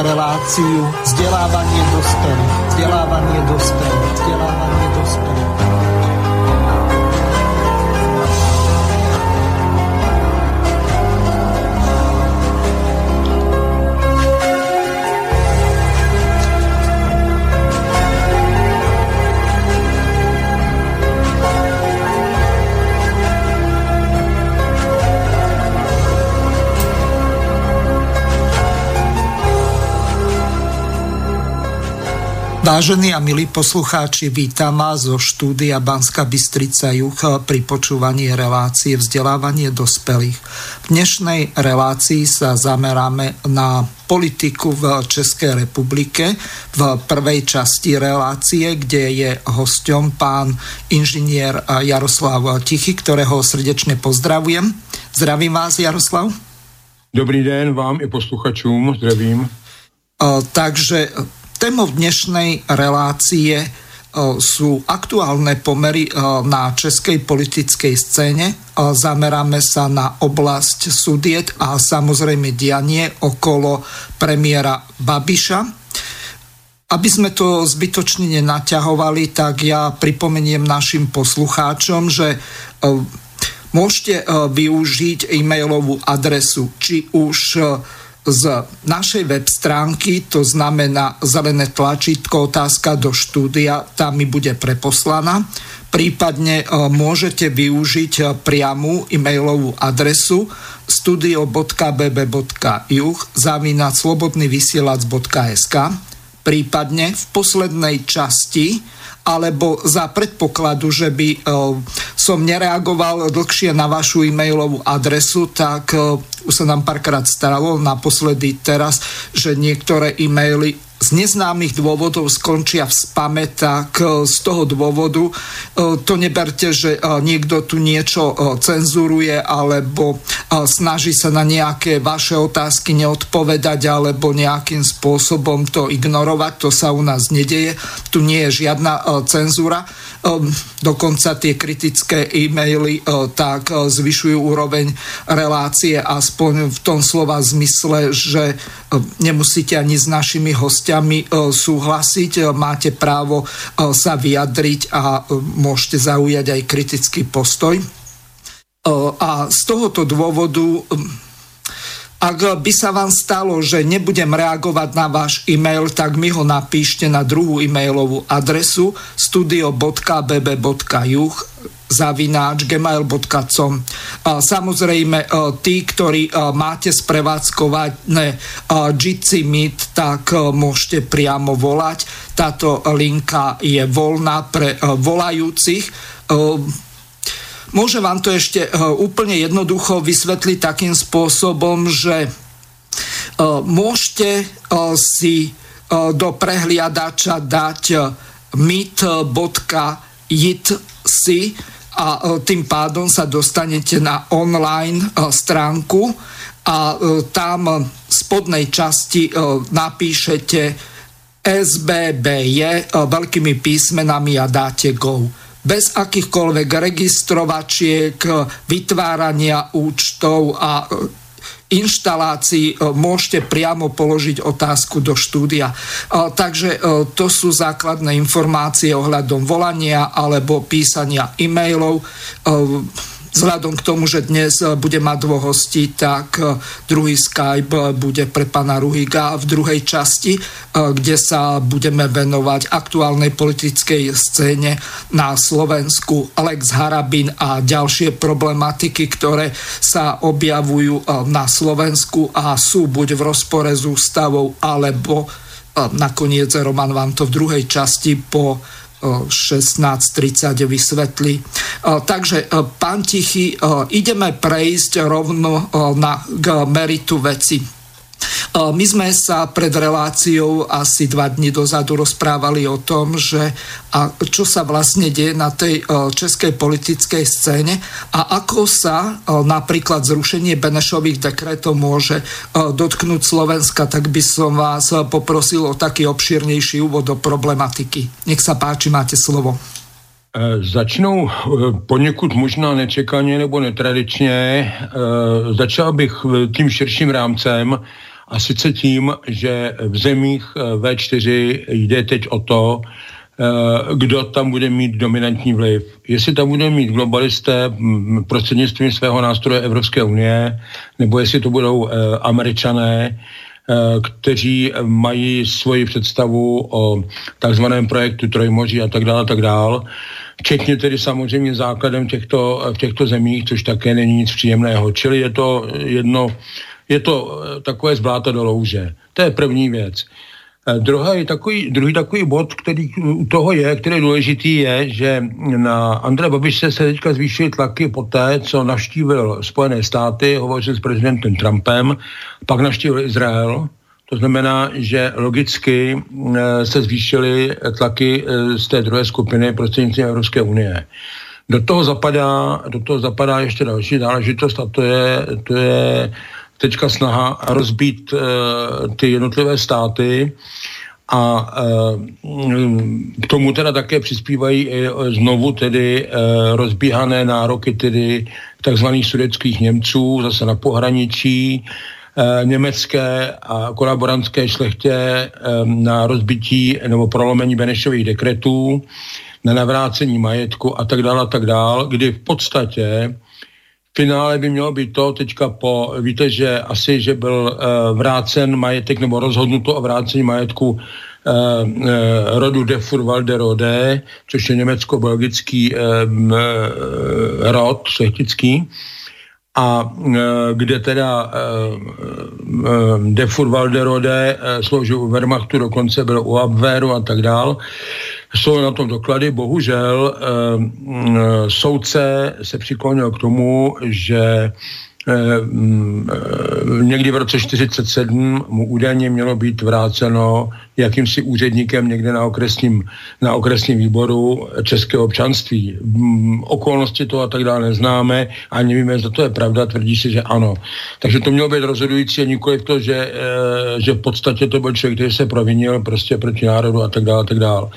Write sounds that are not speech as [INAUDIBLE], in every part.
Reláciu vzdelávanie dospelých. Vzdelávanie dospelých. Vážení a milí poslucháči, vítam vás zo štúdia Banska Bystrica Juch pri počúvaní relácie vzdelávanie dospelých. V dnešnej relácii sa zameráme na politiku v Českej republike v prvej časti relácie, kde je hosťom pán inžinier Jaroslav Tichy, ktorého srdečne pozdravujem. Zdravím vás, Jaroslav. Dobrý den vám i posluchačům, zdravím. Takže Témou dnešnej relácie e, sú aktuálne pomery e, na českej politickej scéne. E, zameráme sa na oblasť sudiet a samozrejme dianie okolo premiéra Babiša. Aby sme to zbytočne nenaťahovali, tak ja pripomeniem našim poslucháčom, že môžete využiť e-mailovú adresu, či už z našej web stránky, to znamená zelené tlačítko otázka do štúdia, tam mi bude preposlaná. Prípadne e, môžete využiť e, priamu e-mailovú adresu studio.bb.juh zavinať slobodnyvysielac.sk prípadne v poslednej časti alebo za predpokladu, že by e, som nereagoval dlhšie na vašu e-mailovú adresu, tak e, už sa nám párkrát staralo, naposledy teraz, že niektoré e-maily z neznámych dôvodov skončia v spame, tak e, z toho dôvodu e, to neberte, že e, niekto tu niečo cenzuruje alebo snaží sa na nejaké vaše otázky neodpovedať alebo nejakým spôsobom to ignorovať. To sa u nás nedeje. Tu nie je žiadna cenzúra. Dokonca tie kritické e-maily tak zvyšujú úroveň relácie aspoň v tom slova zmysle, že nemusíte ani s našimi hostiami hostiami e, súhlasiť, e, máte právo e, sa vyjadriť a môžete zaujať aj kritický postoj. A z tohoto dôvodu ak by sa vám stalo, že nebudem reagovať na váš e-mail, tak mi ho napíšte na druhú e-mailovú adresu studio.bb.juh zavináč gmail.com. Samozrejme, tí, ktorí máte sprevádzkované Jitsi Meet, tak môžete priamo volať. Táto linka je voľná pre volajúcich Môžem vám to ešte e, úplne jednoducho vysvetliť takým spôsobom, že e, môžete e, si do prehliadača dať meet.jitsi a tým pádom sa dostanete na online stránku a tam v spodnej časti napíšete SBBJ veľkými písmenami a dáte go bez akýchkoľvek registrovačiek, vytvárania účtov a e, inštalácií e, môžete priamo položiť otázku do štúdia. E, takže to sú základné informácie ohľadom volania alebo písania e-mailov Vzhľadom k tomu, že dnes eh, bude mať dvoch hostí, tak eh, druhý Skype eh, bude pre pana Ruhiga v druhej časti, kde sa budeme venovať aktuálnej politickej scéne na Slovensku. Alex Harabin a ďalšie problematiky, ktoré sa objavujú na Slovensku a sú buď v rozpore s ústavou, alebo nakoniec Roman vám to v druhej časti po 16.30 vysvetlí. Takže pán Tichy, ideme prejsť rovno na, k meritu veci. My sme sa pred reláciou asi dva dní dozadu rozprávali o tom, že a čo sa vlastne deje na tej českej politickej scéne a ako sa napríklad zrušenie Benešových dekretov môže dotknúť Slovenska, tak by som vás poprosil o taký obšírnejší úvod do problematiky. Nech sa páči, máte slovo. E, začnou e, poněkud možná nečekaně nebo netradičně. E, začal bych tím širším rámcem, A sice tím, že v zemích V4 jde teď o to, kdo tam bude mít dominantní vliv. Jestli tam bude mít globalisté prostřednictvím svého nástroje Evropské unie, nebo jestli to budou američané, kteří mají svoji představu o takzvaném projektu Trojmoří a tak dále, tak dále včetně tedy samozřejmě základem těchto, v těchto zemích, což také není nic příjemného. Čili je to jedno, je to eh, takové zbláta do louže. To je první věc. Eh, druhý takový, druhý takový bod, který u toho je, který je důležitý, je, že na Andreje Babiše se teďka zvýšily tlaky po té, co navštívil Spojené státy, hovořil s prezidentem Trumpem, pak navštívil Izrael, to znamená, že logicky eh, se zvýšily tlaky z té druhé skupiny prostřednictvím Evropské unie. Do toho zapadá, do toho zapadá ještě další záležitost a to je, to je teďka snaha rozbít uh, ty jednotlivé státy a uh, k tomu teda také přispívají i znovu tedy uh, rozbíhané nároky tedy takzvaných sudeckých Němců zase na pohraničí, Eh, německé a kolaborantské šlechtě eh, na rozbití nebo prolomení Benešových dekretů, na navrácení majetku a tak dále a tak dále, kdy v podstatě finále by mělo být to teďka po, víte, že asi, že byl uh, vrácen majetek nebo rozhodnuto o vrácení majetku uh, uh, rodu de Furvalderode, což je německo-belgický uh, rod šlechtický, a e, kde teda e, e, de Furvalderode sloužil u Wehrmachtu, dokonce byl u Abwehru a tak dál. Jsou na tom doklady, bohužel soudce se přiklonil k tomu, že někdy v roce 47 mu údajně mělo být vráceno jakýmsi úředníkem někde na okresním, na okresním výboru českého občanství. Mm, okolnosti toho a tak dále neznáme, ani nevíme, zda to je pravda, tvrdí si, že ano. Takže to mělo být rozhodující a nikoli to, že, eh, že v podstatě to byl člověk, který se provinil prostě proti národu a tak dále, a tak dále.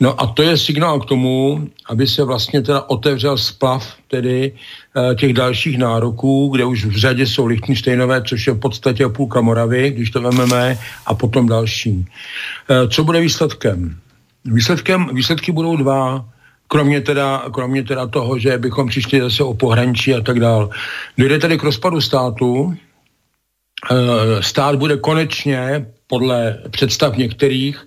No a to je signál k tomu, aby se vlastně teda otevřel splav tedy Eh, těch dalších nároků, kde už v řadě jsou Lichtensteinové, což je v podstatě půlka Moravy, když to vememe, a potom další. Eh, co bude výsledkem? Výsledkem, výsledky budou dva, kromě teda, kromě teda toho, že bychom přišli zase o pohraničí a tak dál. Dojde tedy k rozpadu státu, eh, stát bude konečně podle představ některých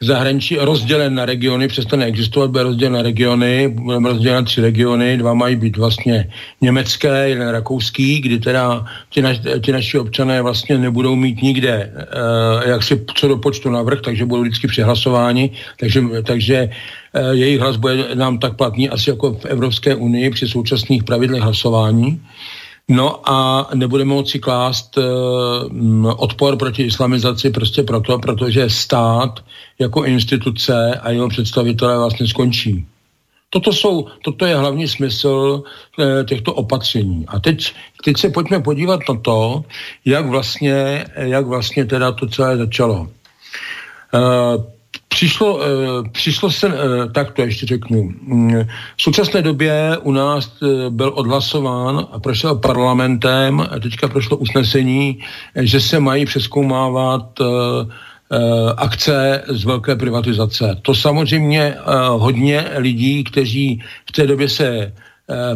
zahraničí rozdělen na regiony, přestane existovat, bude rozdělen na regiony, budeme rozdělen na tři regiony, dva mají být vlastně německé, jeden rakouský, kdy teda ti, naš, ti naši občané vlastně nebudou mít nikde, uh, jak si co do počtu navrh, takže budou vždycky přehlasováni, takže, takže uh, jejich hlas bude nám tak platný asi jako v Evropské unii při současných pravidlech hlasování. No a nebudeme moci klást uh, odpor proti islamizaci prostě proto, protože stát jako instituce a jeho představitelé vlastně skončí. Toto, jsou, toto je hlavní smysl e, těchto opatření. A teď, teď se pojďme podívat na to, jak vlastně, jak vlastně teda to celé začalo. Přišlo, eh, přišlo se, eh, tak to ještě řeknu, mm, v současné době u nás eh, byl odhlasován a prošel parlamentem teďka prošlo usnesení, že se mají přeskoumávat akce z velké privatizace. To samozřejmě hodně lidí, kteří v té době se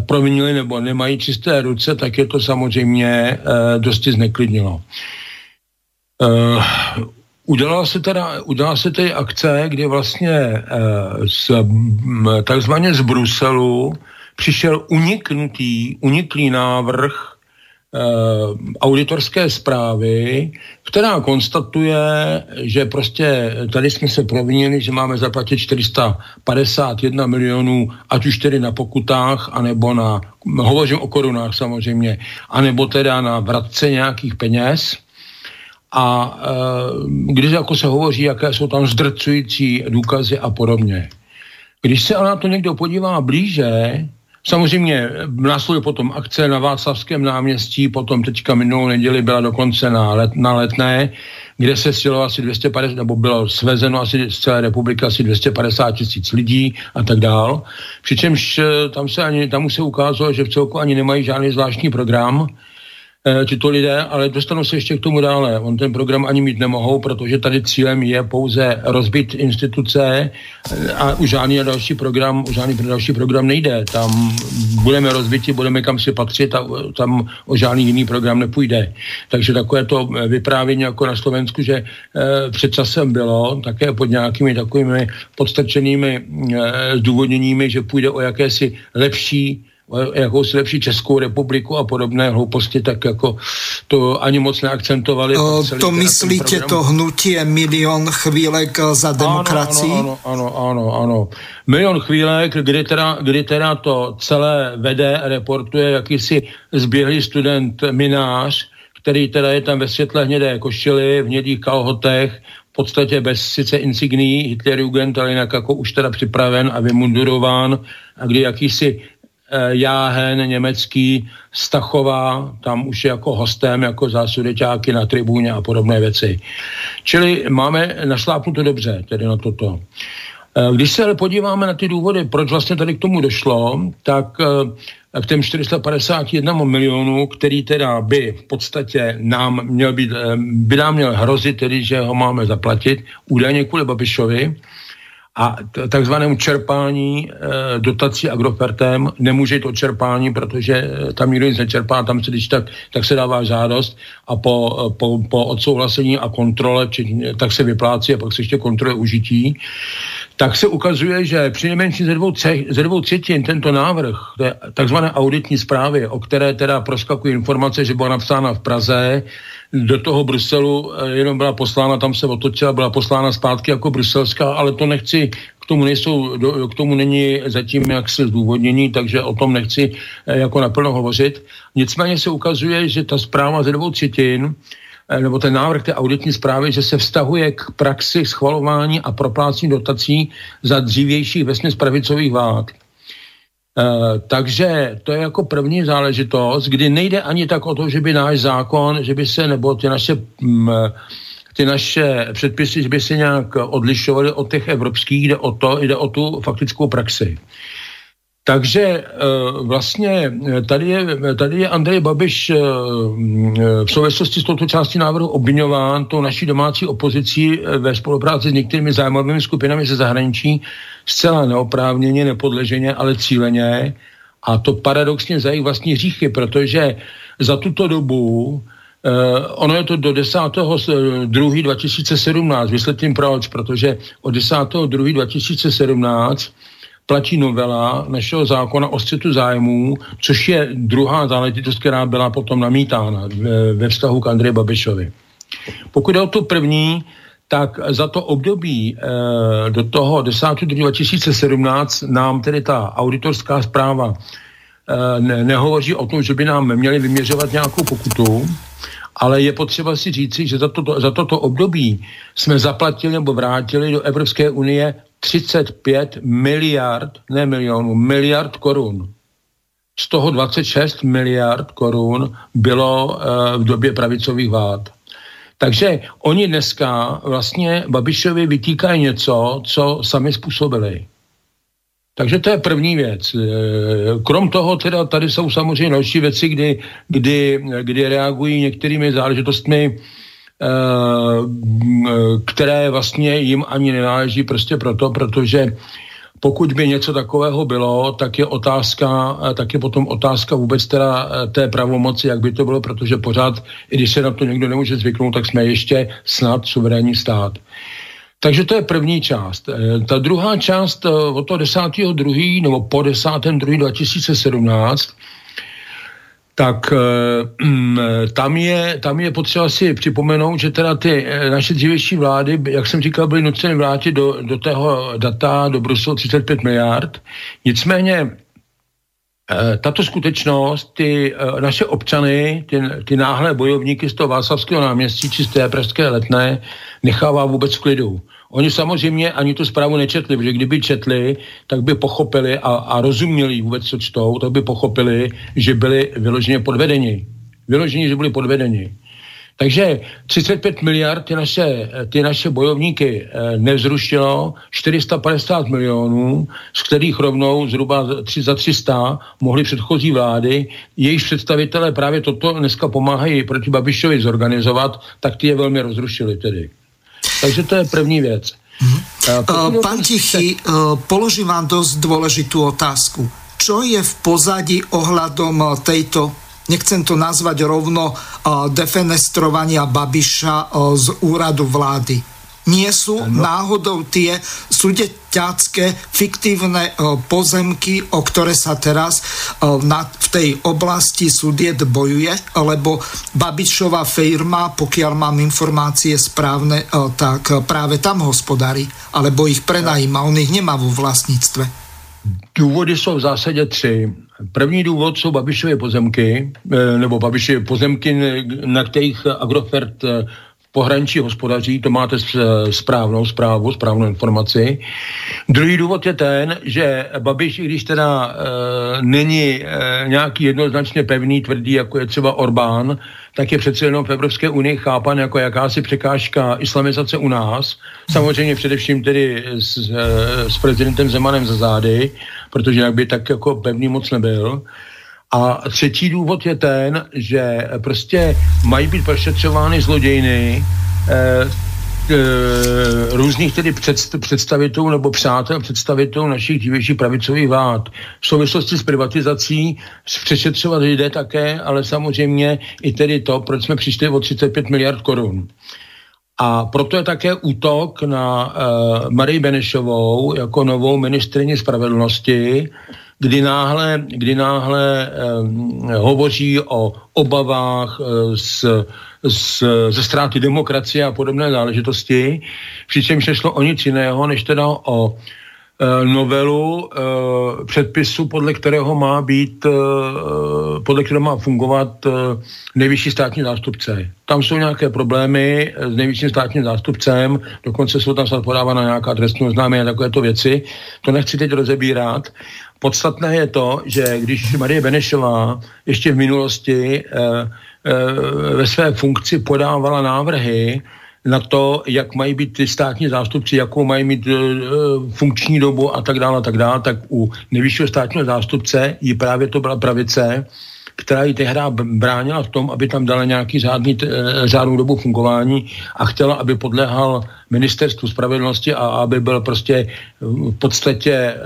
provinili nebo nemají čisté ruce, tak je to samozřejmě dosti zneklidnilo. Udělala se teda, udělala se tedy akce, kdy vlastně e, z, takzvaně z Bruselu přišel uniknutý, uniklý návrh e, auditorské zprávy, která konstatuje, že prostě tady jsme se provinili, že máme zaplatit 451 milionů, ať už tedy na pokutách, anebo na, hovořím o korunách samozřejmě, anebo teda na vratce nějakých peněz a e, když jako se hovoří, jaké jsou tam zdrcující důkazy a podobně. Když se na to někdo podívá blíže, samozřejmě následuje potom akce na Václavském náměstí, potom teďka minulou neděli byla dokonce na, let, na letné, kde se sjelo asi 250, nebo bylo svezeno asi z celé republiky asi 250 tisíc lidí a tak dál. Přičemž e, tam se ani, tam už se ukázalo, že v celku ani nemají žádný zvláštní program, Eh, tyto lidé, ale dostanu se ještě k tomu dále. On ten program ani mít nemohou, protože tady cílem je pouze rozbit instituce eh, a už žádný další program, už žádný další program nejde. Tam budeme rozbiti, budeme kam si patřit a eh, tam o žádný jiný program nepůjde. Takže takové to vyprávění jako na Slovensku, že před časem bylo, také pod nějakými takovými podstrčenými zdůvodněními, že půjde o jakési lepší jakousi lepší Českou republiku a podobné hlouposti, tak jako to ani moc neakcentovali. O, to myslíte to hnutie Milion chvílek za demokracii? Ano, ano, ano, ano, ano. Milion chvílek, kdy teda, kdy teda to celé vede, reportuje jakýsi zběhlý student Minář, který teda je tam ve světle hnědé košili, v hnědých kalhotech, v podstatě bez sice insigní Hitlerjugend, ale jinak jako už teda připraven a vymundurován a kdy jakýsi Jáhen, německý, Stachová, tam už je jako hostem, jako zásudeťáky na tribuně a podobné věci. Čili máme našlápnuto dobře, tedy na toto. Eh, když se ale podíváme na ty důvody, proč vlastně tady k tomu došlo, tak k těm 451 milionů, který teda by v podstatě nám měl být, by nám měl hrozit, tedy, že ho máme zaplatit, údajně kvůli Babišovi, a takzvanému čerpání e, dotací Agrofertem nemůže to čerpání, protože eh, tam nikdo nic nečerpá, tam se když tak, tak se dává žádost a po, eh, po, po odsouhlasení a kontrole, či, tak se vyplácí a pak se ještě kontroluje užití, tak se ukazuje, že při nejmenším ze dvou, ze dvou třetin tento návrh, takzvané auditní zprávy, o které teda proskakují informace, že byla napsána v Praze, do toho Bruselu eh, jenom byla poslána, tam se otočila, byla poslána zpátky jako bruselská, ale to nechci, tomu, nejsou, k tomu není zatím jaksi zdůvodnění, takže o tom nechci eh, jako naplno hovořit. Nicméně se ukazuje, že ta zpráva ze dvou třetin, nebo ten návrh té auditní zprávy, že se vztahuje k praxi schvalování a proplácení dotací za dřívějších vesměs pravicových vlád. Uh, takže to je jako první záležitost, kdy nejde ani tak o to, že by náš zákon, že by se, nebo ty naše, m, ty naše předpisy, že by se nějak odlišovaly od těch evropských, jde o to, jde o tu faktickou praxi. Takže uh, vlastně tady je, tady je Andrej Babiš uh, v souvislosti s touto částí návrhu obvinován tou naší domácí opozicí ve spolupráci s některými zájmovými skupinami ze zahraničí, zcela neoprávněně, nepodleženě, ale cíleně. A to paradoxně za jejich vlastní hříchy, protože za tuto dobu Uh, ono je to do 10.2.2017, vysvětlím proč, protože od 10.2.2017 platí novela našeho zákona o střetu zájmů, což je druhá záležitost, která byla potom namítána ve, ve vztahu k Andreji Babišovi. Pokud je o tu první, tak za to období e, do toho 10. nám tedy ta auditorská zpráva e, ne, nehovoří o tom, že by nám měli vyměřovat nějakou pokutu, ale je potřeba si říci, že za, toto, za toto období jsme zaplatili nebo vrátili do Evropské unie 35 miliard, ne milionů, miliard korun. Z toho 26 miliard korun bylo e, v době pravicových vlád. Takže oni dneska vlastně Babišovi vytýkají něco, co sami způsobili. Takže to je první věc. E, krom toho teda tady jsou samozřejmě další věci, kdy, kdy, kdy reagují některými záležitostmi, které vlastně jim ani nenáleží prostě proto, protože pokud by něco takového bylo, tak je otázka, eh, tak je potom otázka vůbec teda eh, té pravomoci, jak by to bylo, protože pořád, i když se na to někdo nemůže zvyknout, tak jsme ještě snad suverénní stát. Takže to je první část. Eh, ta druhá část od toho 10.2. nebo po 10.2.2017 tak mm, tam je, tam je potřeba si připomenout, že teda ty naše dřívější vlády, jak jsem říkal, byly nuceny vrátit do, do tého data do Bruselu 35 miliard. Nicméně tato skutečnost ty naše občany, ty, ty náhle bojovníky z toho Václavského náměstí či z té pražské letné nechává vůbec v klidu. Oni samozřejmě ani tu zprávu nečetli, protože kdyby četli, tak by pochopili a, a rozuměli vůbec, co čtou, tak by pochopili, že byli vyloženě podvedeni. Vyloženě, že byli podvedeni. Takže 35 miliard ty naše, ty naše bojovníky eh, nevzrušilo, 450 milionů, z kterých rovnou zhruba 3 za 300 mohly předchozí vlády, jejich představitelé právě toto dneska pomáhají proti Babišovi zorganizovat, tak ty je velmi rozrušili tedy. Takže to je první věc. Mm-hmm. Uh, Pán Tichy, uh, položím vám dosť dôležitú otázku. Čo je v pozadí ohľadom tejto nechcem to nazvať rovno defenestrovania Babiša z úradu vlády. Nie sú no. náhodou tie sudeťacké fiktívne pozemky, o ktoré sa teraz v tej oblasti sudiet bojuje, lebo Babišová firma, pokiaľ mám informácie správne, tak práve tam hospodári, alebo ich prenajíma, on ich nemá vo vlastníctve. Důvody jsou v zásadě tři. První důvod jsou Babišové pozemky, nebo Babišové pozemky, na kterých Agrofert pohraničí hospodaří, to máte správnou zprávu, správnou informaci. Druhý důvod je ten, že Babiš, i když teda e, není e, nějaký jednoznačně pevný, tvrdý, jako je třeba Orbán, tak je přece jenom v Evropské unii chápan jako jakási překážka islamizace u nás. Samozřejmě především tedy s, s prezidentem Zemanem za zády, protože jinak by tak jako pevný moc nebyl. A třetí důvod je ten, že prostě mají být prošetřovány zlodějny eh, eh, různých tedy představitelů nebo přátel představitelů našich dřívějších pravicových vlád. V souvislosti s privatizací přešetřovat lidé také, ale samozřejmě i tedy to, proč jsme přišli o 35 miliard korun. A proto je také útok na uh, Marii Benešovou jako novou ministrině spravedlnosti, kdy náhle, kdy náhle um, hovoří o obavách uh, z, z, ze ztráty demokracie a podobné záležitosti, přičemž nešlo o nic jiného, než teda o Eh, novelu eh, předpisu, podle kterého má být, eh, podle kterého má fungovat nejvyšší státní zástupce. Tam jsou nějaké problémy s nejvyšším státním zástupcem, dokonce jsou tam snad podávána nějaká trestní oznámení a takovéto věci. To nechci teď rozebírat. Podstatné je to, že když Marie Benešová ještě v minulosti ve své funkci podávala návrhy, na to, jak mají být ty státní zástupci, jakou mají mít e, funkční dobu a tak dále, a tak dále, tak u nejvyššího státního zástupce ji právě to byla pravice, která ji tehdy bránila v tom, aby tam dala nějaký řádný, e, řádnou dobu fungování a chtěla, aby podléhal ministerstvu spravedlnosti a aby byl prostě v podstatě e,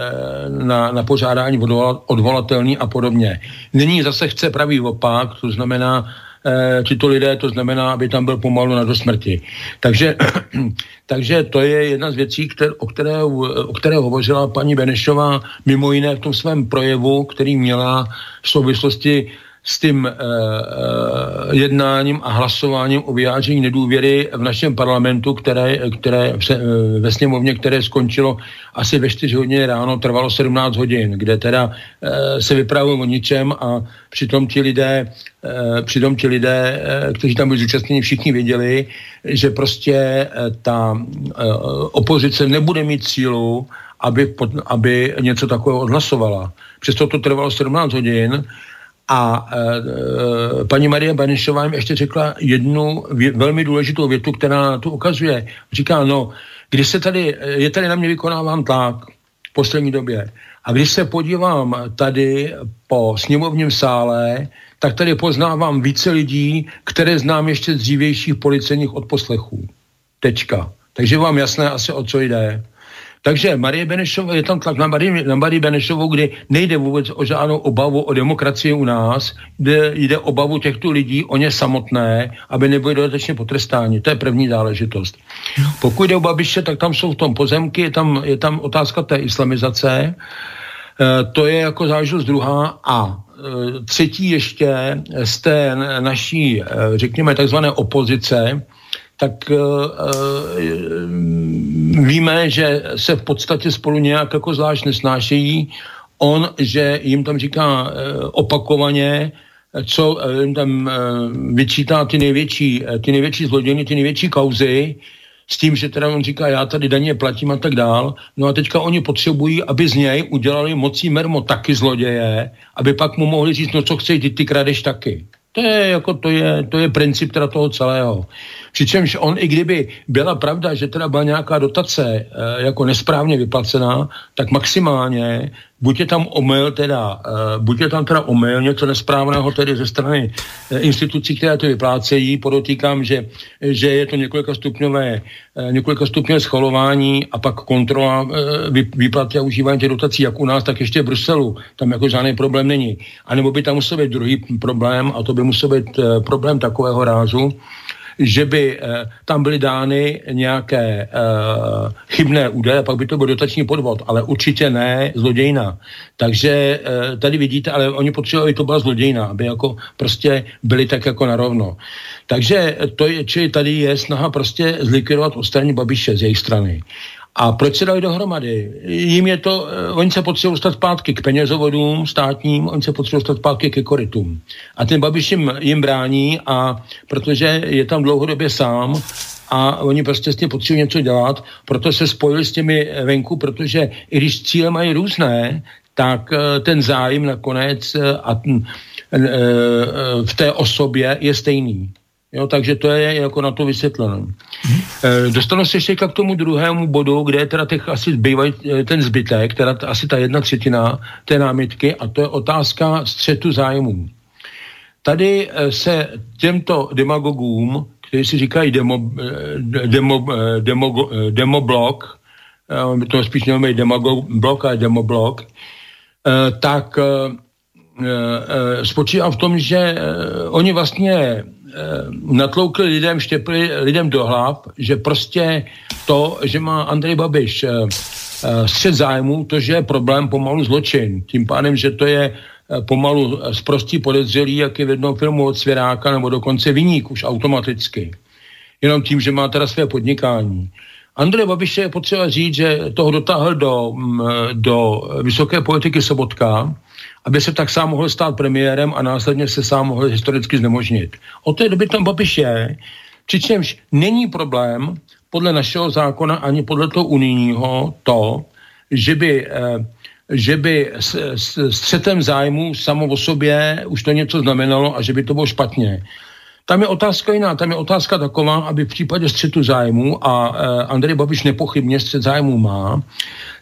na, na požádání odvolatelný a podobně. Nyní zase chce pravý opak, to znamená, e, tyto lidé, to znamená, aby tam byl pomalu na do smrti. Takže, [CLEARS THROAT] takže to je jedna z věcí, které, o, které, o které hovořila paní Benešová mimo jiné v tom svém projevu, který měla v souvislosti s tím uh, jednáním a hlasováním o vyjádření nedůvěry v našem parlamentu, které, které uh, ve sněmovně, které skončilo asi ve 4 hodiny ráno, trvalo 17 hodin, kde teda uh, se vypravilo o ničem a přitom ti lidé, uh, přitom ti lidé, uh, kteří tam byli zúčastněni, všichni věděli, že prostě uh, ta uh, opozice nebude mít sílu, aby, pod, aby něco takového odhlasovala. Přesto to trvalo 17 hodin, a e, e, paní Marie Banišová jim ještě řekla jednu vě, velmi důležitou větu, která to ukazuje. Říká, no, když se tady, je tady na mě vykonáván tlak v poslední době a když se podívám tady po sněmovním sále, tak tady poznávám více lidí, které znám ještě z dřívějších policejních odposlechů. Tečka. Takže vám jasné asi, o co jde. Takže Marie Benešová, je tam tlak na Marie, na Marie Benešovou, kdy nejde vůbec o žádnou obavu o demokracii u nás, kde jde obavu těchto lidí o ně samotné, aby nebyli dodatečně potrestáni. To je první záležitost. Pokud jde o Babiše, tak tam jsou v tom pozemky, je tam, je tam otázka té islamizace, e, to je jako záležitost druhá a e, třetí ještě z té naší, e, řekněme, takzvané opozice, tak uh, víme, že se v podstatě spolu nějak jako zvlášť nesnášejí. On, že jim tam říká uh, opakovaně, co jim tam uh, vyčítá ty největší, ty největší zlodějny, ty největší kauzy, s tím, že teda on říká, já tady daně platím a tak dál. No a teďka oni potřebují, aby z něj udělali mocí mermo taky zloděje, aby pak mu mohli říct, no co chceš, ty, ty kradeš taky. To je, jako, to je, to je princip teda toho celého. Přičemž on, i kdyby byla pravda, že teda byla nějaká dotace e, jako nesprávně vyplacená, tak maximálně buď je tam omyl teda, e, buď je tam teda omyl, něco nesprávného tedy ze strany e, institucí, které to vyplácejí, podotýkám, že, že je to několika stupňové, několika stupňové schvalování a pak kontrola výplaty a užívání těch dotací, jak u nás, tak ještě v Bruselu. Tam jako žádný problém není. A nebo by tam musel být druhý problém, a to by musel být problém takového rázu, že by eh, tam byly dány nějaké eh, chybné údaje, pak by to byl dotační podvod, ale určitě ne zlodějina. Takže eh, tady vidíte, ale oni potřebovali, aby to byla zlodějina, aby jako prostě byli tak jako narovno. Takže to je, čili tady je snaha prostě zlikvidovat ostatní Babiše z jejich strany. A proč se dali dohromady? Jím je to, uh, oni se potřebují dostat zpátky k penězovodům státním, oni se potřebují dostat zpátky ke korytům. A ten Babiš jim, jim brání, a protože je tam dlouhodobě sám, a oni prostě s tím potřebují něco dělat, proto se spojili s těmi venku, protože i když cíle mají různé, tak uh, ten zájem nakonec a, v té osobě je stejný. Jo, takže to je jako na to vysvětleno. E, dostanu se ještě k tomu druhému bodu, kde je teda těch asi zbývají e, ten zbytek, teda asi ta jedna třetina té námitky a to je otázka střetu zájmů. Tady e, se těmto demagogům, kteří si říkají demo, demo, demo, demoblok, e, to spíš mělo být demagoblok a demoblok, tak spočívá v tom, že oni vlastně Eh, natloukli lidem, štěpli lidem do hlav, že prostě to, že má Andrej Babiš eh, eh, střed zájmu, to, že je problém pomalu zločin. Tím pádem, že to je pomalu zprostý podezřelý, jak je v jednom filmu od Svěráka, nebo dokonce vyník už automaticky. Jenom tím, že má teda své podnikání. Andrej Babiš je potřeba říct, že toho dotáhl do, mm, do vysoké politiky Sobotka, aby se tak sám mohl stát premiérem a následně se sám mohl historicky znemožnit. Od té doby tam Babiš je, přičemž není problém podle našeho zákona ani podle toho unijního to, že by, eh, že by střetem zájmu samo o sobě už to něco znamenalo a že by to bylo špatně. Tam je otázka jiná, tam je otázka taková, aby v případě střetu zájmu, a e, Andrej Babiš nepochybně střet zájmu má,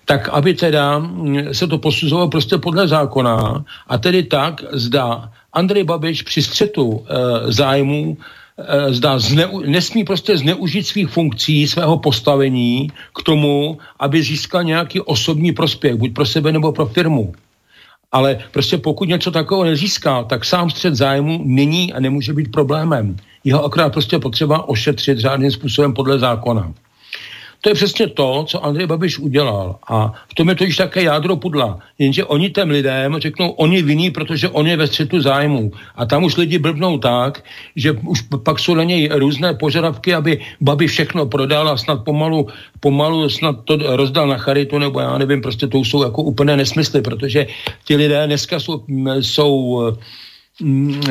tak aby teda se to posuzovalo prostě podle zákona a tedy tak, zda Andrej Babiš při střetu e, zájmu e, zda zneu, nesmí prostě zneužít svých funkcí, svého postavení k tomu, aby získal nějaký osobní prospěch, buď pro sebe nebo pro firmu. Ale prostě pokud něco takového nezíská, tak sám střed zájmu není a nemůže být problémem. Jeho akorát prostě potřeba ošetřit řádným způsobem podle zákona. To je přesně to, co Andrej Babiš udělal. A v tom je to již také jádro pudla. Jenže oni těm lidem řeknou, oni viní, protože on je ve střetu zájmu. A tam už lidi blbnou tak, že už pak jsou na něj různé požadavky, aby Babi všechno prodal a snad pomalu, pomalu snad to rozdal na charitu, nebo já nevím, prostě to jsou jako úplné nesmysly, protože ti lidé dneska jsou, jsou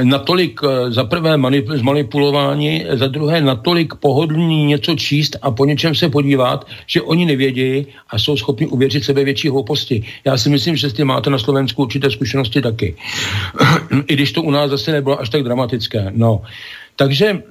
natolik eh, za prvé zmanipulování, za druhé natolik pohodlní něco číst a po něčem se podívat, že oni nevědí a jsou schopni uvěřit sebe větší hlouposti. Já si myslím, že s máte na Slovensku určité zkušenosti taky. [CLEARS THROAT] I když to u nás zase nebylo až tak dramatické. No. Takže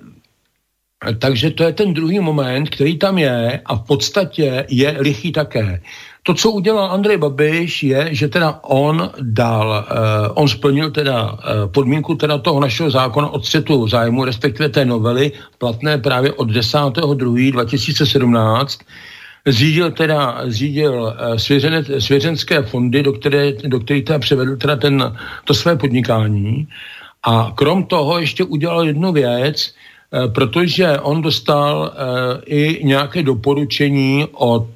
takže to je ten druhý moment, který tam je a v podstatě je lichý také. To, co udělal Andrej Babiš, je, že teda on dal, uh, on splnil teda uh, podmínku teda toho našeho zákona o střetu zájmu, respektive té novely, platné právě od 10.2.2017, zřídil teda, zřídil uh, svěřené, svěřenské fondy, do, které, do kterých teda převedl teda ten, to své podnikání. A krom toho ještě udělal jednu věc, protože on dostal i nějaké doporučení od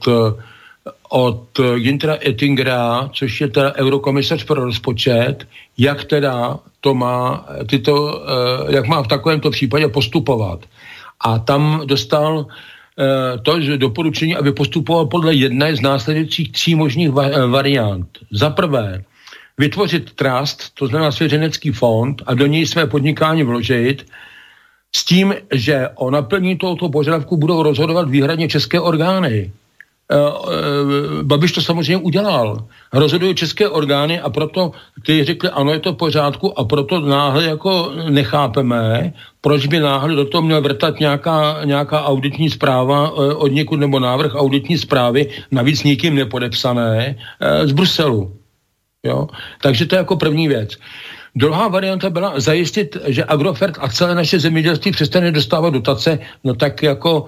od Gintra Ettingera, což je teda eurokomisař pro rozpočet, jak teda to má, tyto, eh, jak má v takovémto případě postupovat. A tam dostal eh, to doporučení, aby postupoval podle jedné z následujících tří možných variant. Za prvé, vytvořit trust, to znamená svěřenecký fond a do něj své podnikání vložit, s tím, že o naplnění tohoto požadavku budou rozhodovat výhradně české orgány. Babiš to samozřejmě udělal. Rozhodují české orgány a proto ty řekli, ano, je to v pořádku a proto náhle jako nechápeme, proč by náhle do toho měl vrtat nějaká, nějaká auditní zpráva od někud nebo návrh auditní zprávy, navíc nikým nepodepsané, z Bruselu. Jo? Takže to je jako první věc. Druhá varianta byla zajistit, že Agrofert a celé naše zemědělství přestane dostávat dotace, no tak jako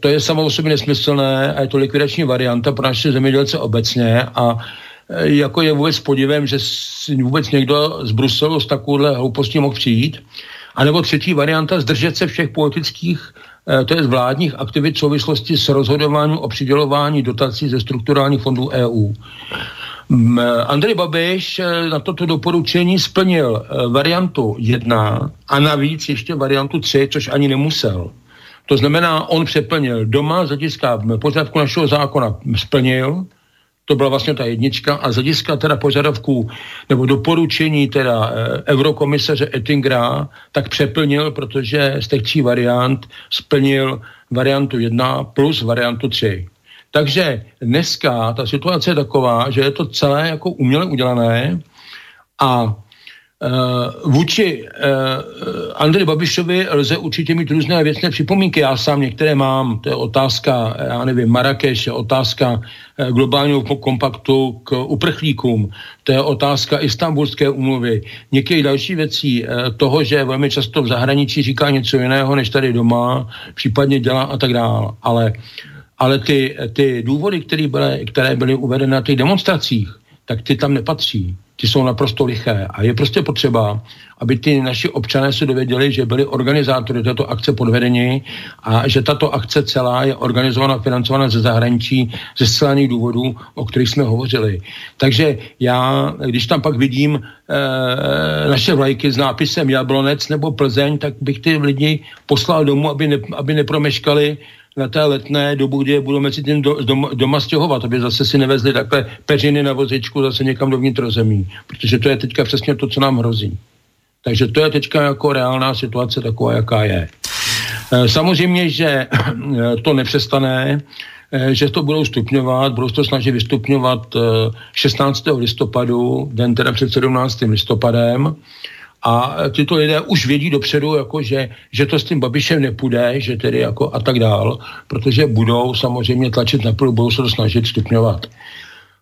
to je samo o sobě nesmyslné a je to likvidační varianta pro naše zemědělce obecně a e, jako je vůbec podivem, že vůbec někdo z Bruselu s takovouhle hloupostí mohl přijít. A nebo třetí varianta, zdržet se všech politických e, to je z vládních aktivit v souvislosti s rozhodováním o přidělování dotací ze strukturálních fondů EU. Andrej Babiš eh, na toto doporučení splnil eh, variantu 1 a navíc ještě variantu 3, což ani nemusel. To znamená, on přeplnil. Doma z hlediska požadavku našeho zákona splnil, to byla vlastně ta jednička, a z hlediska teda požadavků nebo doporučení teda eh, eurokomisaře Ettingera, tak přeplnil, protože z těch tří variant splnil variantu 1 plus variantu 3. Takže dneska ta situace je taková, že je to celé jako uměle udělané a vůči uh, Andrej Babišovi lze určitě mít různé věcné připomínky. Já sám některé mám. To je otázka, já nevím, Marrakeš, otázka uh, globálního kompaktu k uprchlíkům. To je otázka istambulské umluvy. Některé další věcí toho, že velmi často v zahraničí říká něco jiného, než tady doma, případně dělá a tak dále. Ale ale ty, ty důvody, byly, které byly uvedeny na těch demonstracích, tak ty tam nepatří. Ty jsou naprosto liché. A je prostě potřeba, aby ty naši občané se dověděli, že byli organizátory této akce podvedení a že tato akce celá je organizovaná, financovaná ze zahraničí ze zcelaných důvodů, o kterých jsme hovořili. Takže já, když tam pak vidím e, naše vlajky s nápisem Jablonec nebo Plzeň, tak bych ty lidi poslal domů, aby, ne, aby nepromeškali na té letné dobu, kdy budou mezi tím do, doma, doma stěhovat, aby zase si nevezli takhle peřiny na vozičku zase někam do vnitrozemí, protože to je teďka přesně to, co nám hrozí. Takže to je teďka jako reálná situace taková, jaká je. E, samozřejmě, že to nepřestane, e, že to budou stupňovat, budou to snažit vystupňovat 16. E, listopadu, den teda před 17. listopadem, a tyto lidé už vědí dopředu, jako že, že to s tím Babišem nepůjde, že tedy jako a tak dál, protože budou samozřejmě tlačit na půl, budou se to snažit stupňovat.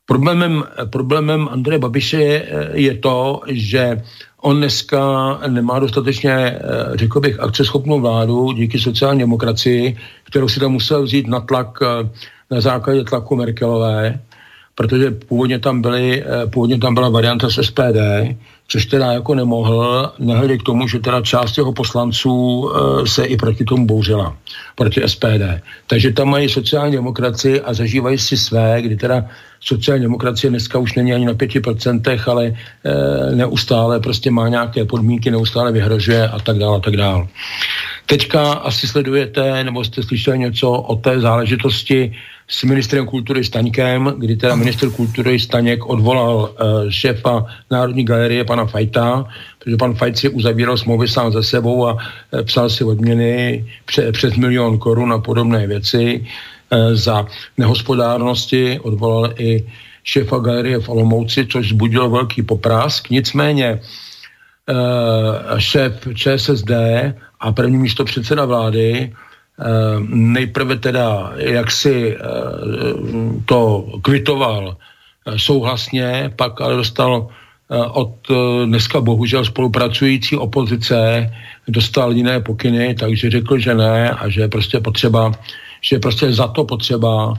Problémem, problémem Andreje Babiše je, je to, že on dneska nemá dostatečně, eh, řekl bych, akceschopnou vládu díky sociální demokracii, kterou si tam musel vzít na tlak, eh, na základě tlaku Merkelové, protože původně tam, byly, eh, původně tam byla varianta s SPD, což teda jako nemohl, nehledě k tomu, že teda část jeho poslanců e, se i proti tomu bouřila, proti SPD. Takže tam mají sociální demokracii a zažívají si své, kdy teda sociální demokracie dneska už není ani na 5%, ale e, neustále prostě má nějaké podmínky, neustále vyhrožuje a tak dále a tak dále. Teďka asi sledujete, nebo jste slyšeli něco o té záležitosti s ministrem kultury Staňkem, kdy teda minister kultury Staněk odvolal uh, šéfa Národní galerie pana Fajta, protože pan Fajt si uzavíral smlouvy sám za sebou a uh, psal si odměny pře- přes milion korun a podobné věci uh, za nehospodárnosti, odvolal i šéfa galerie v Olomouci, což zbudilo velký poprask. Nicméně šéf ČSSD a první místo předseda vlády nejprve teda, jak si eh, to kvitoval eh, souhlasně, pak ale dostal od dneska bohužel spolupracující opozice dostal jiné pokyny, takže řekl, že ne a že je prostě potřeba, že je prostě za to potřeba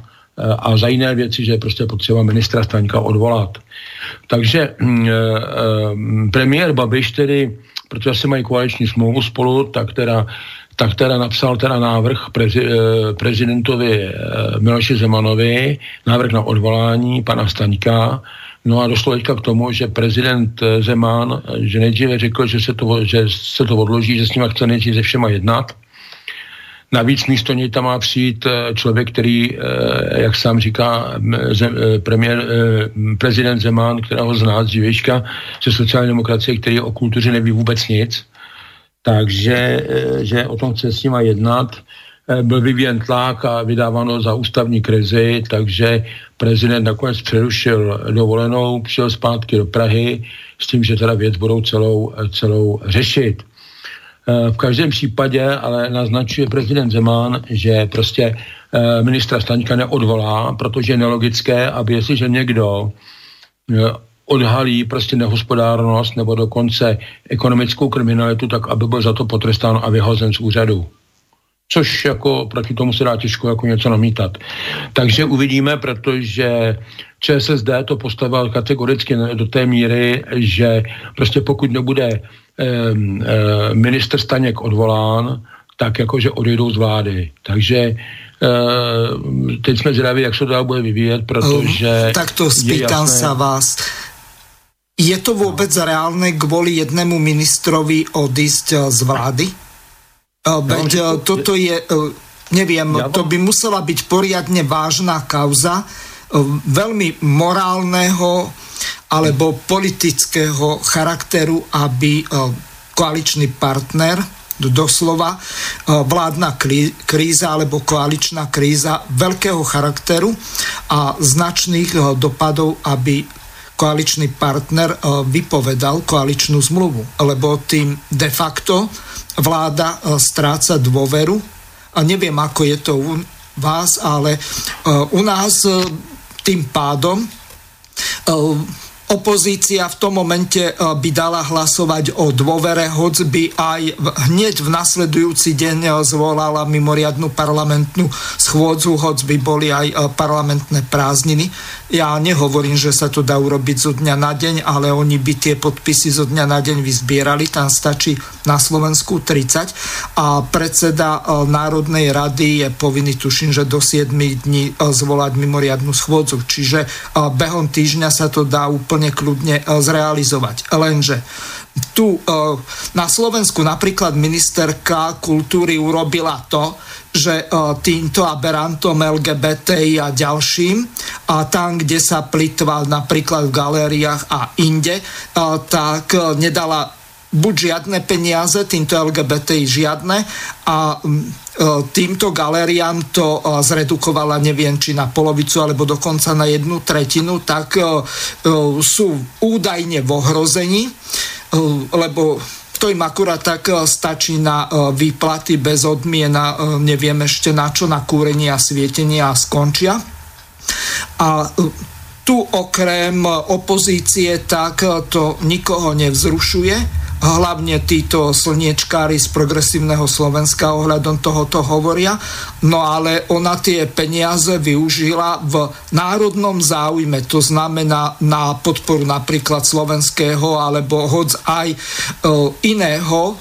a za jiné věci, že je prostě potřeba ministra Staňka odvolat. Takže mm, premiér Babiš tedy, protože se mají koaliční smlouvu spolu, tak teda tak teda napsal teda návrh prezi, eh, prezidentovi eh, Miloši Zemanovi, návrh na odvolání pana Staňka, No a došlo teďka k tomu, že prezident eh, Zeman, že nejdříve řekl, že se to, že se to odloží, že s ním chce nejdříve se všema jednat. Navíc místo něj tam má přijít člověk, který, jak sám říká premiér, prezident Zeman, kterého zná z dřívějška, ze sociální demokracie, který o kultuře neví vůbec nic takže eh, že o tom chce s nima jednat. byl vyvíjen tlak a vydáváno za ústavní krizi, takže prezident nakonec přerušil dovolenou, přijel zpátky do Prahy s tím, že teda věc budou celou, celou řešit. Eh, v každém případě ale naznačuje prezident Zeman, že prostě eh, ministra Staňka neodvolá, protože je nelogické, aby jestliže někdo eh, odhalí prostě nehospodárnost nebo dokonce ekonomickou kriminalitu, tak aby byl za to potrestán a vyhozen z úřadu. Což jako proti tomu se dá těžko jako něco namítat. Takže uvidíme, protože ČSSD to postavil kategoricky do té míry, že prostě pokud nebude minister Staněk odvolán, tak jakože odejdou z vlády. Takže teď jsme zdraví, jak se to dál bude vyvíjet, protože... Tak to spýtam jasné... sa vás. Je to vôbec reálne kvôli jednému ministrovi odísť z vlády? Veď toto je, neviem, to by musela byť poriadne vážna kauza veľmi morálneho alebo politického charakteru, aby koaličný partner doslova vládna kríza alebo koaličná kríza veľkého charakteru a značných dopadov, aby koaličný partner vypovedal koaličnú zmluvu, lebo tým de facto vláda stráca dôveru a neviem, ako je to u vás, ale u nás tým pádom opozícia v tom momente by dala hlasovať o dôvere, hoď by aj hneď v nasledujúci deň zvolala mimoriadnu parlamentnú schôdzu, hoď by boli aj parlamentné prázdniny. Ja nehovorím, že sa to dá urobiť zo dňa na deň, ale oni by tie podpisy zo dňa na deň vyzbierali. Tam stačí na Slovensku 30 a predseda Národnej rady je povinný, tuším, že do 7 dní zvolať mimoriadnu schôdzu. Čiže behom týždňa sa to dá úplne kľudne e, zrealizovať. Lenže tu e, na Slovensku napríklad ministerka kultúry urobila to, že e, týmto aberantom LGBTI a ďalším a tam, kde sa plitval napríklad v galériách a inde, tak nedala buď žiadne peniaze, týmto LGBTI žiadne a E, týmto galériám to e, zredukovala neviem či na polovicu alebo dokonca na jednu tretinu, tak e, sú údajne v ohrození, lebo to im akurát tak stačí na výplaty bez odmiena, neviem ešte na čo, na kúrenie a svietenie a skončia. A tu okrem opozície tak to nikoho nevzrušuje hlavne títo slniečkári z progresívneho Slovenska ohľadom tohoto hovoria. No ale ona tie peniaze využila v národnom záujme, to znamená na podporu napríklad slovenského alebo hoď aj e, iného, e,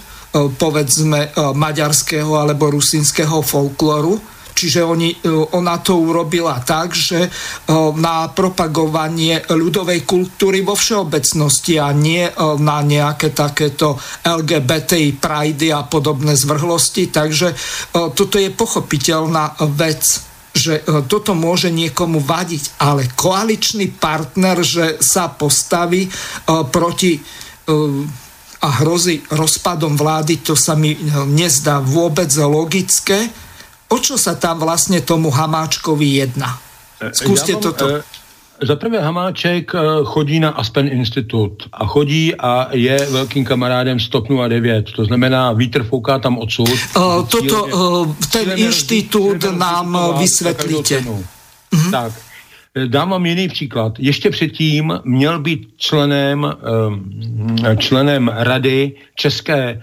povedzme e, maďarského alebo rusínskeho folklóru Čiže oni, e, ona to urobila tak, že e, na propagovanie ľudovej kultúry vo všeobecnosti a nie e, na nejaké takéto LGBTI prajdy a podobné zvrhlosti. Takže toto je pochopiteľná vec že toto môže niekomu vadiť, ale koaličný partner, že sa postaví proti a hrozí rozpadom vlády, to sa mi nezdá vôbec logické O čo sa tam vlastne tomu Hamáčkovi jedná? Skúste ja mám, toto. E, za prvé Hamáček e, chodí na Aspen Institut a chodí a je velkým kamarádem Stop 09, to znamená vítr fouká tam odsud. Uh, toto, uh, ten inštitút nám vysvětlíte. Mhm. Tak. Dám vám jiný příklad. Ještě předtím měl být členem, členem rady České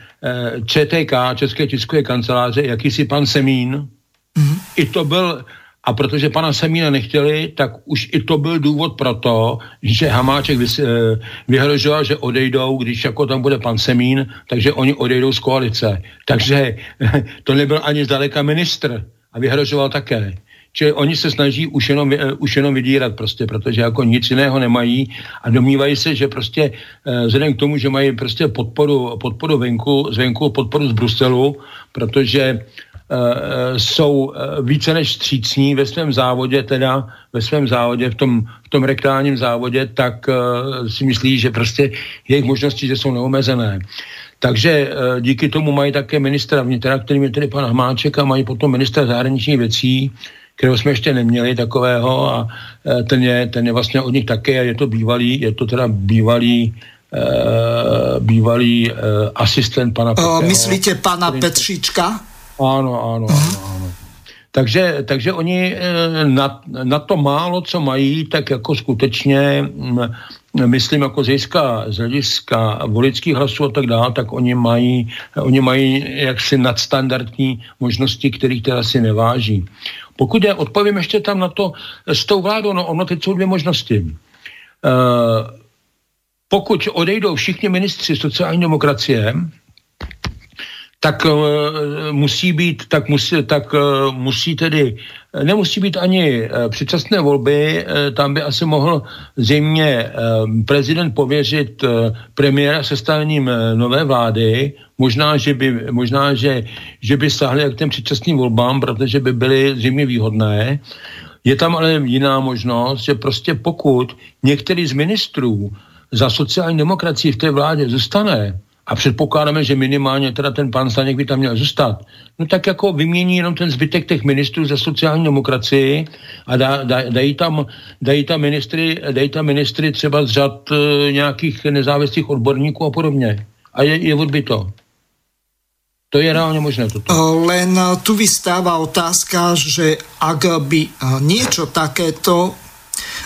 ČTK, České tiskové kanceláře, jakýsi pan Semín, Mm-hmm. I to byl, a protože pana Semína nechtěli, tak už i to byl důvod pro to, že Hamáček eh, vyhrožoval, že odejdou, když jako tam bude pan Semín, takže oni odejdou z koalice. Takže [LAUGHS] to nebyl ani zdaleka ministr a vyhrožoval také. Čili oni se snaží už jenom, uh, už jenom vydírat prostě, protože jako nic jiného nemají a domývají se, že prostě uh, vzhledem k tomu, že mají prostě podporu, podporu venku, zvenku, podporu z Bruselu, protože Eh, jsou eh, více než střícní ve svém závodě, teda ve svém závodě, v tom, v tom reklamním závodě, tak eh, si myslí, že prostě jejich možnosti, že jsou neomezené. Takže díky tomu mají také ministra vnitra, kterým je tedy pan Hamáček a mají potom ministra zahraničních věcí, kterého jsme ještě neměli takového a ten je, ten je vlastně od nich také a je to bývalý, je to teda bývalý Uh, bývalý uh, asistent pana Petého. Myslíte pana který... Petříčka? Ano, ano, ano, ano. Takže, takže oni na, na to málo, co mají, tak jako skutečně myslím jako z hlediska, z hlediska volických hlasů a tak dále, tak oni mají, oni mají jaksi nadstandardní možnosti, kterých teda si neváží. Pokud je, odpovím ještě tam na to s tou vládou, no ono teď jsou dvě možnosti. Uh, pokud odejdou všichni ministři sociální demokracie, tak uh, musí být, tak musí, tak uh, musí tedy, nemusí být ani předčasné volby, tam by asi mohl zřejmě prezident pověřit premiéra sestavením nové vlády, možná, že by, možná, že, že by sáhli k těm předčasným volbám, protože by byly zřejmě výhodné. Je tam ale jiná možnost, že prostě pokud některý z ministrů za sociální demokracii v té vládě zůstane, a předpokládáme, že minimálně teda ten pán Staněk by tam měl zůstat, no tak jako vymění jenom ten zbytek těch ministrů za sociální demokracii a dá, dá, dají, tam, dají, tam ministry, dají tam ministry třeba z řad e, nějakých nezávislých odborníků a podobně. A je, je odbyto. To je reálne možné toto. Len tu vystáva otázka, že ak by niečo takéto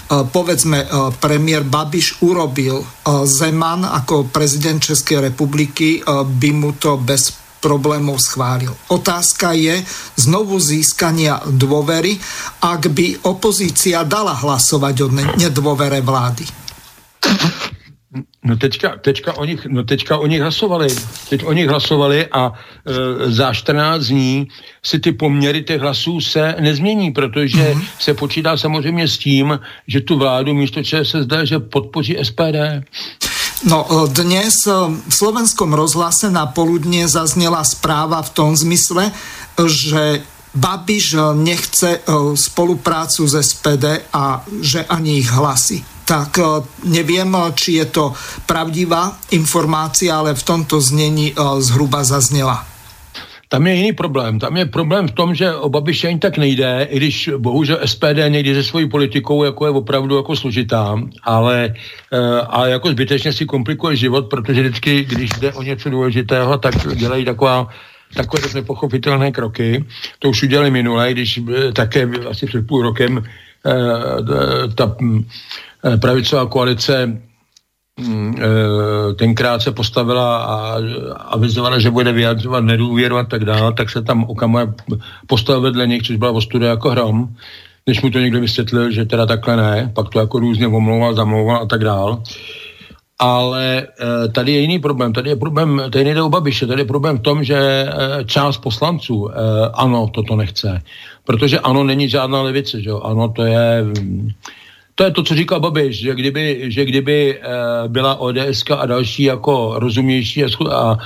povedzme premiér Babiš urobil Zeman ako prezident Českej republiky, by mu to bez problémov schválil. Otázka je znovu získania dôvery, ak by opozícia dala hlasovať o nedôvere vlády. No teďka, teďka, o nich, no teďka o nich hlasovali. Teď o nich hlasovali a e, za 14 dní si ty poměry těch hlasů se nezmění, protože mm-hmm. se počítá samozřejmě s tím, že tu vládu místo ČSSD, že podpoří SPD. No e, dnes e, v slovenskom rozhlase na poludne zaznela správa v tom zmysle, že Babiš e, nechce spoluprácu s SPD a že ani ich hlasy tak e, neviem, e, či je to pravdivá informácia, ale v tomto znení e, zhruba zaznela. Tam je jiný problém. Tam je problém v tom, že o Babiše ani tak nejde, i když bohužel SPD nejde se svojí politikou, jako je opravdu jako složitá, ale a jako zbytečně si komplikuje život, protože vždycky, když jde o něco důležitého, tak dělají taková takové nepochopitelné kroky. To už udělali minule, když také asi před půl rokem ta Eh, pravicová koalice mm, eh, tenkrát se postavila a avizovala, že bude vyjadřovat nedůvěru a tak dále, tak se tam okamžitě postavil vedle nich, což byla ostuda jako hrom, než mu to někdo vysvětlil, že teda takhle ne, pak to jako různě omlouval, zamlouval a tak dále. Ale tady je jiný problém. Tady je problém, tady nejde o Babiše, tady je problém v tom, že část poslanců ano, toto nechce. Protože ano, není žádná levice, že jo? Ano, to je... To je to, co říkal Babiš, že kdyby, že kdyby uh, byla ODS a další jako rozumnější a, a uh,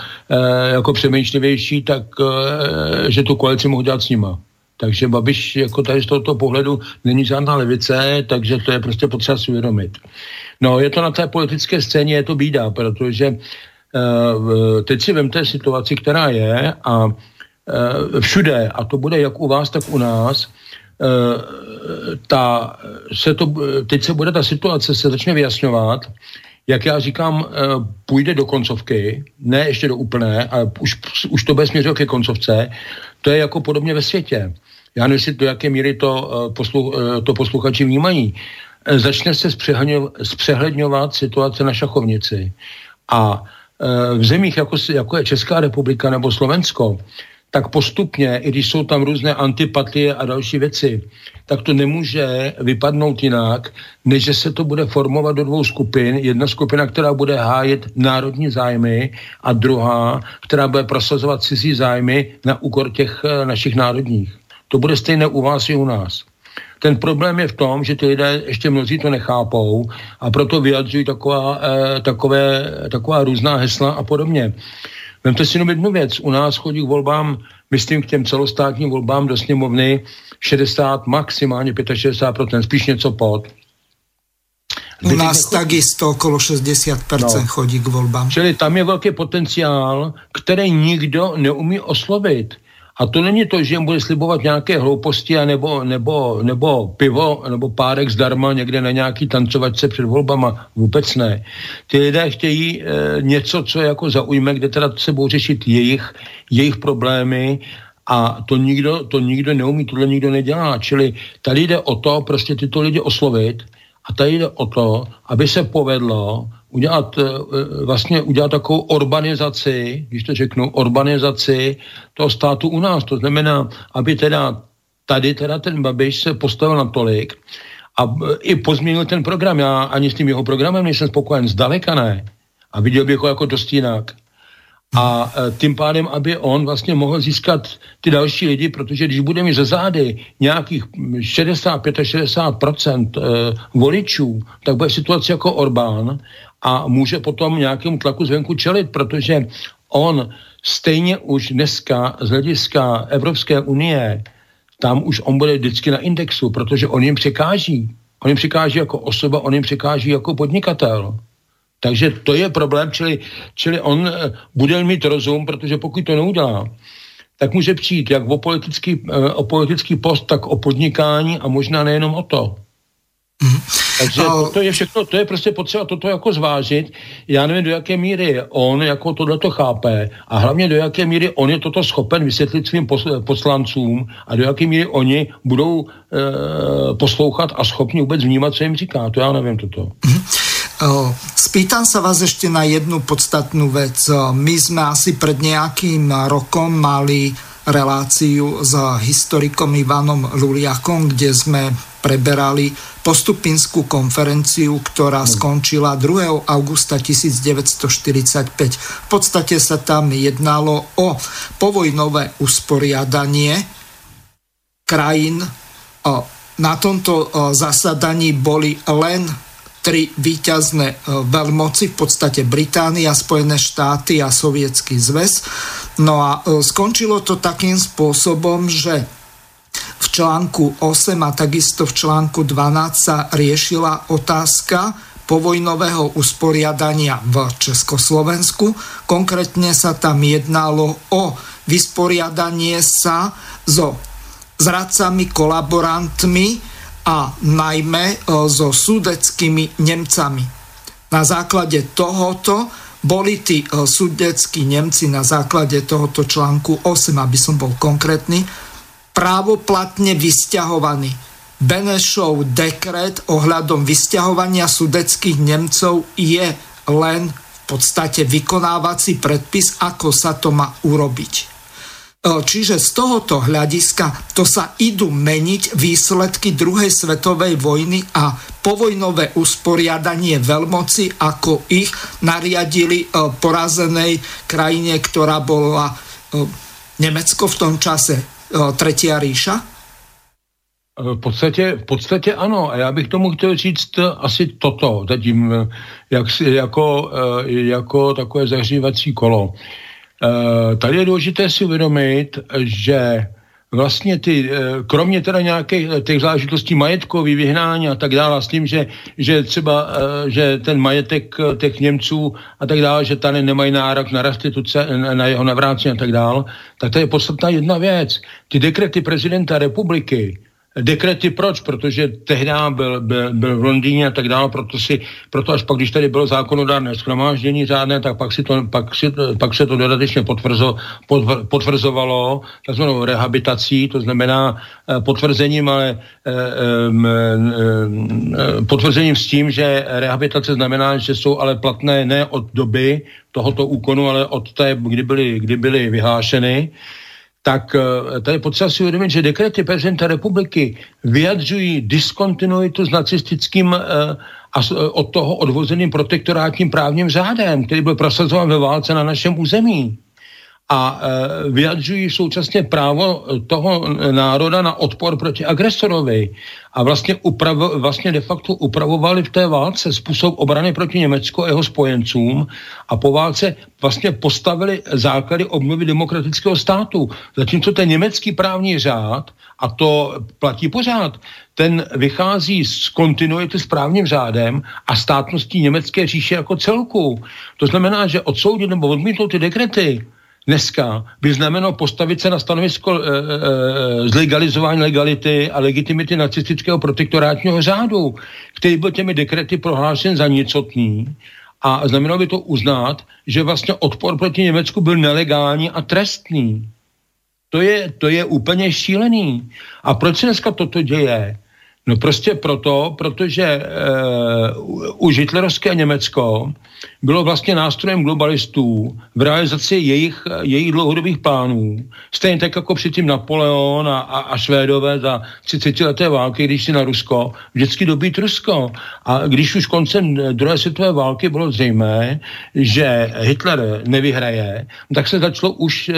jako přemýšlivější, tak uh, že tu koalici mohl dělat s nima. Takže Babiš jako tady z tohoto pohledu není žádná levice, takže to je prostě potřeba si uvědomit. No, je to na té politické scéně, je to bída, protože teď si vemte situaci, která je a všude, a to bude jak u vás, tak u nás, ta, se to, teď se bude ta situace se začne vyjasňovat, jak já říkám, eh, půjde do koncovky, ne ještě do úplné, ale už, už to bude směřovat ke koncovce, to je jako podobně ve světě. Já nevím, do jaké míry to, eh, poslu, eh, to posluchači vnímají. Začne se zpřehledňovat situace na šachovnici. A v zemích, jako, jako je Česká republika nebo Slovensko, tak postupně, i když jsou tam různé antipatie a další věci, tak to nemůže vypadnout jinak, než že se to bude formovat do dvou skupin. Jedna skupina, která bude hájet národní zájmy a druhá, která bude prosazovat cizí zájmy na úkor těch eh, našich národních. To bude stejné u vás i u nás. Ten problém je v tom, že ty lidé ještě mnozí to nechápou a proto vyjadřují taková, eh, takové, taková různá hesla a podobně. Vemte si jenom jednu věc. U nás chodí k volbám, myslím k těm celostátním volbám do sněmovny 60, maximálně 65%, spíš něco pod. U nás nechodí. takisto okolo 60% no. chodí k volbám. Čili tam je velký potenciál, který nikdo neumí oslovit. A to není to, že jim bude slibovat nějaké hlouposti a nebo, nebo, nebo pivo nebo párek zdarma někde na nějaký tancovačce před volbama. Vůbec ne. Ty lidé chtějí e, něco, co jako zaujme, kde teda se budou řešit jejich, jejich problémy a to nikdo, to nikdo neumí, tohle nikdo nedělá. Čili tady jde o to, prostě tyto lidi oslovit a tady jde o to, aby se povedlo udělat, eh, vlastně udělat takovou urbanizaci, když to řeknu, urbanizaci toho státu u nás. To znamená, aby teda tady teda ten Babiš se postavil na tolik a eh, i pozměnil ten program. Já ani s tím jeho programem nejsem spokojen, zdaleka ne. A viděl bych ho jako dost jinak a e, tím pádem, aby on vlastně mohl získat ty další lidi, protože když bude mít ze zády nějakých 65 60% voličů, tak bude situace jako Orbán a může potom nějakému tlaku zvenku čelit, protože on stejně už dneska z hlediska Evropské unie, tam už on bude vždycky na indexu, protože on jim překáží. On jim překáží jako osoba, on jim překáží jako podnikatel. Takže to je problém, čili, čili on eh, bude mít rozum, protože pokud to neudělá, tak může přijít jak o politický, eh, o politický post, tak o podnikání a možná nejenom o to. Mm. Takže to, to je všechno, to je prostě potřeba toto jako zvážit. Já nevím, do jaké míry on jako tohle to chápe a hlavně do jaké míry on je toto schopen vysvětlit svým poslancům a do jaké míry oni budou e, poslouchat a schopni vůbec vnímat, co jim říká. To já nevím toto. Mm. Spýtam sa vás ešte na jednu podstatnú vec. My sme asi pred nejakým rokom mali reláciu s historikom Ivanom Luliakom, kde sme preberali postupinskú konferenciu, ktorá hm. skončila 2. augusta 1945. V podstate sa tam jednalo o povojnové usporiadanie krajín. Na tomto zasadaní boli len tri výťazné e, veľmoci, v podstate Británia, Spojené štáty a Sovietský zväz. No a e, skončilo to takým spôsobom, že v článku 8 a takisto v článku 12 sa riešila otázka povojnového usporiadania v Československu. Konkrétne sa tam jednalo o vysporiadanie sa so zradcami, kolaborantmi, a najmä e, so sudeckými Nemcami. Na základe tohoto boli tí e, sudeckí Nemci na základe tohoto článku 8, aby som bol konkrétny, právoplatne vysťahovaní. Benešov dekret ohľadom vysťahovania sudeckých Nemcov je len v podstate vykonávací predpis, ako sa to má urobiť. E, čiže z tohoto hľadiska to sa idú meniť výsledky druhej svetovej vojny a povojnové usporiadanie veľmoci, ako ich nariadili e, porazenej krajine, ktorá bola e, Nemecko v tom čase Tretia ríša? V podstatě, v podstatě ano. A já bych tomu chtěl říct asi toto, tím, jak, jako, jako takové zahřívací kolo. Eh, tady je důležité si uvědomit, že vlastně ty, eh, kromě teda nějakých eh, těch záležitostí majetkový, vyhnání a tak dále, s tím, že, že třeba, že ten majetek těch Němců a tak dále, že tady nemají nárok na restituce, na jeho navrácení a tak dále, tak to je podstatná jedna věc. Ty dekrety prezidenta republiky, dekrety proč? Protože tehdy byl, byl, byl v Londýně a tak dále, proto, si, proto až pak, když tady bylo zákonodárné schromáždění řádné, tak pak, si to, pak, si, pak se to dodatečně potvrzo, potvr, potvrzovalo takzvanou rehabilitací, to znamená eh, potvrzením, ale eh, eh, potvrzením s tím, že rehabilitace znamená, že jsou ale platné ne od doby tohoto úkonu, ale od té, kdy byly, kdy byly vyhlášeny tak eh, tady potřeba si uvědomit, že dekrety prezidenta republiky vyjadřují diskontinuitu s nacistickým eh, a eh, od toho odvozeným protektorátním právním řádem, který byl prosazován ve válce na našem území. A e, vyjadřují současně právo toho národa na odpor proti agresorovi a vlastně, upravo, vlastně de facto upravovali v té válce způsob obrany proti Německu a jeho spojencům a po válce vlastně postavili základy obnovy demokratického státu. Zatímco ten německý právní řád, a to platí pořád, ten vychází z kontinuity s právním řádem a státností německé říše jako celku. To znamená, že odsoudit nebo odmítnout ty dekrety dneska by znamenalo postavit se na stanovisko e, e, zlegalizování legality a legitimity nacistického protektorátního řádu, který byl těmi dekrety prohlášen za nicotný a znamenalo by to uznat, že vlastně odpor proti Německu byl nelegální a trestný. To je, to je úplně šílený. A proč se dneska toto děje? No prostě proto, protože e, už hitlerovské Německo bylo vlastně nástrojem globalistů v realizaci jejich, jejich dlouhodobých plánů. Stejně tak jako předtím Napoleon a, a, a Švédové za 30 leté války, když si na Rusko, vždycky dobít Rusko. A když už koncem druhé světové války bylo zřejmé, že Hitler nevyhraje, tak se začalo už, eh,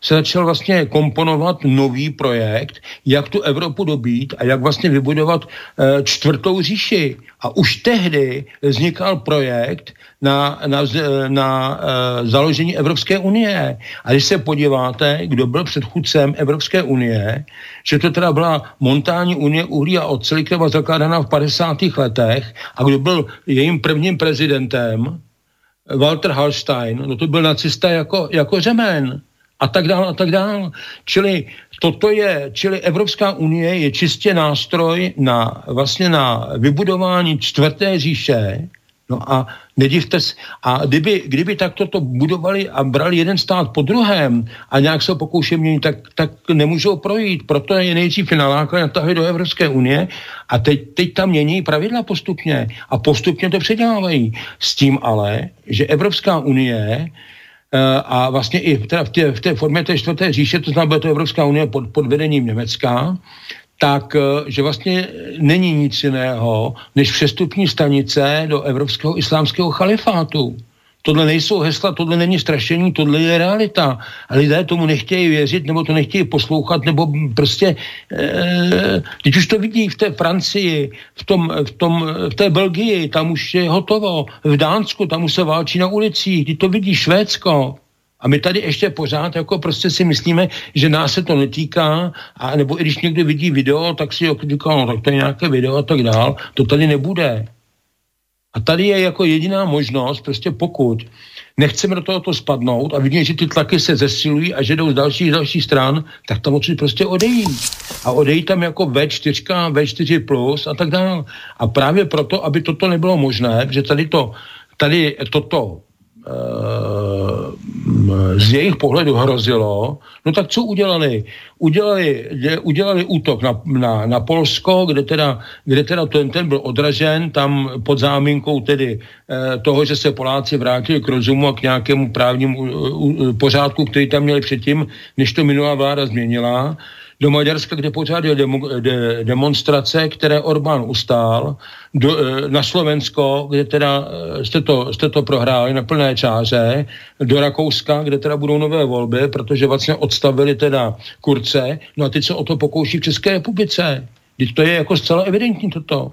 se začal vlastně komponovat nový projekt, jak tu Evropu dobít a jak vlastně vybudovat eh, čtvrtou říši. A už tehdy vznikal projekt, na, na, na uh, založení Evropské unie. A když se podíváte, kdo byl předchůdcem Evropské unie, že to teda byla montání unie uhlí a oceli, která byla zakládána v 50. letech a kdo byl jejím prvním prezidentem, Walter Hallstein, no to byl nacista jako, jako řemen a tak dále a tak dále. Čili toto je, čili Evropská unie je čistě nástroj na vlastně na vybudování čtvrté říše, No a nedivte se, a kdyby, kdyby takto to budovali a brali jeden stát po druhém a nějak se pokoušeli měnit, tak, tak nemůžou projít. Proto je nejdřív nalákali natahli do Evropské unie a teď, teď tam mění pravidla postupně a postupně to předávají. S tím ale, že Evropská unie a vlastně i v té, v té, v té formě té čtvrté říše, to znamená, to Evropská unie pod, pod vedením Německa, tak, eh, že vlastně není nic jiného, než přestupní stanice do Evropského islámského chalifátu. Tohle nejsou hesla, tohle není strašení, tohle je realita. A lidé tomu nechtějí věřit, nebo to nechtějí poslouchat, nebo prostě, e, teď už to vidí v té Francii, v, tom, v, tom, v té Belgii, tam už je hotovo. V Dánsku, tam už se válčí na ulicích, teď to vidí Švédsko. A my tady ještě pořád jako prostě si myslíme, že nás se to netýká, a nebo i když někdo vidí video, tak si říká, no tak to je nějaké video a tak dál. To tady nebude. A tady je jako jediná možnost, prostě pokud nechceme do tohoto spadnout a vidíme, že ty tlaky se zesilují a že jdou z dalších dalších stran, tak tam musí prostě odejít. A odejít tam jako V4, V4 plus a tak dále. A právě proto, aby toto nebylo možné, že tady to, tady toto z jejich pohledu hrozilo, no tak co udělali? Udělali, udělali útok na, na, na Polsko, kde teda, kde teda ten, ten byl odražen, tam pod záminkou tedy eh, toho, že se Poláci vrátili k rozumu a k nějakému právnímu uh, pořádku, který tam měli předtím, než to minulá vláda změnila do Maďarska, kde pořádil demo, de, demonstrace, které Orbán ustál, do, eh, na Slovensko, kde teda eh, jste to, jste to prohráli na plné čáře, do Rakouska, kde teda budou nové volby, protože vlastně odstavili teda Kurce, no a teď se o to pokouší v České republice. Teď to je jako zcela evidentní toto.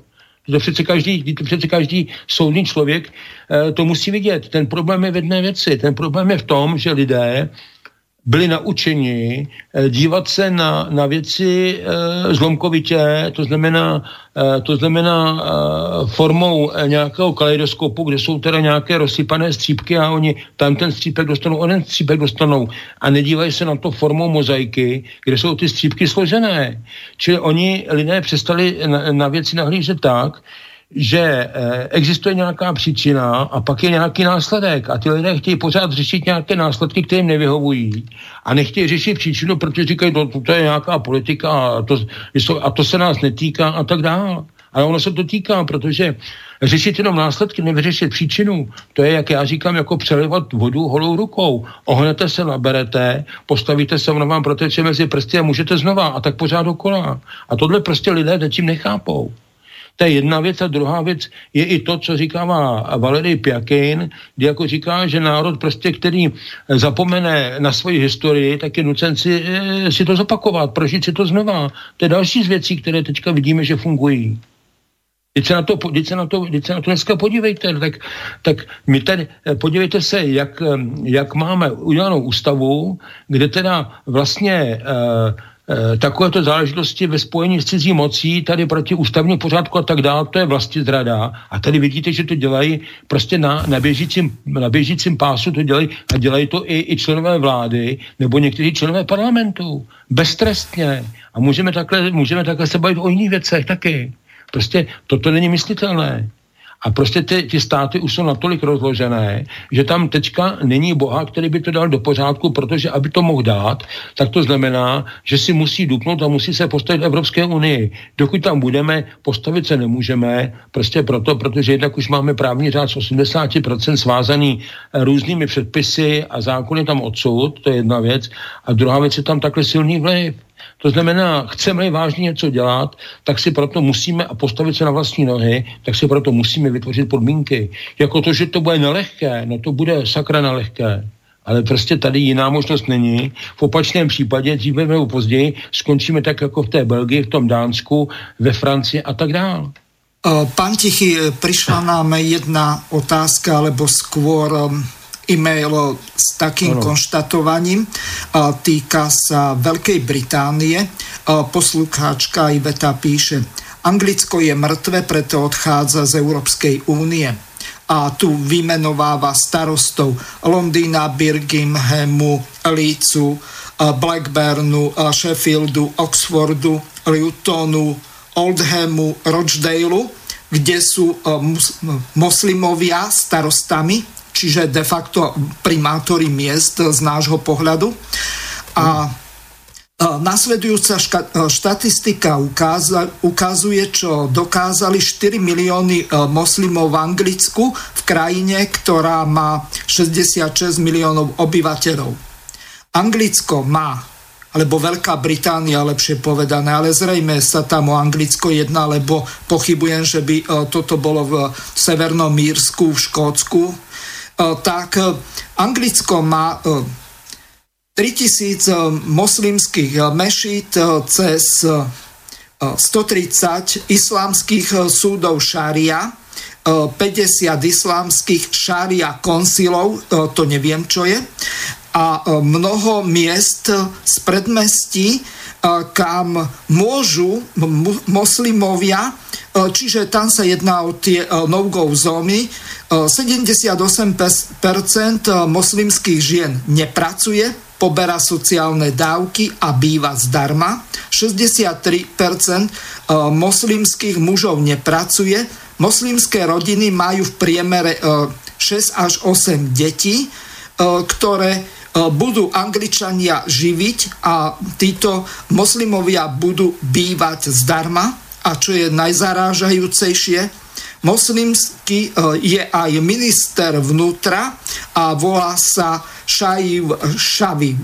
To přece každý, to přece každý soudný člověk e, to musí vidět. Ten problém je v jedné věci. Ten problém je v tom, že lidé byli naučeni eh, dívat se na, na věci e, zlomkovitě, to znamená, e, to znamená e, formou nějakého kaleidoskopu, kde jsou teda nějaké rozsypané střípky a oni tam ten střípek dostanou, onen střípek dostanou a nedívají se na to formou mozaiky, kde jsou ty střípky složené. Čili oni lidé přestali na, na věci nahlížet tak, že eh, existuje nějaká příčina a pak je nějaký následek a ty lidé chtějí pořád řešit nějaké následky, které jim nevyhovují a nechtějí řešit příčinu, protože říkají, to, to je nějaká politika a to, a to se nás netýká a tak dále. Ale ono se to týká, protože řešit jenom následky, nevyřešit příčinu, to je, jak já říkám, jako přelivat vodu holou rukou. Ohnete se, naberete, postavíte se, ono vám proteče mezi prsty a můžete znova a tak pořád dokola. A tohle prostě lidé zatím nechápou. To je jedna věc a druhá věc je i to, co říkává Valery Pjakin, kdy jako říká, že národ prostě, který zapomene na svoji historii, tak je nucen si, eh, si to zopakovat, prožít si to znova. To je další z věcí, které teďka vidíme, že fungují. Teď se na to, teď se na to, teď se na to dneska podívejte, tak, tak my tady, eh, podívejte se, jak, eh, jak máme udělanou ústavu, kde teda vlastně Eh, takovéto záležitosti ve spojení s cizí mocí, tady proti ústavnímu pořádku a tak dále, to je vlastně zrada. A tady vidíte, že to dělají prostě na, na, běžícím, na běžícím pásu, to dělají a dělají to i, i členové vlády nebo někteří členové parlamentu. Beztrestně. A můžeme takhle, můžeme takhle se bavit o jiných věcech taky. Prostě toto není myslitelné. A prostě ty, ty státy už jsou natolik rozložené, že tam teďka není boha, který by to dal do pořádku, protože aby to mohl dát, tak to znamená, že si musí dupnout a musí se postavit Evropské unii. Dokud tam budeme, postavit se nemůžeme, prostě proto, protože jednak už máme právní řád z 80% svázaný různými předpisy a zákony tam odsud, to je jedna věc. A druhá věc je tam takhle silný vliv. To znamená, chceme-li vážně něco dělat, tak si proto musíme a postavit se na vlastní nohy, tak si proto musíme vytvořit podmínky. Jako to, že to bude nelehké, no to bude sakra nelehké. Ale prostě tady jiná možnost není. V opačném případě, dříve nebo později, skončíme tak jako v té Belgii, v tom Dánsku, ve Francii a tak dále. Pán Tichy, prišla nám jedna otázka, alebo skôr e-mail s takým ano. konštatovaním. Týka sa Veľkej Británie. Poslucháčka Iveta píše, Anglicko je mŕtve, preto odchádza z Európskej únie. A tu vymenováva starostov Londýna, Birminghamu, Leedsu, Blackburnu, Sheffieldu, Oxfordu, Lutonu, Oldhamu, Rochdaleu, kde sú moslimovia starostami čiže de facto primátory miest z nášho pohľadu. A Nasledujúca štatistika ukazuje, čo dokázali 4 milióny e, moslimov v Anglicku, v krajine, ktorá má 66 miliónov obyvateľov. Anglicko má, alebo Veľká Británia, lepšie povedané, ale zrejme sa tam o Anglicko jedná, lebo pochybujem, že by e, toto bolo v Severnom Mírsku, v Škótsku, E, tak e, Anglicko má 3000 e, moslimských mešít cez 130 islámskych súdov šária, 50 islámskych šária konsilov, to neviem čo je, a mnoho miest z predmestí, kam môžu moslimovia, čiže tam sa jedná o tie no-go zóny, 78% moslimských žien nepracuje, poberá sociálne dávky a býva zdarma. 63% moslimských mužov nepracuje. Moslimské rodiny majú v priemere 6 až 8 detí, ktoré budú Angličania živiť a títo moslimovia budú bývať zdarma. A čo je najzarážajúcejšie, Moslimský e, je aj minister vnútra a volá sa Šajiv. Šavit.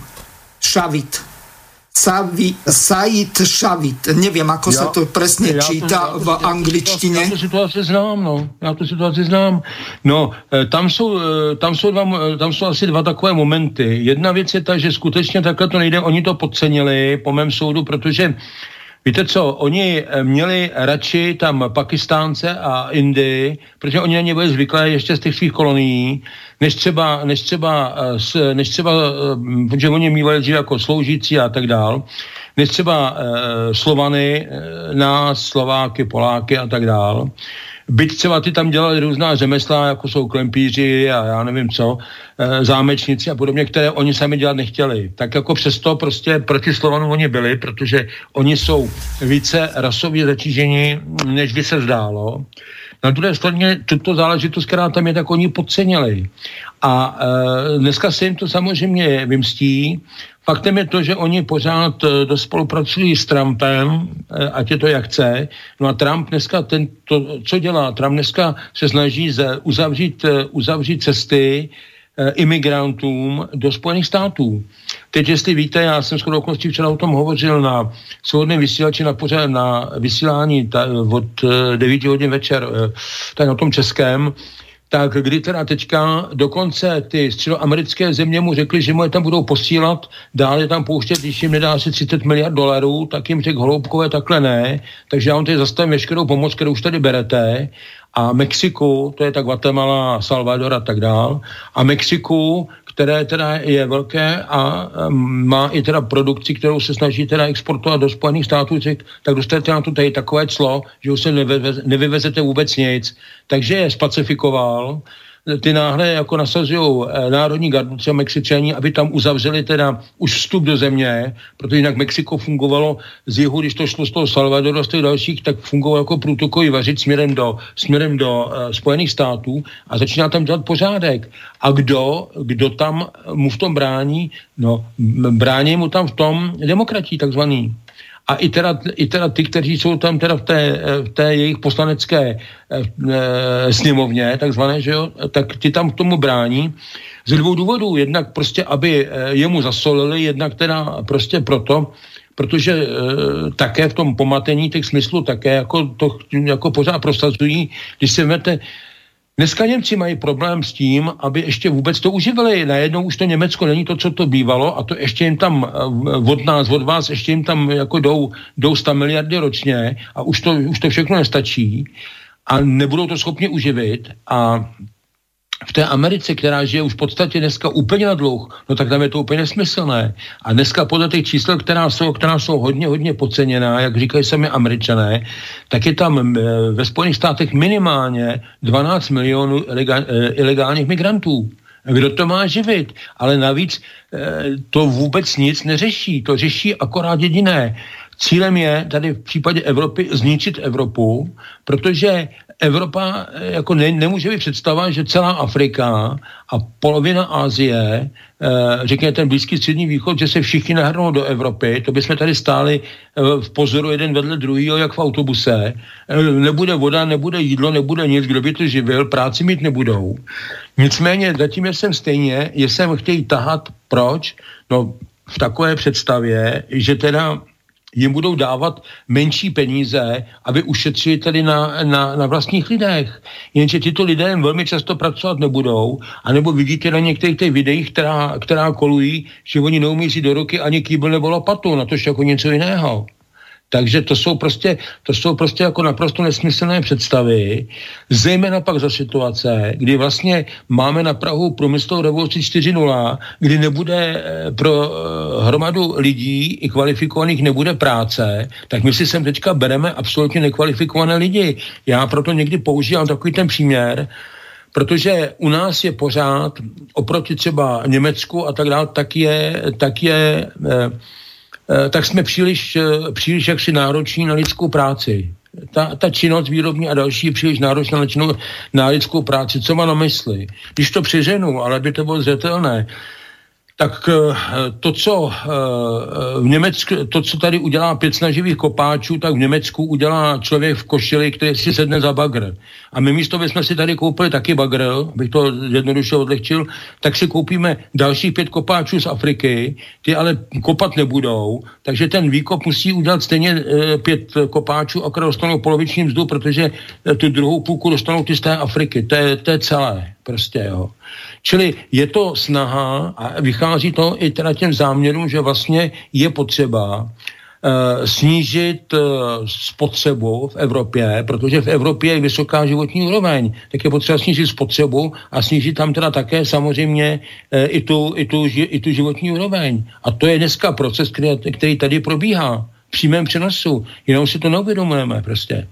Savi, Said Šavit. Neviem, ako ja, sa to presne ja číta to, v ja, angličtine. Ja tu situaci znám, no. Ja tu situaci znám. No, e, tam jsou, e, tam jsou, dva, tam jsou asi dva takové momenty. Jedna věc je ta, že skutečně takhle to nejde. Oni to podcenili, po mém soudu, protože Víte co, oni eh, měli radši tam Pakistánce a Indii, protože oni na ně byli zvyklé ještě z těch svých kolonií, než třeba, než třeba, eh, než třeba eh, protože oni mývali jako sloužící a tak dál, než třeba Slovany, nás, Slováky, Poláky a tak dál. Byť třeba ty tam dělali různá řemesla, jako jsou klempíři a já nevím co, e, zámečníci a podobně, které oni sami dělat nechtěli. Tak jako přesto prostě proti Slovanu oni byli, protože oni jsou více rasově zatíženi, než by se zdálo. Na druhé straně tuto záležitost, která tam je, tak oni podcenili. A e, dneska se jim to samozřejmě vymstí. Faktem je to, že oni pořád e, do spolupracují s Trumpem, e, ať je to jak chce. No a Trump dneska, ten, to, co dělá? Trump dneska se snaží uzavřít, e, uzavřít cesty imigrantům do Spojených států. Teď, jestli víte, já jsem skoro okolností včera o tom hovořil na svobodném vysílači na pořád na vysílání ta, od 9 eh, hodin večer, eh, tak na tom českém, tak kdy teda teďka dokonce ty středoamerické země mu řekli, že mu je tam budou posílat, dále tam pouštět, když jim nedá asi 30 miliard dolarů, tak jim řekl Holoubkové takhle ne, takže já vám tady zastavím veškerou pomoc, kterou už tady berete. A Mexiku, to je tak Guatemala, Salvador a tak dál, a Mexiku, které teda je velké a má i teda produkci, kterou se snaží teda exportovat do Spojených států, tak dostanete na to tady takové clo, že už se nevyvezete vůbec nic. Takže je spacifikoval, ty náhle jako nasazují eh, národní gardu, třeba Mexičani, aby tam uzavřeli teda už vstup do země, protože jinak Mexiko fungovalo z jihu, když to šlo z toho Salvadoru a z těch dalších, tak fungovalo jako průtokový vařič směrem do, směrem do uh, Spojených států a začíná tam dělat pořádek. A kdo, kdo tam mu v tom brání? No, brání mu tam v tom demokratí takzvaný a i teda, i teda ty, kteří jsou tam teda v té, v té jejich poslanecké e, sněmovně, takzvané, že jo, tak ti tam k tomu brání. Z dvou důvodů. Jednak prostě, aby eh, jemu zasolili, jednak teda prostě proto, protože e, také v tom pomatení těch smyslů také jako to jako pořád prosazují, když se vete, Dneska Němci mají problém s tím, aby ještě vůbec to uživili. Najednou už to Německo není to, co to bývalo a to ještě jim tam eh, od nás, od vás, ještě jim tam jako jdou, jdou 100 miliardy ročně a už to, už to všechno nestačí a nebudou to schopni uživit a v té Americe, která žije už v podstatě dneska úplně na dluh, no tak tam je to úplně nesmyslné. A dneska podle těch čísel, která jsou, která jsou hodně, hodně podceněná, jak říkají sami američané, tak je tam eh, ve Spojených státech minimálně 12 milionů eh, ilegálních migrantů. Kdo to má živit? Ale navíc eh, to vůbec nic neřeší. To řeší akorát jediné. Cílem je tady v případě Evropy zničit Evropu, protože Evropa eh, jako ne, nemůže být představa, že celá Afrika a polovina Asie, e, řekněme ten Blízký střední východ, že se všichni nahrnou do Evropy, to bychom tady stáli e, v pozoru jeden vedle druhého, jak v autobuse. Nebude voda, nebude jídlo, nebude nic, kdo by to živil, práci mít nebudou. Nicméně zatím jsem stejně, jsem chtějí tahat, proč? No v takové představě, že teda jim budou dávat menší peníze, aby ušetřili tedy na, na, na vlastních lidech. Jenže tyto lidé velmi často pracovat nebudou, anebo vidíte na některých těch videích, která, která kolují, že oni neumí si do ruky ani kýbl nebo lopatu, na to jako něco jiného. Takže to jsou prostě, to jsou prostě jako naprosto nesmyslné představy, zejména pak za situace, kdy vlastně máme na Prahu průmyslovou revoluci 4.0, kdy nebude eh, pro eh, hromadu lidí i kvalifikovaných nebude práce, tak my si sem teďka bereme absolutně nekvalifikované lidi. Já proto někdy používám takový ten příměr, protože u nás je pořád oproti třeba Německu a tak dále, tak je, tak je eh, tak jsme příliš, eh, příliš jaksi nároční na lidskou práci. Ta, ta činnost výrobní a další je příliš náročná na, na lidskou práci. Co má na mysli? Když to přiženu, ale by to bylo zřetelné, tak eh, to, co eh, v Německu, to, co tady udělá pět snaživých kopáčů, tak v Německu udělá člověk v košili, který si sedne za bagr. A my místo, jsme si tady koupili taky bagr, abych to jednoduše odlehčil, tak si koupíme dalších pět kopáčů z Afriky, ty ale kopat nebudou, takže ten výkop musí udělat stejně eh, pět kopáčů, akorát dostanou poloviční mzdu, protože tu druhou půlku dostanou ty z té Afriky. To je, to je celé. Prostě, jo. Čili je to snaha a vychází to i teda těm záměrům, že vlastně je potřeba uh, snížit uh, spotřebu v Evropě, protože v Evropě je vysoká životní úroveň, tak je potřeba snížit spotřebu a snížit tam teda také samozřejmě uh, i, tu, i, tu, i tu životní úroveň. A to je dneska proces, který, který tady probíhá v přímém přenosu. Jenom si to neuvědomujeme prostě.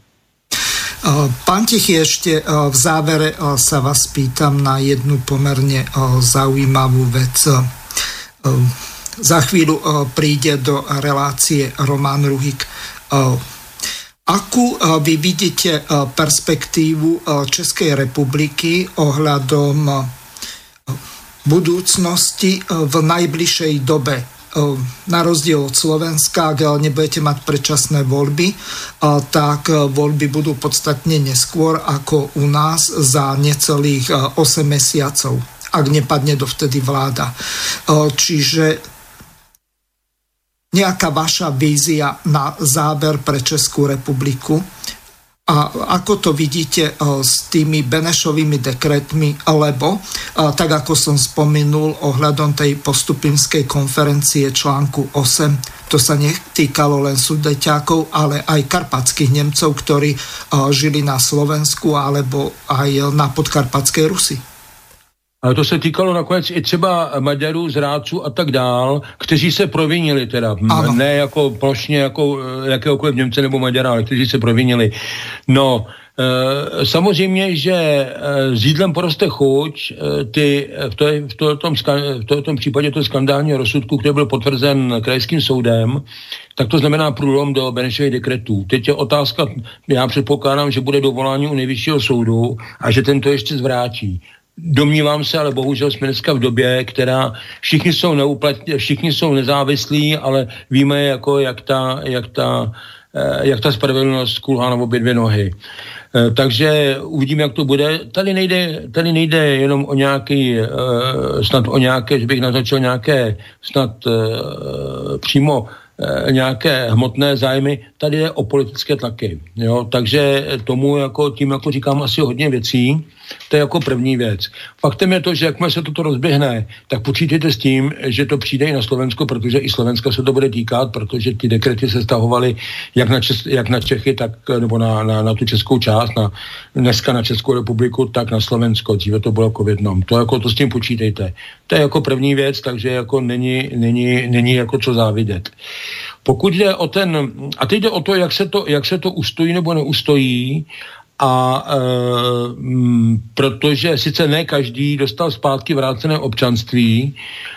Pán Tichy, ešte v závere sa vás pýtam na jednu pomerne zaujímavú vec. Za chvíľu príde do relácie Román Ruhik. Akú vy vidíte perspektívu Českej republiky ohľadom budúcnosti v najbližšej dobe? Ehm, na rozdiel od Slovenska, ak nebudete mať predčasné voľby, tak e, voľby budú podstatne neskôr ako u nás za necelých 8 e, mesiacov, ak nepadne dovtedy vláda. Čiže nejaká vaša vízia na záber pre Českú republiku? A ako to vidíte eh, s tými Benešovými dekretmi, lebo, eh, tak ako som spomenul ohľadom tej postupinskej konferencie článku 8, to sa netýkalo len sudeťákov, ale aj karpatských Nemcov, ktorí eh, žili na Slovensku alebo aj na podkarpatskej Rusi. Ale to se týkalo nakonec i třeba Maďarů, zrádců a tak dál, kteří se provinili teda. Ano. Ne jako plošně jako eh, jakéhokoliv Němce nebo Maďara, ale kteří se provinili. No, e, samozřejmě, že e, s jídlem poroste chuť, e, ty, v, to, v, to, tom, v to, tom případě to skandálního rozsudku, který byl potvrzen krajským soudem, tak to znamená průlom do Benešových dekretů. Teď je otázka, já předpokládám, že bude dovolání u nejvyššího soudu a že tento ještě zvrátí. Domnívám se, ale bohužel jsme dneska v době, která všichni jsou, neuplatně, všichni jsou nezávislí, ale víme, jako, jak, ta, jak, ta, eh, jak ta spravedlnost kulhá na obě dvě nohy. Eh, takže uvidíme, jak to bude. Tady nejde, tady nejde jenom o nějaký, eh, snad o nějaké, že bych naznačil nějaké snad přímo nějaké hmotné zájmy, tady je o politické tlaky. Jo? Takže tomu jako, tím jako říkám asi hodně věcí. To je jako první věc. Faktem je to, že jakmile se toto rozběhne, tak počítejte s tím, že to přijde i na Slovensko, protože i Slovenska se to bude týkat, protože ty dekrety se stahovaly jak na, Čes, jak na Čechy, tak nebo na, na, na tu českou část, na, dneska na Českou republiku, tak na Slovensko. Dříve to bylo jako v jednom. To, jako, to s tím počítejte. To je jako první věc, takže jako není, není, není jako co závidět. Pokud jde o ten, a teď jde o to, jak se to, jak se to ustojí nebo neustojí, a e, m, protože sice ne každý dostal zpátky vrácené občanství,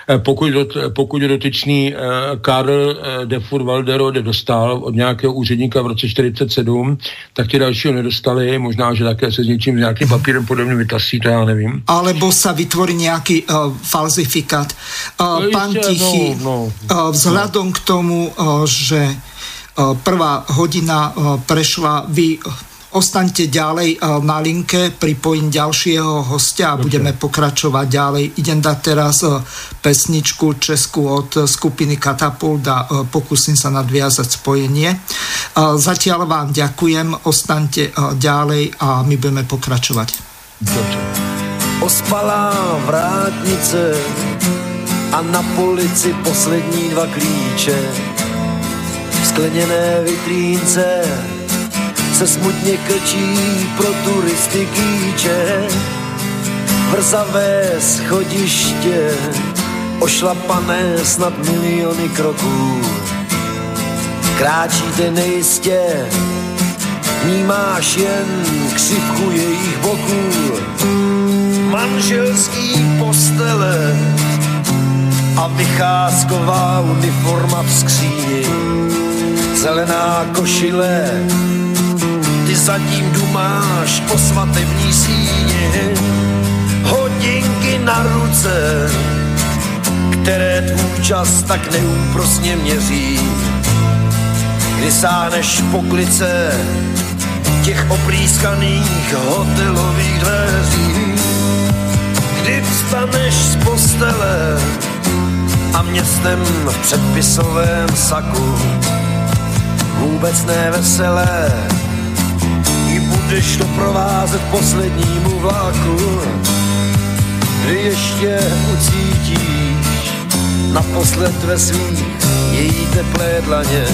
e, pokud, dot, pokud dotyčný e, Karl e, de Furwalderode dostal od nějakého úředníka v roce 47, tak ti další ho nedostali, možná, že také se s něčím, s nějakým papírem podobným vytasí, to já nevím. Alebo sa vytvorí nějaký uh, falzifikát. Uh, no, pán Tichy, no, no, uh, vzhľadom no. k tomu, uh, že uh, prvá hodina uh, prešla, vy Ostaňte ďalej eh, na linke, pripojím ďalšieho hostia a budeme pokračovať ďalej. Idem dať teraz eh, pesničku Česku od skupiny Katapult a eh, pokúsim sa nadviazať spojenie. Zatiaľ vám ďakujem, ostaňte ďalej a my budeme pokračovať. Dobře. Ospalá vrátnice a na polici poslední dva klíče. Skleněné vitrínce se smutně krčí pro turisty kýče. Vrzavé schodiště, ošlapané snad miliony kroků. Kráčíte nejistě, vnímáš jen křivku jejich boků. Manželský postele a vycházková uniforma v skříni. Zelená košile zatím dumáš o svatební síně, hodinky na ruce, které tvůj čas tak neúprosně měří. Kdy sáhneš po klice těch oprýskaných hotelových dveří, kdy vstaneš z postele a městem v předpisovém saku vůbec neveselé budeš doprovázet poslednímu vláku, kdy ještě ucítíš naposled ve svých její teplé dlaně.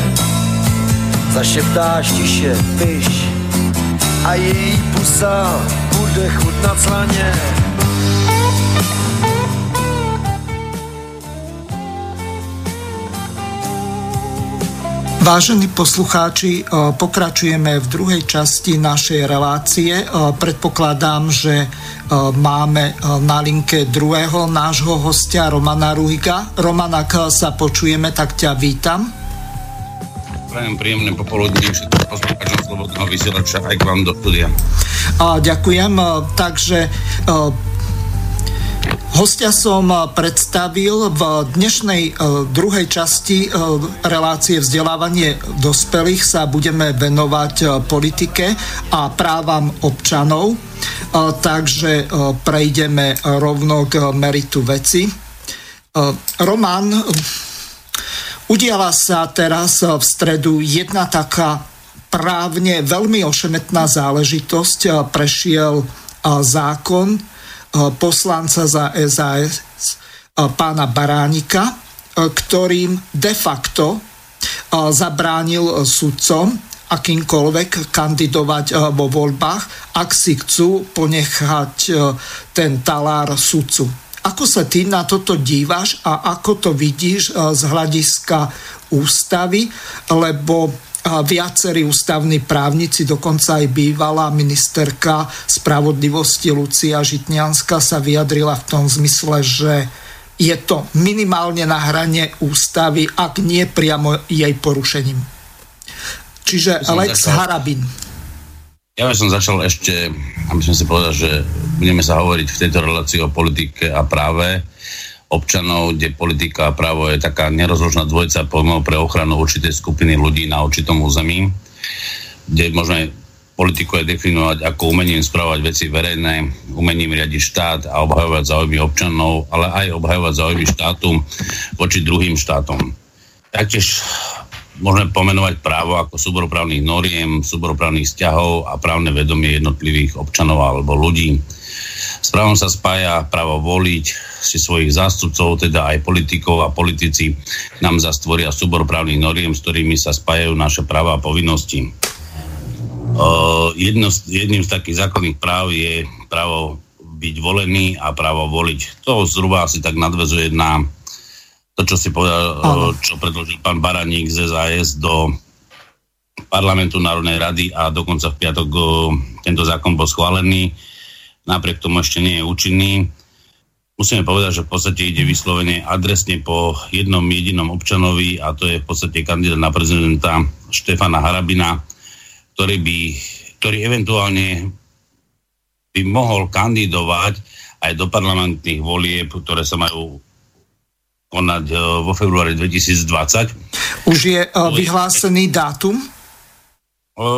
Zašeptáš tiše, piš a její pusa bude chutnat slaně. Vážení poslucháči, e, pokračujeme v druhej časti našej relácie. E, predpokladám, že e, máme na linke druhého nášho hostia Romana Ruhiga. Roman, ak sa počujeme, tak ťa vítam. Prajem príjemné popoludne všetkým poslucháčom Slobodného vysielača aj k vám do studia. Ďakujem. Takže Hostia som eh, predstavil v dnešnej eh, druhej časti eh, relácie vzdelávanie dospelých sa budeme venovať politike a právam občanov. Takže prejdeme rovno k meritu veci. Roman, Udiala sa teraz v stredu jedna taká právne veľmi ošemetná záležitosť. Prešiel zákon poslanca za SAS pána Baránika, ktorým de facto zabránil sudcom akýmkoľvek kandidovať vo voľbách, ak si chcú ponechať ten talár sudcu. Ako sa ty na toto díváš a ako to vidíš z hľadiska ústavy, lebo viacerí ústavní právnici, dokonca aj bývalá ministerka spravodlivosti Lucia Žitňanská sa vyjadrila v tom zmysle, že je to minimálne na hrane ústavy, ak nie priamo jej porušením. Čiže Lex začal, Harabin. Ja by som začal ešte, aby som si povedal, že budeme sa hovoriť v tejto relácii o politike a práve občanov, kde politika a právo je taká nerozložná dvojica pojmov pre ochranu určitej skupiny ľudí na určitom území, kde môžeme politiku je definovať ako umením správať veci verejné, umením riadiť štát a obhajovať záujmy občanov, ale aj obhajovať záujmy štátu voči druhým štátom. Taktiež môžeme pomenovať právo ako súbor právnych noriem, súbor právnych vzťahov a právne vedomie jednotlivých občanov alebo ľudí. S právom sa spája právo voliť si svojich zástupcov, teda aj politikov a politici nám zastvoria súbor právnych noriem, s ktorými sa spájajú naše práva a povinnosti jedno, jedným z takých základných práv je právo byť volený a právo voliť. To zhruba asi tak nadvezuje na to, čo si povedal, čo predložil pán Baraník z SAS do parlamentu Národnej rady a dokonca v piatok tento zákon bol schválený. Napriek tomu ešte nie je účinný. Musíme povedať, že v podstate ide vyslovene adresne po jednom jedinom občanovi a to je v podstate kandidát na prezidenta Štefana Harabina, ktorý by, ktorý eventuálne by mohol kandidovať aj do parlamentných volieb, ktoré sa majú konať e, vo februári 2020. Už je uh, vyhlásený dátum?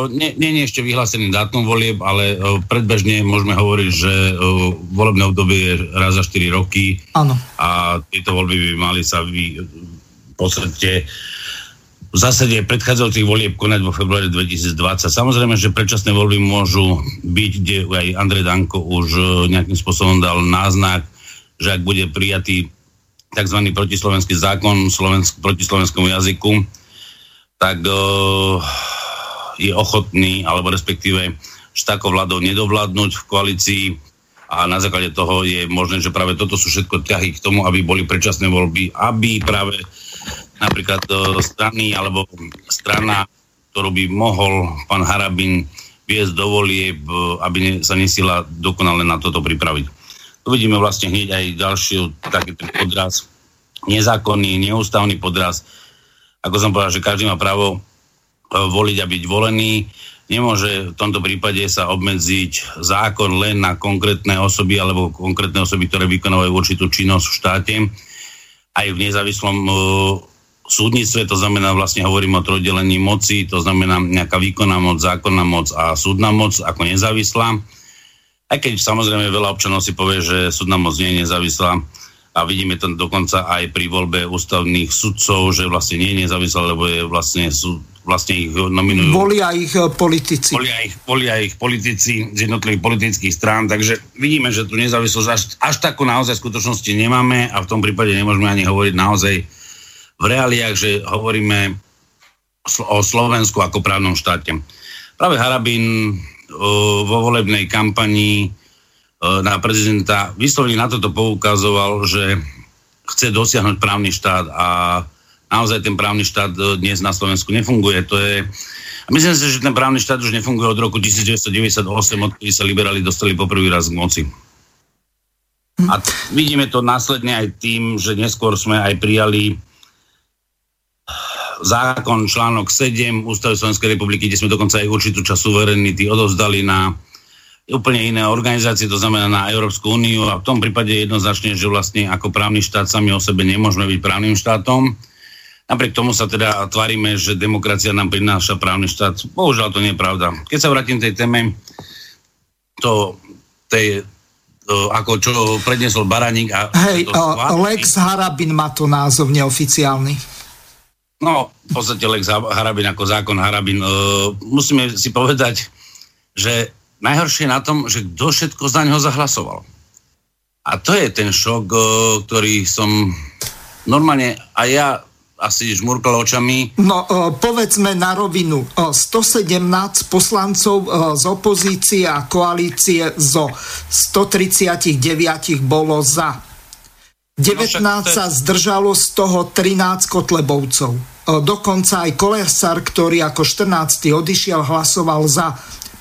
Nie, nie, nie ešte vyhlásený dátum volieb, ale predbežne môžeme hovoriť, že volebné obdobie je raz za 4 roky Áno. a tieto voľby by mali sa vy, v podstate v zásade predchádzajúcich volieb konať vo februári 2020. Samozrejme, že predčasné voľby môžu byť, kde aj Andrej Danko už nejakým spôsobom dal náznak, že ak bude prijatý tzv. protislovenský zákon slovensk, proti slovenskému jazyku, tak uh, je ochotný, alebo respektíve štáko vládou nedovládnuť v koalícii a na základe toho je možné, že práve toto sú všetko ťahy k tomu, aby boli predčasné voľby, aby práve napríklad do strany alebo strana, ktorú by mohol pán Harabin viesť do volieb, aby sa nesila dokonale na toto pripraviť. Tu vidíme vlastne hneď aj ďalší taký ten podraz, nezákonný, neústavný podraz. Ako som povedal, že každý má právo e, voliť a byť volený. Nemôže v tomto prípade sa obmedziť zákon len na konkrétne osoby alebo konkrétne osoby, ktoré vykonávajú určitú činnosť v štáte. Aj v nezávislom e, súdnictve, to znamená vlastne hovorím o trojdelení moci, to znamená nejaká výkonná moc, zákonná moc a súdna moc ako nezávislá. Aj keď samozrejme veľa občanov si povie, že súdna moc nie je nezávislá a vidíme to dokonca aj pri voľbe ústavných sudcov, že vlastne nie je nezávislá, lebo je vlastne, sú, vlastne ich nominujú. Volia ich eh, politici. Volia ich, volia ich politici z jednotlivých politických strán, takže vidíme, že tu nezávislosť až, až takú naozaj v skutočnosti nemáme a v tom prípade nemôžeme ani hovoriť naozaj v reáliách, že hovoríme o Slovensku ako právnom štáte. Práve Harabin vo volebnej kampanii na prezidenta vyslovene na toto poukazoval, že chce dosiahnuť právny štát a naozaj ten právny štát dnes na Slovensku nefunguje. To je, a myslím si, že ten právny štát už nefunguje od roku 1998, odkedy sa liberáli dostali poprvý raz k moci. A vidíme to následne aj tým, že neskôr sme aj prijali zákon článok 7 Ústavy Slovenskej republiky, kde sme dokonca aj určitú časť suverenity odovzdali na úplne iné organizácie, to znamená na Európsku úniu a v tom prípade jednoznačne, že vlastne ako právny štát sami o sebe nemôžeme byť právnym štátom. Napriek tomu sa teda tvárime, že demokracia nám prináša právny štát. Bohužiaľ to nie je pravda. Keď sa vrátim tej téme, to, tej, to, ako čo predniesol Baraník a... Hej, Lex Harabin má to názov neoficiálny. No, v podstate Lex Harabin ako zákon Harabin. Uh, musíme si povedať, že najhoršie na tom, že kto všetko za neho zahlasoval. A to je ten šok, ktorý som normálne a ja asi žmurkal očami. No, povedzme na rovinu. 117 poslancov z opozície a koalície zo 139 bolo za. 19 no sa zdržalo, z toho 13 Kotlebovcov. Dokonca aj Kolesar, ktorý ako 14. odišiel, hlasoval za.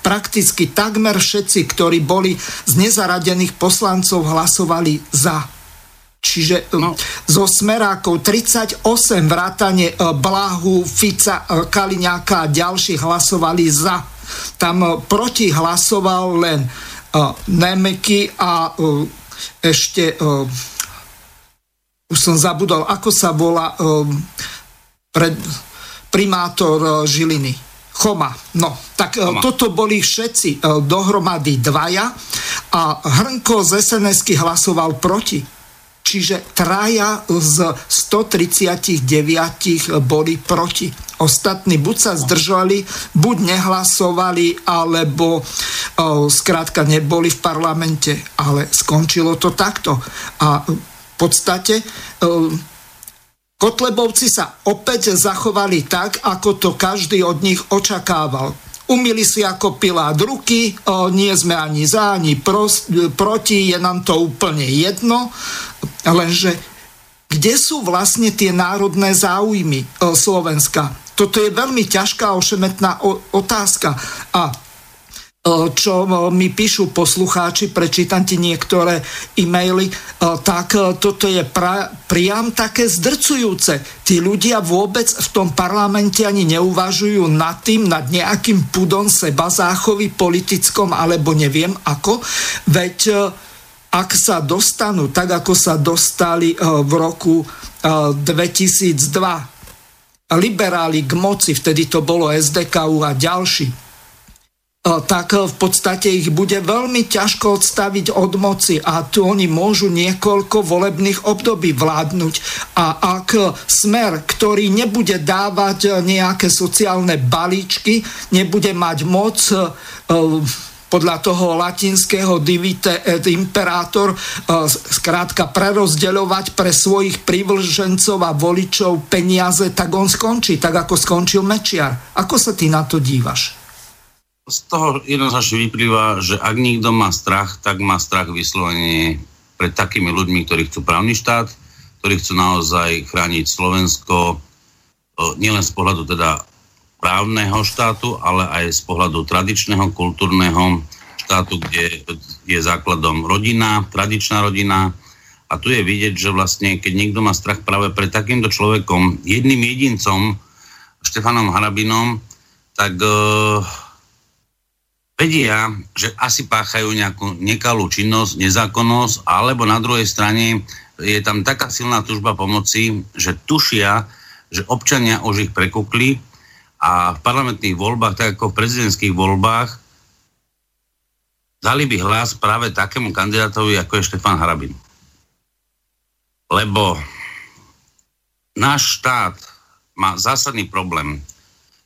Prakticky takmer všetci, ktorí boli z nezaradených poslancov, hlasovali za. Čiže no. zo smerákov 38 vrátane Blahu, Fica, Kaliňáka a ďalších hlasovali za. Tam proti hlasoval len Nemeky a ešte už som zabudol, ako sa volá um, pred, primátor Žiliny. Choma. No, tak uh, Choma. toto boli všetci uh, dohromady dvaja a Hrnko z sns hlasoval proti. Čiže traja z 139 boli proti. Ostatní buď sa zdržali, buď nehlasovali, alebo o, skrátka neboli v parlamente. Ale skončilo to takto. A podstate e, Kotlebovci sa opäť zachovali tak, ako to každý od nich očakával. Umili si ako Pilát ruky, o, nie sme ani za, ani pros, proti, je nám to úplne jedno, lenže kde sú vlastne tie národné záujmy Slovenska? Toto je veľmi ťažká ošemetná otázka a čo mi píšu poslucháči, prečítam ti niektoré e-maily, tak toto je pra, priam také zdrcujúce. Tí ľudia vôbec v tom parlamente ani neuvažujú nad tým, nad nejakým pudom seba záchovy politickom, alebo neviem ako, veď ak sa dostanú tak, ako sa dostali v roku 2002 liberáli k moci, vtedy to bolo SDKU a ďalší, tak v podstate ich bude veľmi ťažko odstaviť od moci a tu oni môžu niekoľko volebných období vládnuť. A ak smer, ktorý nebude dávať nejaké sociálne balíčky, nebude mať moc podľa toho latinského divite et imperator skrátka prerozdeľovať pre svojich privlžencov a voličov peniaze, tak on skončí, tak ako skončil Mečiar. Ako sa ty na to dívaš? Z toho jednoznačne vyplýva, že ak niekto má strach, tak má strach vyslovene pred takými ľuďmi, ktorí chcú právny štát, ktorí chcú naozaj chrániť Slovensko nielen z pohľadu teda právneho štátu, ale aj z pohľadu tradičného, kultúrneho štátu, kde je základom rodina, tradičná rodina. A tu je vidieť, že vlastne, keď niekto má strach práve pred takýmto človekom, jedným jedincom, Štefanom Harabinom, tak uh, vedia, že asi páchajú nejakú nekalú činnosť, nezákonnosť, alebo na druhej strane je tam taká silná tužba pomoci, že tušia, že občania už ich prekukli a v parlamentných voľbách, tak ako v prezidentských voľbách, dali by hlas práve takému kandidátovi, ako je Štefan Harabin. Lebo náš štát má zásadný problém.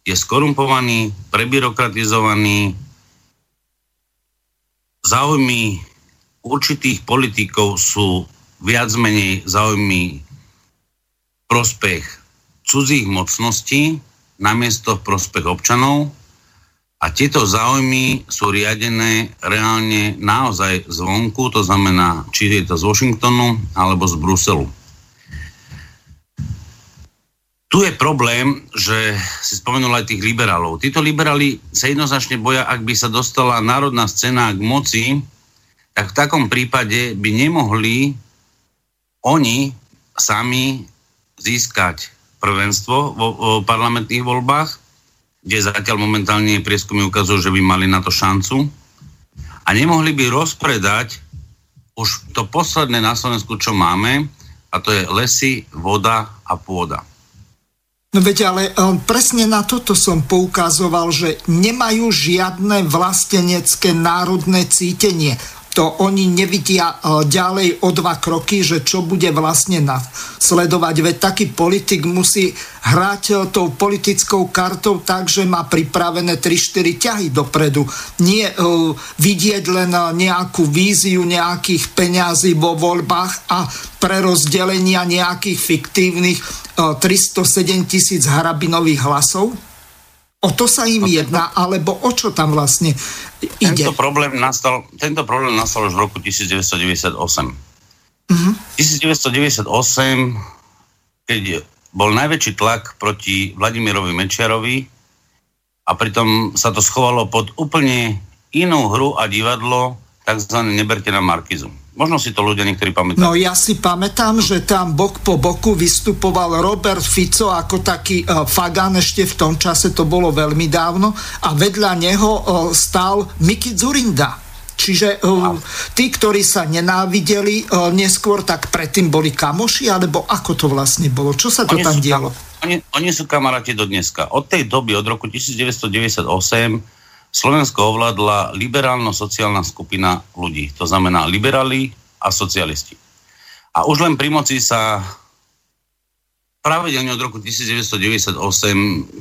Je skorumpovaný, prebyrokratizovaný, záujmy určitých politikov sú viac menej záujmy prospech cudzích mocností namiesto prospech občanov a tieto záujmy sú riadené reálne naozaj zvonku, to znamená, či je to z Washingtonu alebo z Bruselu. Tu je problém, že si spomenul aj tých liberálov. Títo liberáli sa jednoznačne boja, ak by sa dostala národná scéna k moci, tak v takom prípade by nemohli oni sami získať prvenstvo vo, vo parlamentných voľbách, kde zatiaľ momentálne prieskumy ukazujú, že by mali na to šancu. A nemohli by rozpredať už to posledné na Slovensku, čo máme, a to je lesy, voda a pôda. No veď ale um, presne na toto som poukazoval, že nemajú žiadne vlastenecké národné cítenie. To oni nevidia e, ďalej o dva kroky, že čo bude vlastne sledovať. Veď taký politik musí hrať e, tou politickou kartou tak, že má pripravené 3-4 ťahy dopredu. Nie uh, vidieť len nejakú víziu nejakých peňazí vo voľbách a prerozdelenia nejakých fiktívnych uh, 307 tisíc hrabinových hlasov? O to sa im no, jedná, alebo o čo tam vlastne ide? Tento problém nastal, tento problém nastal už v roku 1998. Uh-huh. 1998, keď bol najväčší tlak proti Vladimirovi Mečiarovi a pritom sa to schovalo pod úplne inú hru a divadlo, tzv. Neberte na Markizu. Možno si to ľudia niektorí pamätajú. No ja si pamätám, že tam bok po boku vystupoval Robert Fico ako taký uh, fagán ešte v tom čase, to bolo veľmi dávno, a vedľa neho uh, stál Miki Zurinda. Čiže uh, tí, ktorí sa nenávideli uh, neskôr, tak predtým boli kamoši, alebo ako to vlastne bolo? Čo sa to oni tam dialo? Kam, oni, oni sú kamaráti do dneska. Od tej doby, od roku 1998 Slovensko ovládla liberálno-sociálna skupina ľudí. To znamená liberáli a socialisti. A už len pri moci sa pravidelne od roku 1998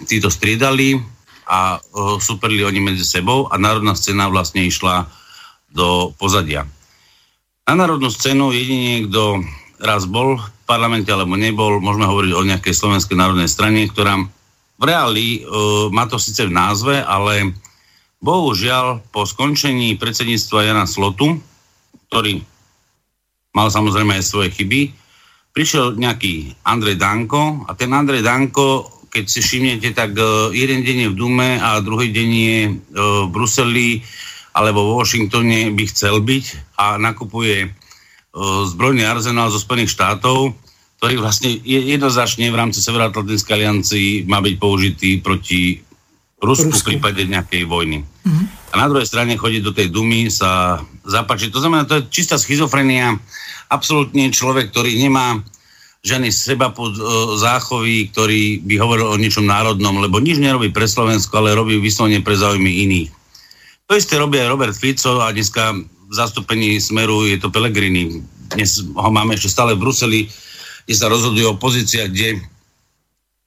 títo striedali a uh, superli oni medzi sebou a národná scéna vlastne išla do pozadia. Na národnú scénu jedine, kto raz bol v parlamente alebo nebol, môžeme hovoriť o nejakej slovenskej národnej strane, ktorá v reáli uh, má to síce v názve, ale Bohužiaľ, po skončení predsedníctva Jana Slotu, ktorý mal samozrejme aj svoje chyby, prišiel nejaký Andrej Danko a ten Andrej Danko, keď si všimnete, tak uh, jeden deň je v Dume a druhý deň je uh, v Bruseli alebo vo Washingtone by chcel byť a nakupuje uh, zbrojný arzenál zo Spojených štátov, ktorý vlastne jednoznačne v rámci Severoatlantickej aliancii má byť použitý proti Rusku, Rusku. v prípade nejakej vojny. Mm-hmm. A na druhej strane chodiť do tej dumy sa zapáči. To znamená, to je čistá schizofrenia. Absolútne človek, ktorý nemá žiadny seba pod e, záchovy, ktorý by hovoril o ničom národnom, lebo nič nerobí pre Slovensko, ale robí vyslovene pre záujmy iných. To isté robí aj Robert Fico a dneska v zastúpení Smeru je to Pelegrini. Dnes ho máme ešte stále v Bruseli, kde sa rozhoduje o pozíciách, kde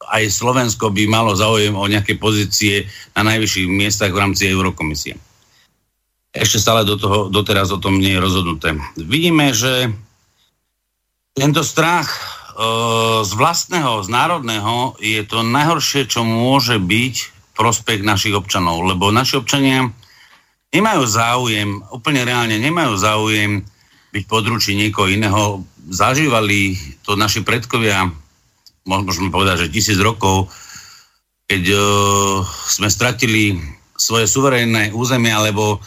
aj Slovensko by malo záujem o nejaké pozície na najvyšších miestach v rámci Eurokomisie. Ešte stále do toho, doteraz o tom nie je rozhodnuté. Vidíme, že tento strach e, z vlastného, z národného je to najhoršie, čo môže byť prospech našich občanov, lebo naši občania nemajú záujem, úplne reálne nemajú záujem byť područí niekoho iného. Zažívali to naši predkovia môžeme povedať, že tisíc rokov, keď uh, sme stratili svoje suverénne územie alebo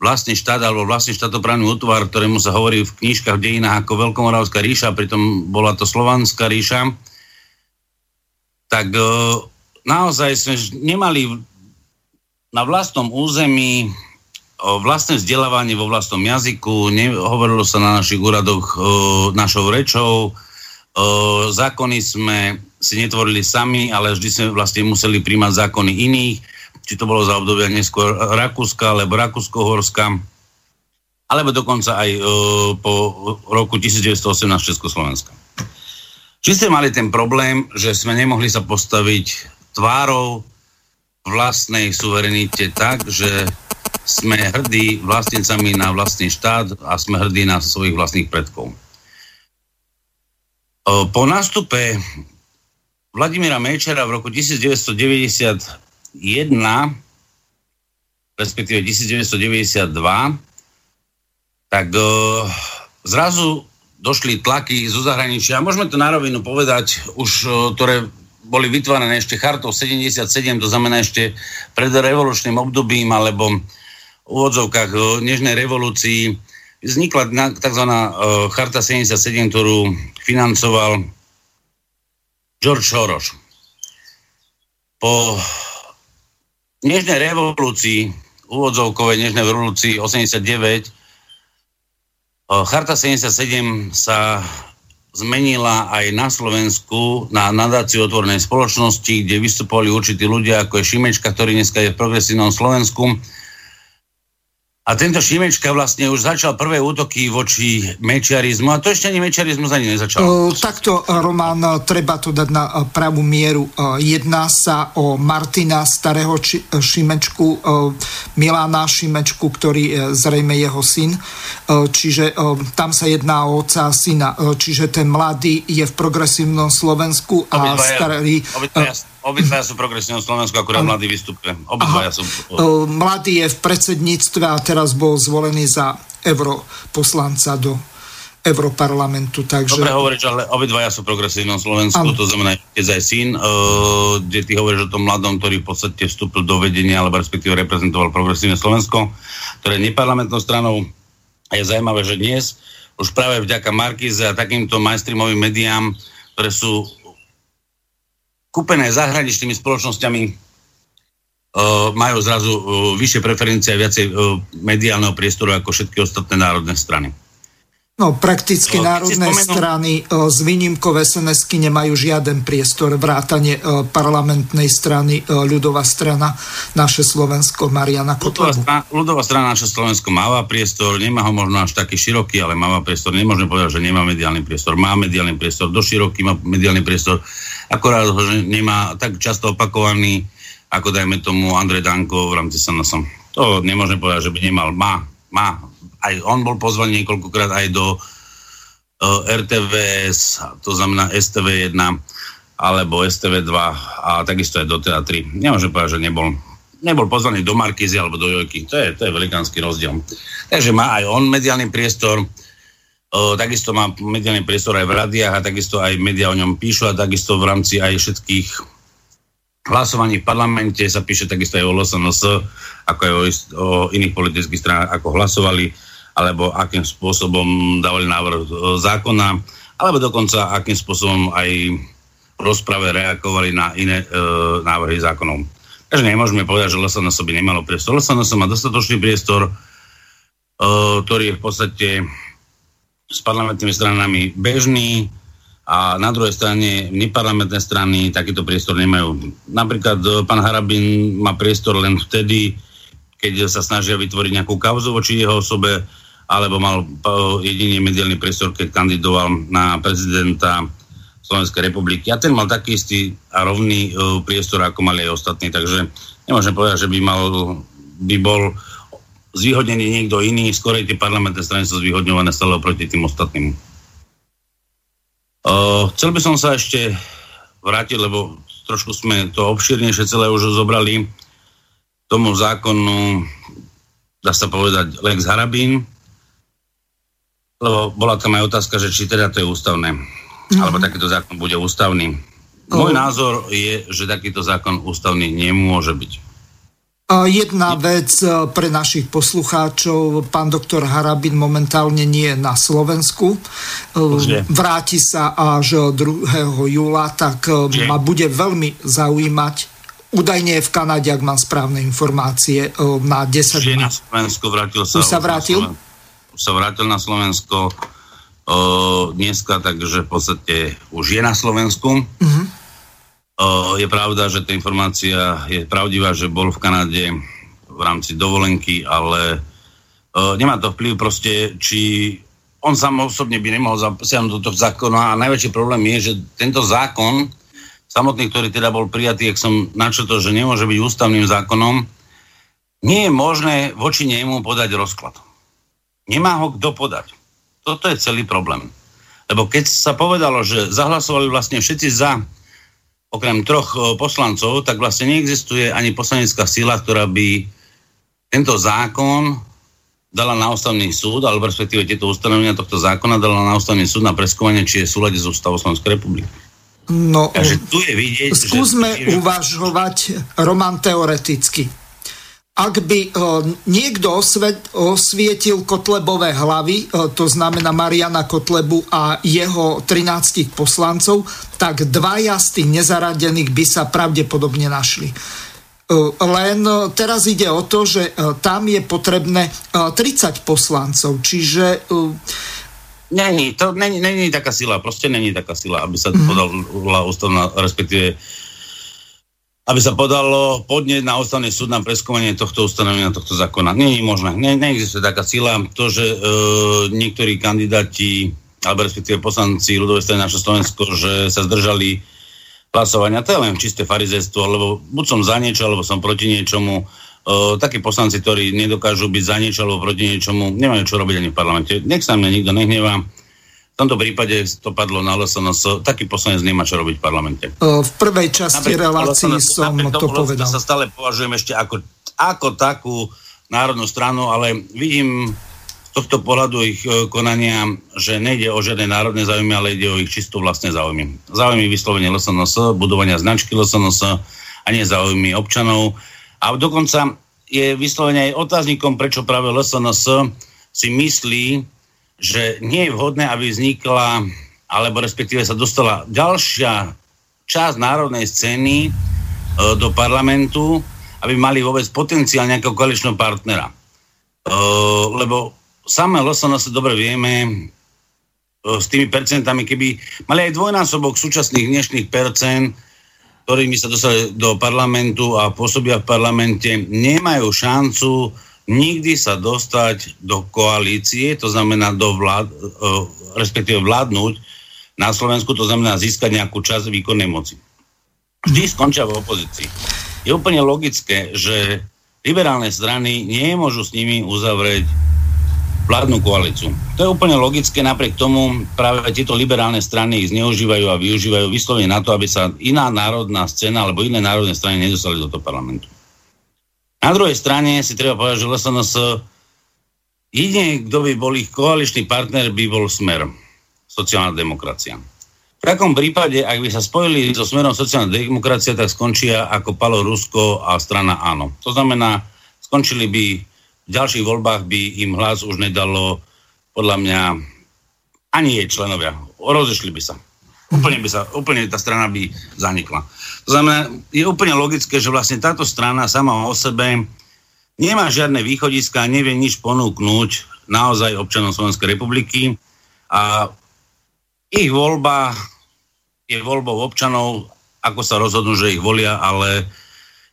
vlastný štát alebo vlastný štátoprávny útvar, ktorému sa hovorí v knížkach v dejinách ako Veľkomoravská ríša, pritom bola to Slovanská ríša, tak uh, naozaj sme nemali na vlastnom území vlastné vzdelávanie vo vlastnom jazyku, nehovorilo sa na našich úradoch uh, našou rečou, zákony sme si netvorili sami, ale vždy sme vlastne museli príjmať zákony iných, či to bolo za obdobia neskôr Rakúska alebo Rakúsko-Horska, alebo dokonca aj po roku 1918 Československa. Či ste mali ten problém, že sme nemohli sa postaviť tvárou vlastnej suverenite tak, že sme hrdí vlastnicami na vlastný štát a sme hrdí na svojich vlastných predkov. Po nástupe Vladimíra Mečera v roku 1991, respektíve 1992, tak zrazu došli tlaky zo zahraničia. A môžeme to na rovinu povedať, už ktoré boli vytvárané ešte chartou 77, to znamená ešte pred revolučným obdobím alebo v úvodzovkách nežnej revolúcii vznikla tzv. Charta 77, ktorú financoval George Soros. Po dnešnej revolúcii, úvodzovkovej dnešnej revolúcii 89, Charta 77 sa zmenila aj na Slovensku na nadáciu otvorenej spoločnosti, kde vystupovali určití ľudia, ako je Šimečka, ktorý dneska je v progresívnom Slovensku, A tento Šimečka vlastne už začal prvé útoky voči mečiarizmu a to ešte ani mečiarizmus ani nezačal. Uh, takto, Román, treba to dať na pravú mieru. Jedná sa o Martina starého či, Šimečku, Milána Šimečku, ktorý je zrejme jeho syn. Čiže tam sa jedná o otca a syna. Čiže ten mladý je v progresívnom Slovensku a obidvaja, starý... Obidvaja, Obidvaja sú progresívne Slovensku, akurát mladý vystupuje. Obidvaja sú... Mladý je v predsedníctve a teraz bol zvolený za europoslanca do Europarlamentu. Takže... Dobre hovoríš, ale obidvaja sú progresívne Slovensku, ano. to znamená, keď aj syn, uh, kde ty hovoríš o tom mladom, ktorý v podstate vstúpil do vedenia, alebo respektíve reprezentoval progresívne Slovensko, ktoré je neparlamentnou stranou. A je zaujímavé, že dnes už práve vďaka Markize a takýmto mainstreamovým médiám, ktoré sú kúpené zahraničnými spoločnosťami uh, majú zrazu uh, vyššie preferencie a viacej uh, mediálneho priestoru ako všetky ostatné národné strany. No, prakticky no, národné spomenul... strany z výnimkov sns nemajú žiaden priestor, vrátane parlamentnej strany ľudová strana Naše Slovensko Mariana Kotlebu. Ľudová strana, ľudová strana Naše Slovensko máva priestor, nemá ho možno až taký široký, ale máva priestor. Nemôžeme povedať, že nemá mediálny priestor. Má mediálny priestor, do široký má mediálny priestor akorát ho nemá tak často opakovaný, ako dajme tomu Andrej Danko v rámci SNS. To nemôžem povedať, že by nemal. Má, má. Aj on bol pozvaný niekoľkokrát aj do uh, e, RTVS, to znamená STV1 alebo STV2 a takisto aj do TA3. Nemôžem povedať, že nebol nebol pozvaný do Markízy alebo do Jojky. To je, to je velikánsky rozdiel. Takže má aj on mediálny priestor, takisto má mediálny priestor aj v radiách a takisto aj médiá o ňom píšu a takisto v rámci aj všetkých hlasovaní v parlamente sa píše takisto aj o LSNS, ako aj o, o iných politických stranách, ako hlasovali, alebo akým spôsobom dávali návrh zákona, alebo dokonca akým spôsobom aj v rozprave reagovali na iné e, návrhy zákonov. Takže nemôžeme povedať, že LSNS by nemalo priestor. LSNS má dostatočný priestor, e, ktorý je v podstate s parlamentnými stranami bežný a na druhej strane neparlamentné strany takýto priestor nemajú. Napríklad e, pán Harabin má priestor len vtedy, keď sa snažia vytvoriť nejakú kauzu voči jeho osobe, alebo mal e, jediný mediálny priestor, keď kandidoval na prezidenta Slovenskej republiky. A ten mal taký istý a rovný uh, priestor, ako mali aj ostatní. Takže nemôžem povedať, že by, mal, by bol zvýhodnený niekto iný, skorej tie parlamentné strany sú zvýhodňované stále oproti tým ostatným. Uh, chcel by som sa ešte vrátiť, lebo trošku sme to obšírnejšie celé už zobrali tomu zákonu, dá sa povedať, Lex Harabín, lebo bola tam aj otázka, že či teda to je ústavné, mm-hmm. alebo takýto zákon bude ústavný. Môj názor je, že takýto zákon ústavný nemôže byť. Jedna vec e, pre našich poslucháčov, pán doktor Harabin momentálne nie je na Slovensku. E, vráti sa až 2. júla, tak e, ma bude veľmi zaujímať. Údajne je v Kanade, ak mám správne informácie, na 10 dní. na Slovensku, vrátil sa. Už sa vrátil? Už sa vrátil na Slovensko dneska, takže v podstate už je na Slovensku. Uh-huh je pravda, že tá informácia je pravdivá, že bol v Kanade v rámci dovolenky, ale nemá to vplyv proste, či on sám osobne by nemohol zasiahnuť do toho zákona a najväčší problém je, že tento zákon samotný, ktorý teda bol prijatý, ak som načetol, že nemôže byť ústavným zákonom, nie je možné voči nemu podať rozklad. Nemá ho kto podať. Toto je celý problém. Lebo keď sa povedalo, že zahlasovali vlastne všetci za okrem troch e, poslancov, tak vlastne neexistuje ani poslanecká sila, ktorá by tento zákon dala na ústavný súd, alebo respektíve tieto ustanovenia tohto zákona dala na ústavný súd na preskovanie, či je súlade s ústavou Slovenskej republiky. No, Takže tu je vidieť, skúsme že... uvažovať Roman teoreticky ak by e, niekto osvietil Kotlebové hlavy, e, to znamená Mariana Kotlebu a jeho 13 poslancov, tak dvaja z tých nezaradených by sa pravdepodobne našli. E, len teraz ide o to, že tam je potrebné 30 poslancov, čiže... Není, to není, není taká sila, proste není taká sila, aby sa mm-hmm. podala ústavná, respektíve aby sa podalo podnieť na ústavný súd na preskúmanie tohto ustanovenia, tohto zákona. Je možné. Ne, neexistuje taká sila. To, že e, niektorí kandidáti, alebo respektíve poslanci ľudovej strany naše Slovensko, že sa zdržali hlasovania, to je len čisté farizejstvo, lebo buď som za niečo, alebo som proti niečomu. E, takí poslanci, ktorí nedokážu byť za niečo, alebo proti niečomu, nemajú čo robiť ani v parlamente. Nech sa mňa nikto nehnevá tomto prípade to padlo na LSNS. Taký poslanec nemá čo robiť v parlamente. V prvej časti napriek relácii LSNS, som to povedal. sa stále považujem ešte ako, ako takú národnú stranu, ale vidím z tohto pohľadu ich e, konania, že nejde o žiadne národné záujmy, ale ide o ich čistú vlastné záujmy. Záujmy vyslovene LSNS, budovania značky LSNS a nie záujmy občanov. A dokonca je vyslovene aj otáznikom, prečo práve LSNS si myslí, že nie je vhodné, aby vznikla, alebo respektíve sa dostala ďalšia časť národnej scény e, do parlamentu, aby mali vôbec potenciál nejakého koaličného partnera. E, lebo samé LSNS dobre vieme, e, s tými percentami, keby mali aj dvojnásobok súčasných dnešných percent, ktorými sa dostali do parlamentu a pôsobia v parlamente, nemajú šancu nikdy sa dostať do koalície, to znamená do vlád, e, respektíve vládnuť na Slovensku, to znamená získať nejakú časť výkonnej moci. Vždy skončia v opozícii. Je úplne logické, že liberálne strany nemôžu s nimi uzavrieť vládnu koalíciu. To je úplne logické, napriek tomu práve tieto liberálne strany ich zneužívajú a využívajú vyslovene na to, aby sa iná národná scéna alebo iné národné strany nedostali do toho parlamentu. Na druhej strane si treba povedať, že LSNS jedine, kto by bol ich koaličný partner, by bol Smer, sociálna demokracia. V takom prípade, ak by sa spojili so Smerom sociálna demokracia, tak skončia ako Palo Rusko a strana Áno. To znamená, skončili by v ďalších voľbách by im hlas už nedalo podľa mňa ani jej členovia. Rozešli by sa. Úplne, by sa, úplne tá strana by zanikla. To znamená, je úplne logické, že vlastne táto strana sama o sebe nemá žiadne východiska, nevie nič ponúknuť naozaj občanom Slovenskej republiky a ich voľba je voľbou občanov, ako sa rozhodnú, že ich volia, ale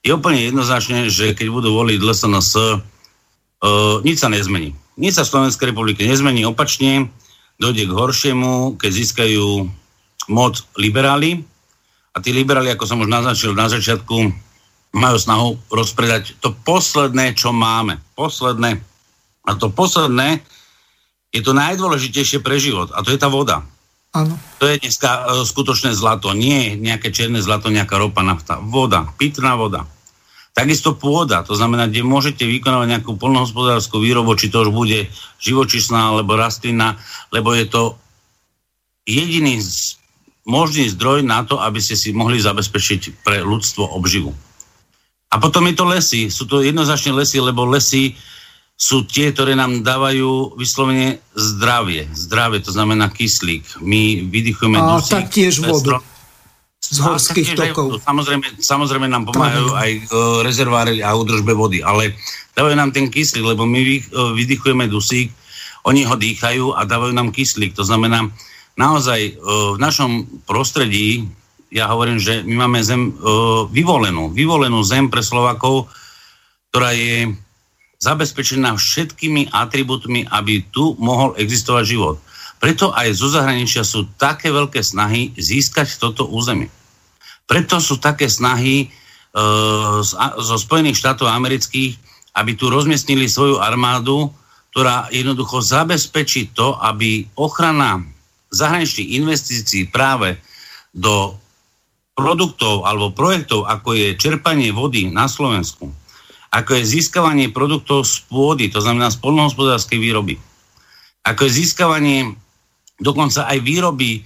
je úplne jednoznačné, že keď budú voliť LSNS, uh, nič sa nezmení. Nič sa v Slovenskej republike nezmení, opačne dojde k horšiemu, keď získajú moc liberáli a tí liberáli, ako som už naznačil na začiatku, majú snahu rozpredať to posledné, čo máme. Posledné. A to posledné je to najdôležitejšie pre život a to je tá voda. Ano. To je dneska e, skutočné zlato. Nie nejaké čierne zlato, nejaká ropa, nafta. Voda, pitná voda. Takisto pôda, to znamená, kde môžete vykonávať nejakú polnohospodárskú výrobu, či to už bude živočišná alebo rastlina, lebo je to jediný možný zdroj na to, aby ste si mohli zabezpečiť pre ľudstvo obživu. A potom je to lesy. Sú to jednoznačne lesy, lebo lesy sú tie, ktoré nám dávajú vyslovene zdravie. Zdravie, to znamená kyslík. My vydychujeme A dusík, taktiež vodu. Z horských tokov. Samozrejme, samozrejme nám pomáhajú aj uh, rezerváry a údržbe vody, ale dávajú nám ten kyslík, lebo my vy, uh, vydychujeme dusík, oni ho dýchajú a dávajú nám kyslík. To znamená, naozaj e, v našom prostredí, ja hovorím, že my máme zem e, vyvolenú, vyvolenú zem pre Slovakov, ktorá je zabezpečená všetkými atribútmi, aby tu mohol existovať život. Preto aj zo zahraničia sú také veľké snahy získať toto územie. Preto sú také snahy e, zo Spojených štátov amerických, aby tu rozmiestnili svoju armádu, ktorá jednoducho zabezpečí to, aby ochrana zahraničných investícií práve do produktov alebo projektov, ako je čerpanie vody na Slovensku, ako je získavanie produktov z pôdy, to znamená z polnohospodárskej výroby, ako je získavanie dokonca aj výroby e,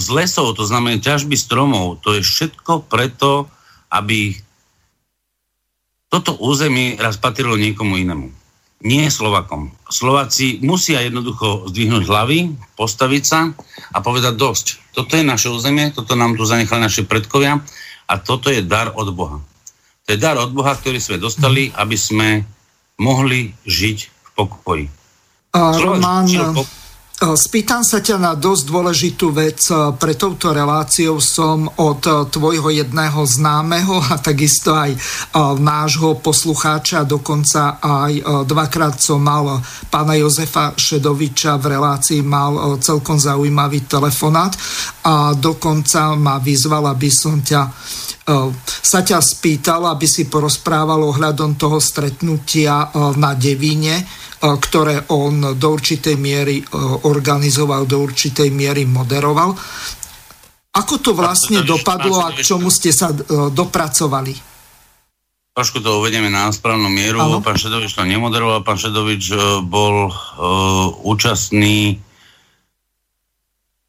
z lesov, to znamená ťažby stromov, to je všetko preto, aby toto územie raz patrilo niekomu inému nie Slovakom. Slováci musia jednoducho zdvihnúť hlavy, postaviť sa a povedať dosť. Toto je naše územie, toto nám tu zanechali naše predkovia a toto je dar od Boha. To je dar od Boha, ktorý sme dostali, aby sme mohli žiť v pokoji. A Román, Spýtam sa ťa na dosť dôležitú vec. Pre touto reláciou som od tvojho jedného známeho a takisto aj nášho poslucháča, dokonca aj dvakrát som mal pána Jozefa Šedoviča v relácii, mal celkom zaujímavý telefonát a dokonca ma vyzval, aby som ťa sa ťa spýtal, aby si porozprával ohľadom toho stretnutia na Devíne, ktoré on do určitej miery organizoval, do určitej miery moderoval. Ako to vlastne dopadlo a k čomu ste sa dopracovali? Trošku to uvedieme na správnu mieru. Ano. Pán Šedovič to nemoderoval, pán Šedovič e, bol uh, účastný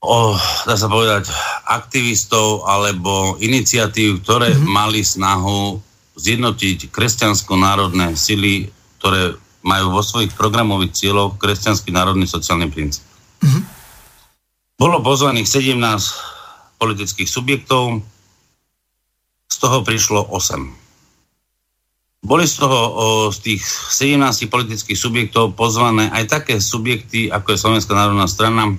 o, dá sa povedať, aktivistov alebo iniciatív, ktoré mm-hmm. mali snahu zjednotiť kresťansko-národné sily, ktoré majú vo svojich programových cieľoch kresťanský národný sociálny princíp. Mm-hmm. Bolo pozvaných 17 politických subjektov, z toho prišlo 8. Boli z toho o, z tých 17 politických subjektov pozvané aj také subjekty, ako je Slovenská národná strana,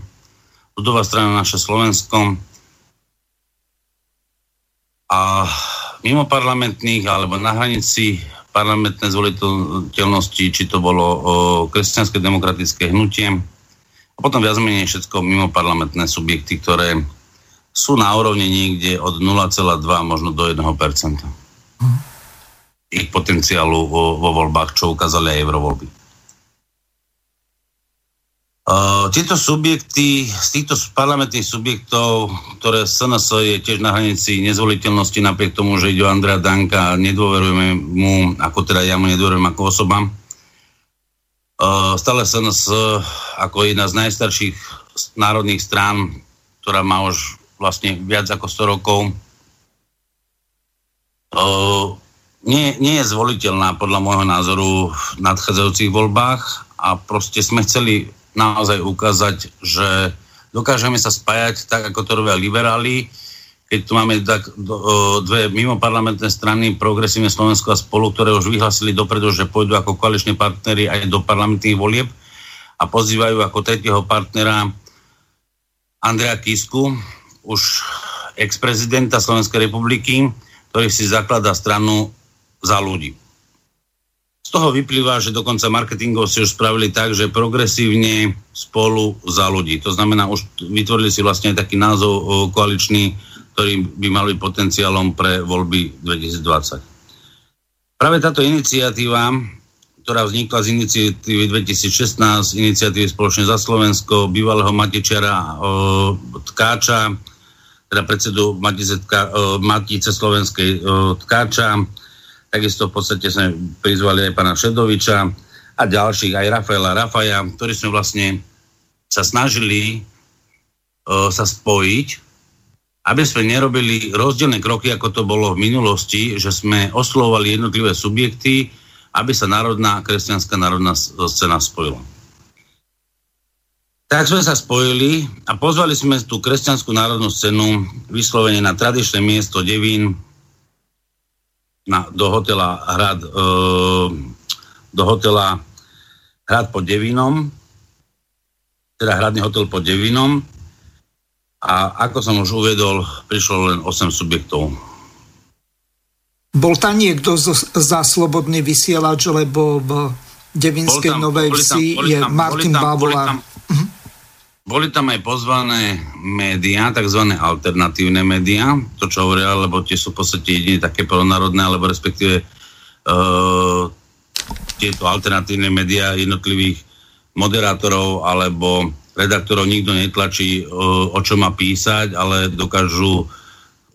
ľudová strana naše Slovensko a mimo parlamentných alebo na hranici parlamentnej zvoliteľnosti, či to bolo o, kresťanské demokratické hnutie a potom viac menej všetko mimo parlamentné subjekty, ktoré sú na úrovni niekde od 0,2 možno do 1%. Mm. Ich potenciálu vo, vo voľbách, čo ukázali aj eurovoľby. Tieto subjekty, z týchto parlamentných subjektov, ktoré SNS je tiež na hranici nezvoliteľnosti napriek tomu, že ide o Andrea Danka a nedôverujeme mu, ako teda ja mu nedôverujem ako osoba. Uh, stále SNS ako jedna z najstarších národných strán, ktorá má už vlastne viac ako 100 rokov, uh, nie, nie je zvoliteľná podľa môjho názoru v nadchádzajúcich voľbách a proste sme chceli naozaj ukázať, že dokážeme sa spájať tak, ako to robia liberáli, keď tu máme tak, dve mimoparlamentné strany, Progresívne Slovensko a spolu, ktoré už vyhlasili dopredu, že pôjdu ako koaliční partnery aj do parlamentných volieb a pozývajú ako tretieho partnera Andrea Kisku, už ex-prezidenta Slovenskej republiky, ktorý si zakladá stranu za ľudí toho vyplýva, že dokonca marketingov si už spravili tak, že progresívne spolu za ľudí. To znamená, už vytvorili si vlastne taký názov koaličný, ktorý by mal byť potenciálom pre voľby 2020. Práve táto iniciatíva, ktorá vznikla z iniciatívy 2016, iniciatívy Spoločne za Slovensko, bývalého Matičara Tkáča, teda predsedu Matice, Matice Slovenskej Tkáča, Takisto v podstate sme prizvali aj pána Šedoviča a ďalších, aj Rafaela Rafaja, ktorí sme vlastne sa snažili uh, sa spojiť, aby sme nerobili rozdielne kroky, ako to bolo v minulosti, že sme oslovovali jednotlivé subjekty, aby sa národná, kresťanská národná scéna spojila. Tak sme sa spojili a pozvali sme tú kresťanskú národnú scénu vyslovene na tradičné miesto Devín, na, do hotela Hrad, e, do hotela Hrad pod Devinom, teda Hradný hotel pod Devinom a ako som už uvedol, prišlo len 8 subjektov. Bol tam niekto z, za slobodný vysielač, lebo v Devinskej tam, Novej Vsi je tam, Martin Bavolár. Boli tam aj pozvané médiá, tzv. alternatívne médiá, to čo hovoria, lebo tie sú v podstate jedine také pronárodné, alebo respektíve uh, tieto alternatívne médiá jednotlivých moderátorov alebo redaktorov nikto netlačí, uh, o čo má písať, ale dokážu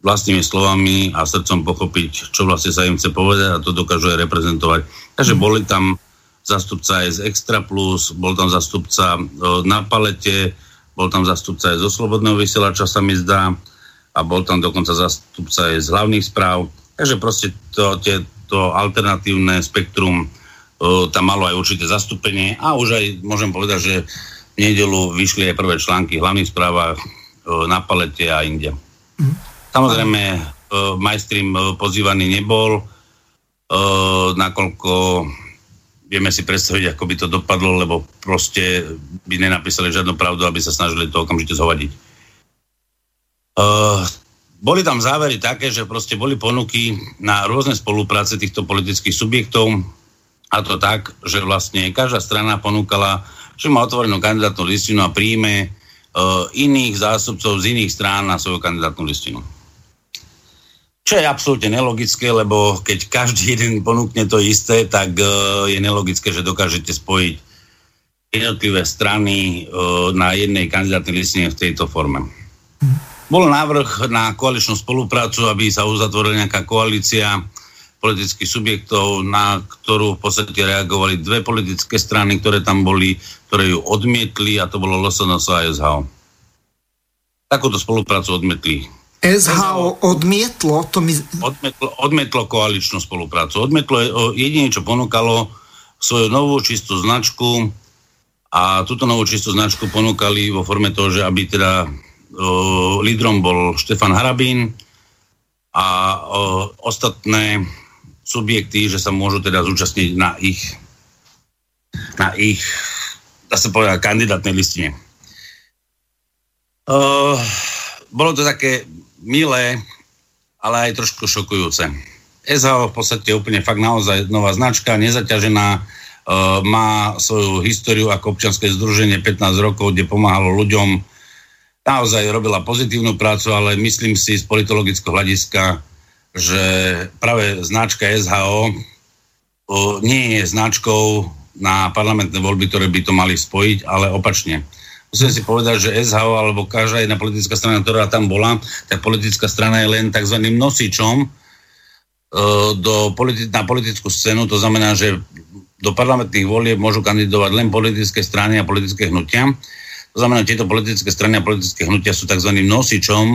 vlastnými slovami a srdcom pochopiť, čo vlastne sa im chce povedať a to dokážu aj reprezentovať. Takže boli tam zastupca aj z Extra Plus, bol tam zastupca e, na palete, bol tam zastupca aj zo Slobodného vysielača, sa mi zdá, a bol tam dokonca zastupca aj z hlavných správ. Takže proste to, tie, to alternatívne spektrum uh, tam malo aj určité zastúpenie a už aj môžem povedať, že v nedelu vyšli aj prvé články v hlavných správach uh, na palete a inde. Mm. Samozrejme, uh, majstrim uh, pozývaný nebol, uh, nakoľko vieme si predstaviť, ako by to dopadlo, lebo proste by nenapísali žiadnu pravdu, aby sa snažili to okamžite zhovadiť. Uh, boli tam závery také, že proste boli ponuky na rôzne spolupráce týchto politických subjektov a to tak, že vlastne každá strana ponúkala, že má otvorenú kandidátnu listinu a príjme uh, iných zástupcov z iných strán na svoju kandidátnu listinu. Čo je absolútne nelogické, lebo keď každý jeden ponúkne to isté, tak uh, je nelogické, že dokážete spojiť jednotlivé strany uh, na jednej kandidátnej listine v tejto forme. Bol návrh na koaličnú spoluprácu, aby sa uzatvorila nejaká koalícia politických subjektov, na ktorú v podstate reagovali dve politické strany, ktoré tam boli, ktoré ju odmietli a to bolo LSNS a SHO. Takúto spoluprácu odmietli SHO odmietlo, to mi... Odmietlo, odmietlo koaličnú spoluprácu. Odmietlo jedine, čo ponúkalo svoju novú čistú značku a túto novú čistú značku ponúkali vo forme toho, že aby teda o, lídrom bol Štefan Harabín a o, ostatné subjekty, že sa môžu teda zúčastniť na ich na ich, dá sa povedať, kandidátnej listine. Uh, bolo to také milé, ale aj trošku šokujúce. SHO v podstate úplne fakt naozaj nová značka, nezaťažená, e, má svoju históriu ako občianske združenie 15 rokov, kde pomáhalo ľuďom. Naozaj robila pozitívnu prácu, ale myslím si z politologického hľadiska, že práve značka SHO e, nie je značkou na parlamentné voľby, ktoré by to mali spojiť, ale opačne musím si povedať, že SHO alebo každá jedna politická strana, ktorá tam bola, tak politická strana je len tzv. nosičom e, do politi- na politickú scénu, to znamená, že do parlamentných volieb môžu kandidovať len politické strany a politické hnutia. To znamená, tieto politické strany a politické hnutia sú tzv. nosičom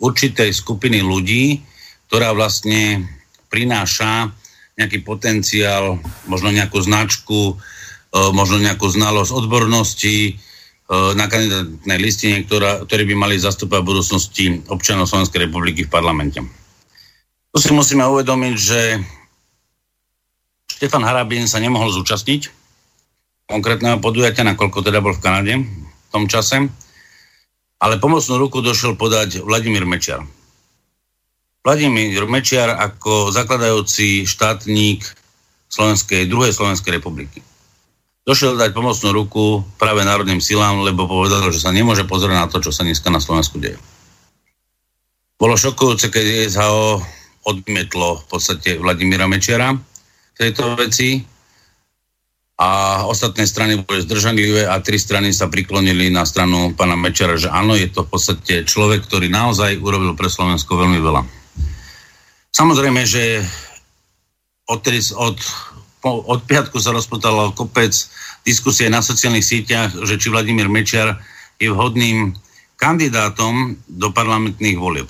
určitej skupiny ľudí, ktorá vlastne prináša nejaký potenciál, možno nejakú značku, e, možno nejakú znalosť odbornosti, na kandidátnej listine, ktorá, ktorí by mali zastúpať v budúcnosti občanov Slovenskej republiky v parlamente. Tu si musíme uvedomiť, že Štefan Harabín sa nemohol zúčastniť konkrétneho podujatia, nakoľko teda bol v Kanade v tom čase, ale pomocnú ruku došiel podať Vladimír Mečiar. Vladimír Mečiar ako zakladajúci štátnik Slovenskej, druhej Slovenskej republiky došiel dať pomocnú ruku práve národným silám, lebo povedal, že sa nemôže pozrieť na to, čo sa dneska na Slovensku deje. Bolo šokujúce, keď SHO odmietlo v podstate Vladimíra Mečiara v tejto veci a ostatné strany boli zdržanlivé a tri strany sa priklonili na stranu pána Mečera, že áno, je to v podstate človek, ktorý naozaj urobil pre Slovensko veľmi veľa. Samozrejme, že od, od od piatku sa rozputalo kopec diskusie na sociálnych sieťach, že či Vladimír Mečiar je vhodným kandidátom do parlamentných volieb.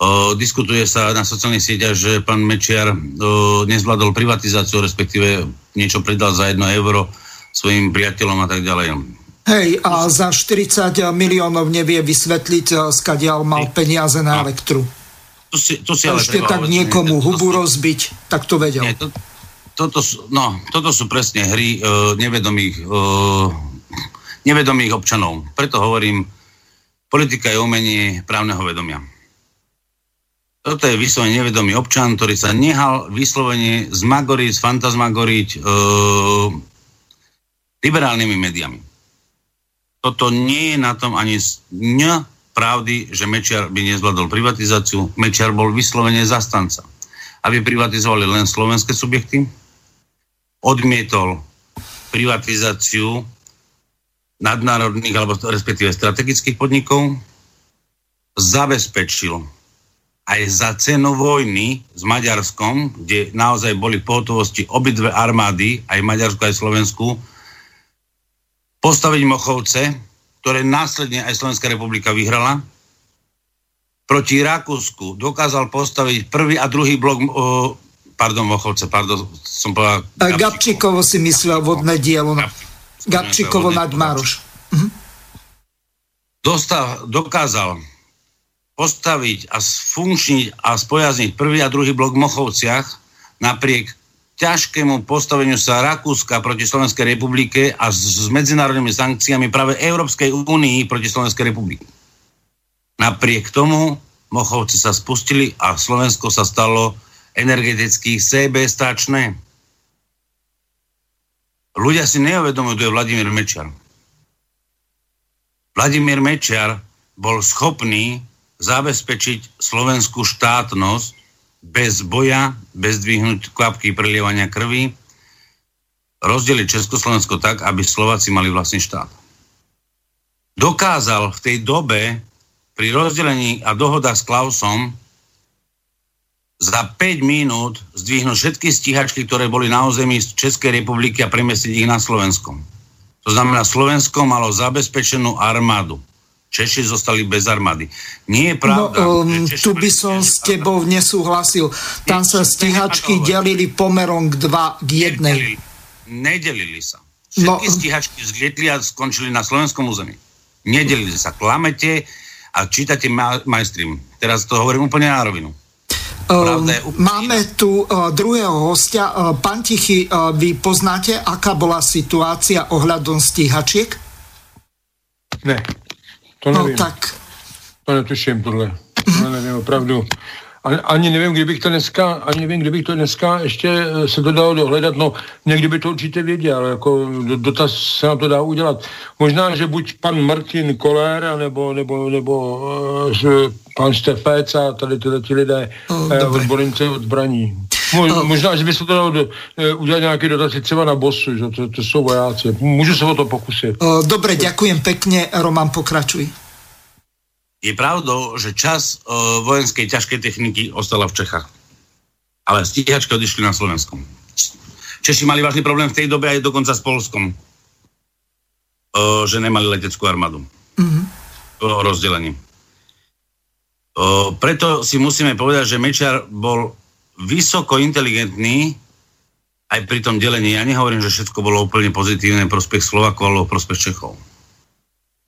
O, diskutuje sa na sociálnych sieťach, že pán Mečiar o, nezvládol privatizáciu, respektíve niečo predal za jedno euro svojim priateľom a tak ďalej. Hej, a za 40 miliónov nevie vysvetliť, skadiaľ mal peniaze na elektru. Tu si, tu si ale Ešte tak niekomu hubu rozbiť, tak to vedel. Nie, to, toto sú, no, toto sú presne hry uh, nevedomých, uh, nevedomých občanov. Preto hovorím, politika je umenie právneho vedomia. Toto je vyslovene nevedomý občan, ktorý sa nehal vyslovene zmagoriť, sfantasmagoriť uh, liberálnymi médiami. Toto nie je na tom ani ň pravdy, že Mečiar by nezvládol privatizáciu. Mečiar bol vyslovene zastanca. Aby privatizovali len slovenské subjekty, odmietol privatizáciu nadnárodných alebo respektíve strategických podnikov, zabezpečil aj za cenu vojny s Maďarskom, kde naozaj boli v pohotovosti obidve armády, aj Maďarsku, aj Slovensku, postaviť Mochovce, ktoré následne aj Slovenská republika vyhrala, proti Rakúsku dokázal postaviť prvý a druhý blok pardon, Mochovce, pardon, som povedal... Gabčíkovo, Gabčíkovo si myslel vodné dielo. Gabčíkovo nad Maroš. Mhm. Dostav, dokázal postaviť a sfunkčniť a spojazniť prvý a druhý blok v Mochovciach napriek ťažkému postaveniu sa Rakúska proti Slovenskej republike a s, s medzinárodnými sankciami práve Európskej únii proti Slovenskej republike. Napriek tomu Mochovci sa spustili a Slovensko sa stalo energeticky sebestačné. Ľudia si neuvedomujú, to je Vladimír Mečiar. Vladimír Mečiar bol schopný zabezpečiť slovenskú štátnosť bez boja, bez dvihnúť kvapky prelievania krvi, rozdeliť Československo tak, aby Slováci mali vlastný štát. Dokázal v tej dobe pri rozdelení a dohodách s Klausom za 5 minút zdvihnúť všetky stíhačky, ktoré boli na území Českej republiky a premiestiť ich na Slovenskom. To znamená, Slovensko malo zabezpečenú armádu. Češi zostali bez armády. Nie je pravda. No, um, tu by som s tebou nesúhlasil. Tam sa stíhačky delili pomerom k 2 k 1. Nedelili, nedelili sa. Všetky no, stíhačky zlietli a skončili na slovenskom území. Nedelili sa. Klamete a čítate ma- majstrim. Teraz to hovorím úplne na rovinu. Um, máme tu uh, druhého hostia. Uh, pán Tichy, uh, vy poznáte, aká bola situácia ohľadom stíhačiek? Ne. To no nevím. tak... To netuším tohle. To nevím opravdu. Ani, ani nevím, kdybych to dneska, ani nevím, kdybych to dneska ještě eh, se to dalo dohledat, no někdy by to určitě věděl, jako dotaz se na to dá udělat. Možná, že buď pan Martin Koller, nebo, nebo, nebo uh, pan Štefec a tady tyhle ti lidé, uh, odborníci od zbraní. Mo, možná, že by se to dalo do, udělat nějaké dotazy třeba na bosu, že to, to jsou vojáci. Můžu se o to pokusit. Dobre, ďakujem pekne. Roman, pokračuj. Je pravdou, že čas uh, vojenskej ťažkej techniky ostala v Čechách. Ale stíhačky odišli na Slovenskom. Češi mali vážny problém v tej dobe aj dokonca s Polskom, uh, že nemali leteckú armádu. Mm-hmm. O rozdelení. Uh, preto si musíme povedať, že Mečar bol vysoko inteligentný aj pri tom delení. Ja nehovorím, že všetko bolo úplne pozitívne prospech Slovakov alebo prospech Čechov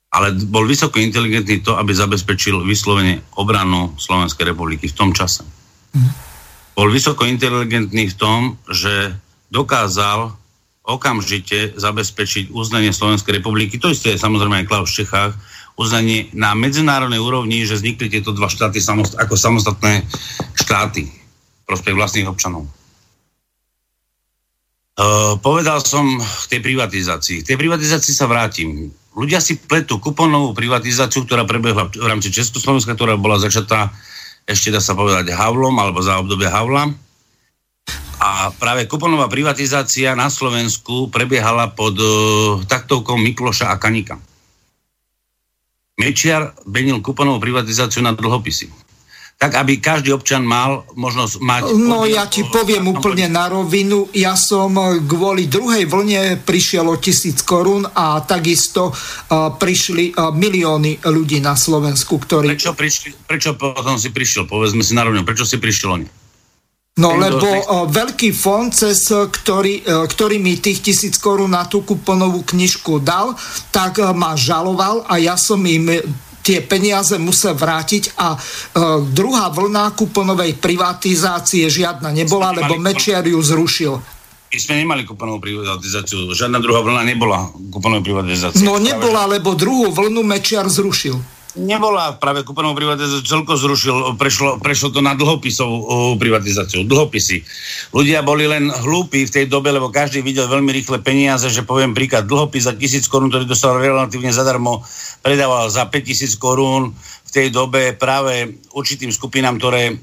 ale bol vysoko inteligentný to, aby zabezpečil vyslovene obranu Slovenskej republiky v tom čase. Mm. Bol vysoko inteligentný v tom, že dokázal okamžite zabezpečiť uznanie Slovenskej republiky, to isté je samozrejme aj Klaus v Čechách, uznanie na medzinárodnej úrovni, že vznikli tieto dva štáty samost- ako samostatné štáty prospech vlastných občanov. Uh, povedal som k tej privatizácii. K tej privatizácii sa vrátim ľudia si pletú kuponovú privatizáciu, ktorá prebehla v rámci Československa, ktorá bola začatá ešte dá sa povedať Havlom alebo za obdobie Havla. A práve kuponová privatizácia na Slovensku prebiehala pod uh, taktovkou Mikloša a Kanika. Mečiar benil kuponovú privatizáciu na dlhopisy tak aby každý občan mal možnosť mať... No ja ti poviem úplne na rovinu, ja som eh, kvôli druhej vlne prišiel o tisíc korún a takisto uh, prišli uh, milióny ľudí na Slovensku, ktorí... Prečo, prišli, prečo potom si prišiel? Povedzme si na rovinu, prečo si prišiel oni? No lebo uh, veľký fond, cez ktorý, uh, ktorý mi tých tisíc korún na tú kuponovú knižku dal, tak uh, ma žaloval a ja som im tie peniaze musel vrátiť a e, druhá vlna kuponovej privatizácie žiadna nebola, lebo Mečiar ju zrušil. My sme nemali kuponovú privatizáciu, žiadna druhá vlna nebola kuponovú privatizáciu. No nebola, lebo druhú vlnu Mečiar zrušil nebola práve kúpenou privatizáciou, celko zrušil, prešlo, prešlo to na dlhopisovú privatizáciu, dlhopisy. Ľudia boli len hlúpi v tej dobe, lebo každý videl veľmi rýchle peniaze, že poviem príklad, dlhopis za tisíc korún, ktorý dostal relatívne zadarmo, predával za 5000 korún v tej dobe práve určitým skupinám, ktoré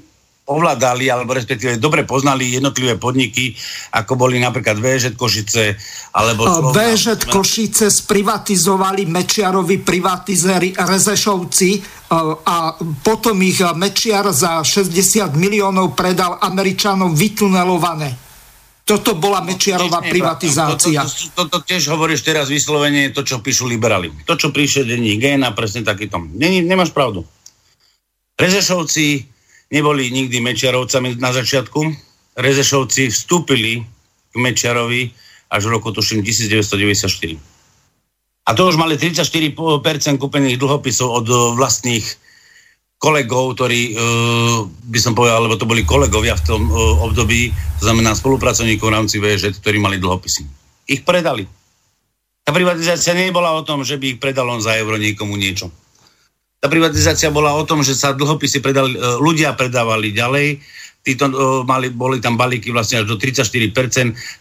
ovládali, alebo respektíve dobre poznali jednotlivé podniky, ako boli napríklad VŽ Košice, alebo... VŽ Košice sprivatizovali Mečiarovi privatizéri Rezešovci a potom ich Mečiar za 60 miliónov predal Američanom vytunelované. Toto bola Mečiarová privatizácia. Toto to, to, to, tiež hovoríš teraz vyslovene to, čo píšu liberáli. To, čo píše denní Géna, presne takýto. Nemáš pravdu. Rezešovci neboli nikdy Mečiarovcami na začiatku. Rezešovci vstúpili k Mečiarovi až v roku tuším 1994. A to už mali 34% kúpených dlhopisov od vlastných kolegov, ktorí, uh, by som povedal, lebo to boli kolegovia v tom uh, období, to znamená spolupracovníkov v rámci VŽ, ktorí mali dlhopisy. Ich predali. Tá privatizácia nebola o tom, že by ich predal on za euro niekomu niečo. Tá privatizácia bola o tom, že sa dlhopisy predali, uh, ľudia predávali ďalej, títo uh, mali, boli tam balíky vlastne až do 34%,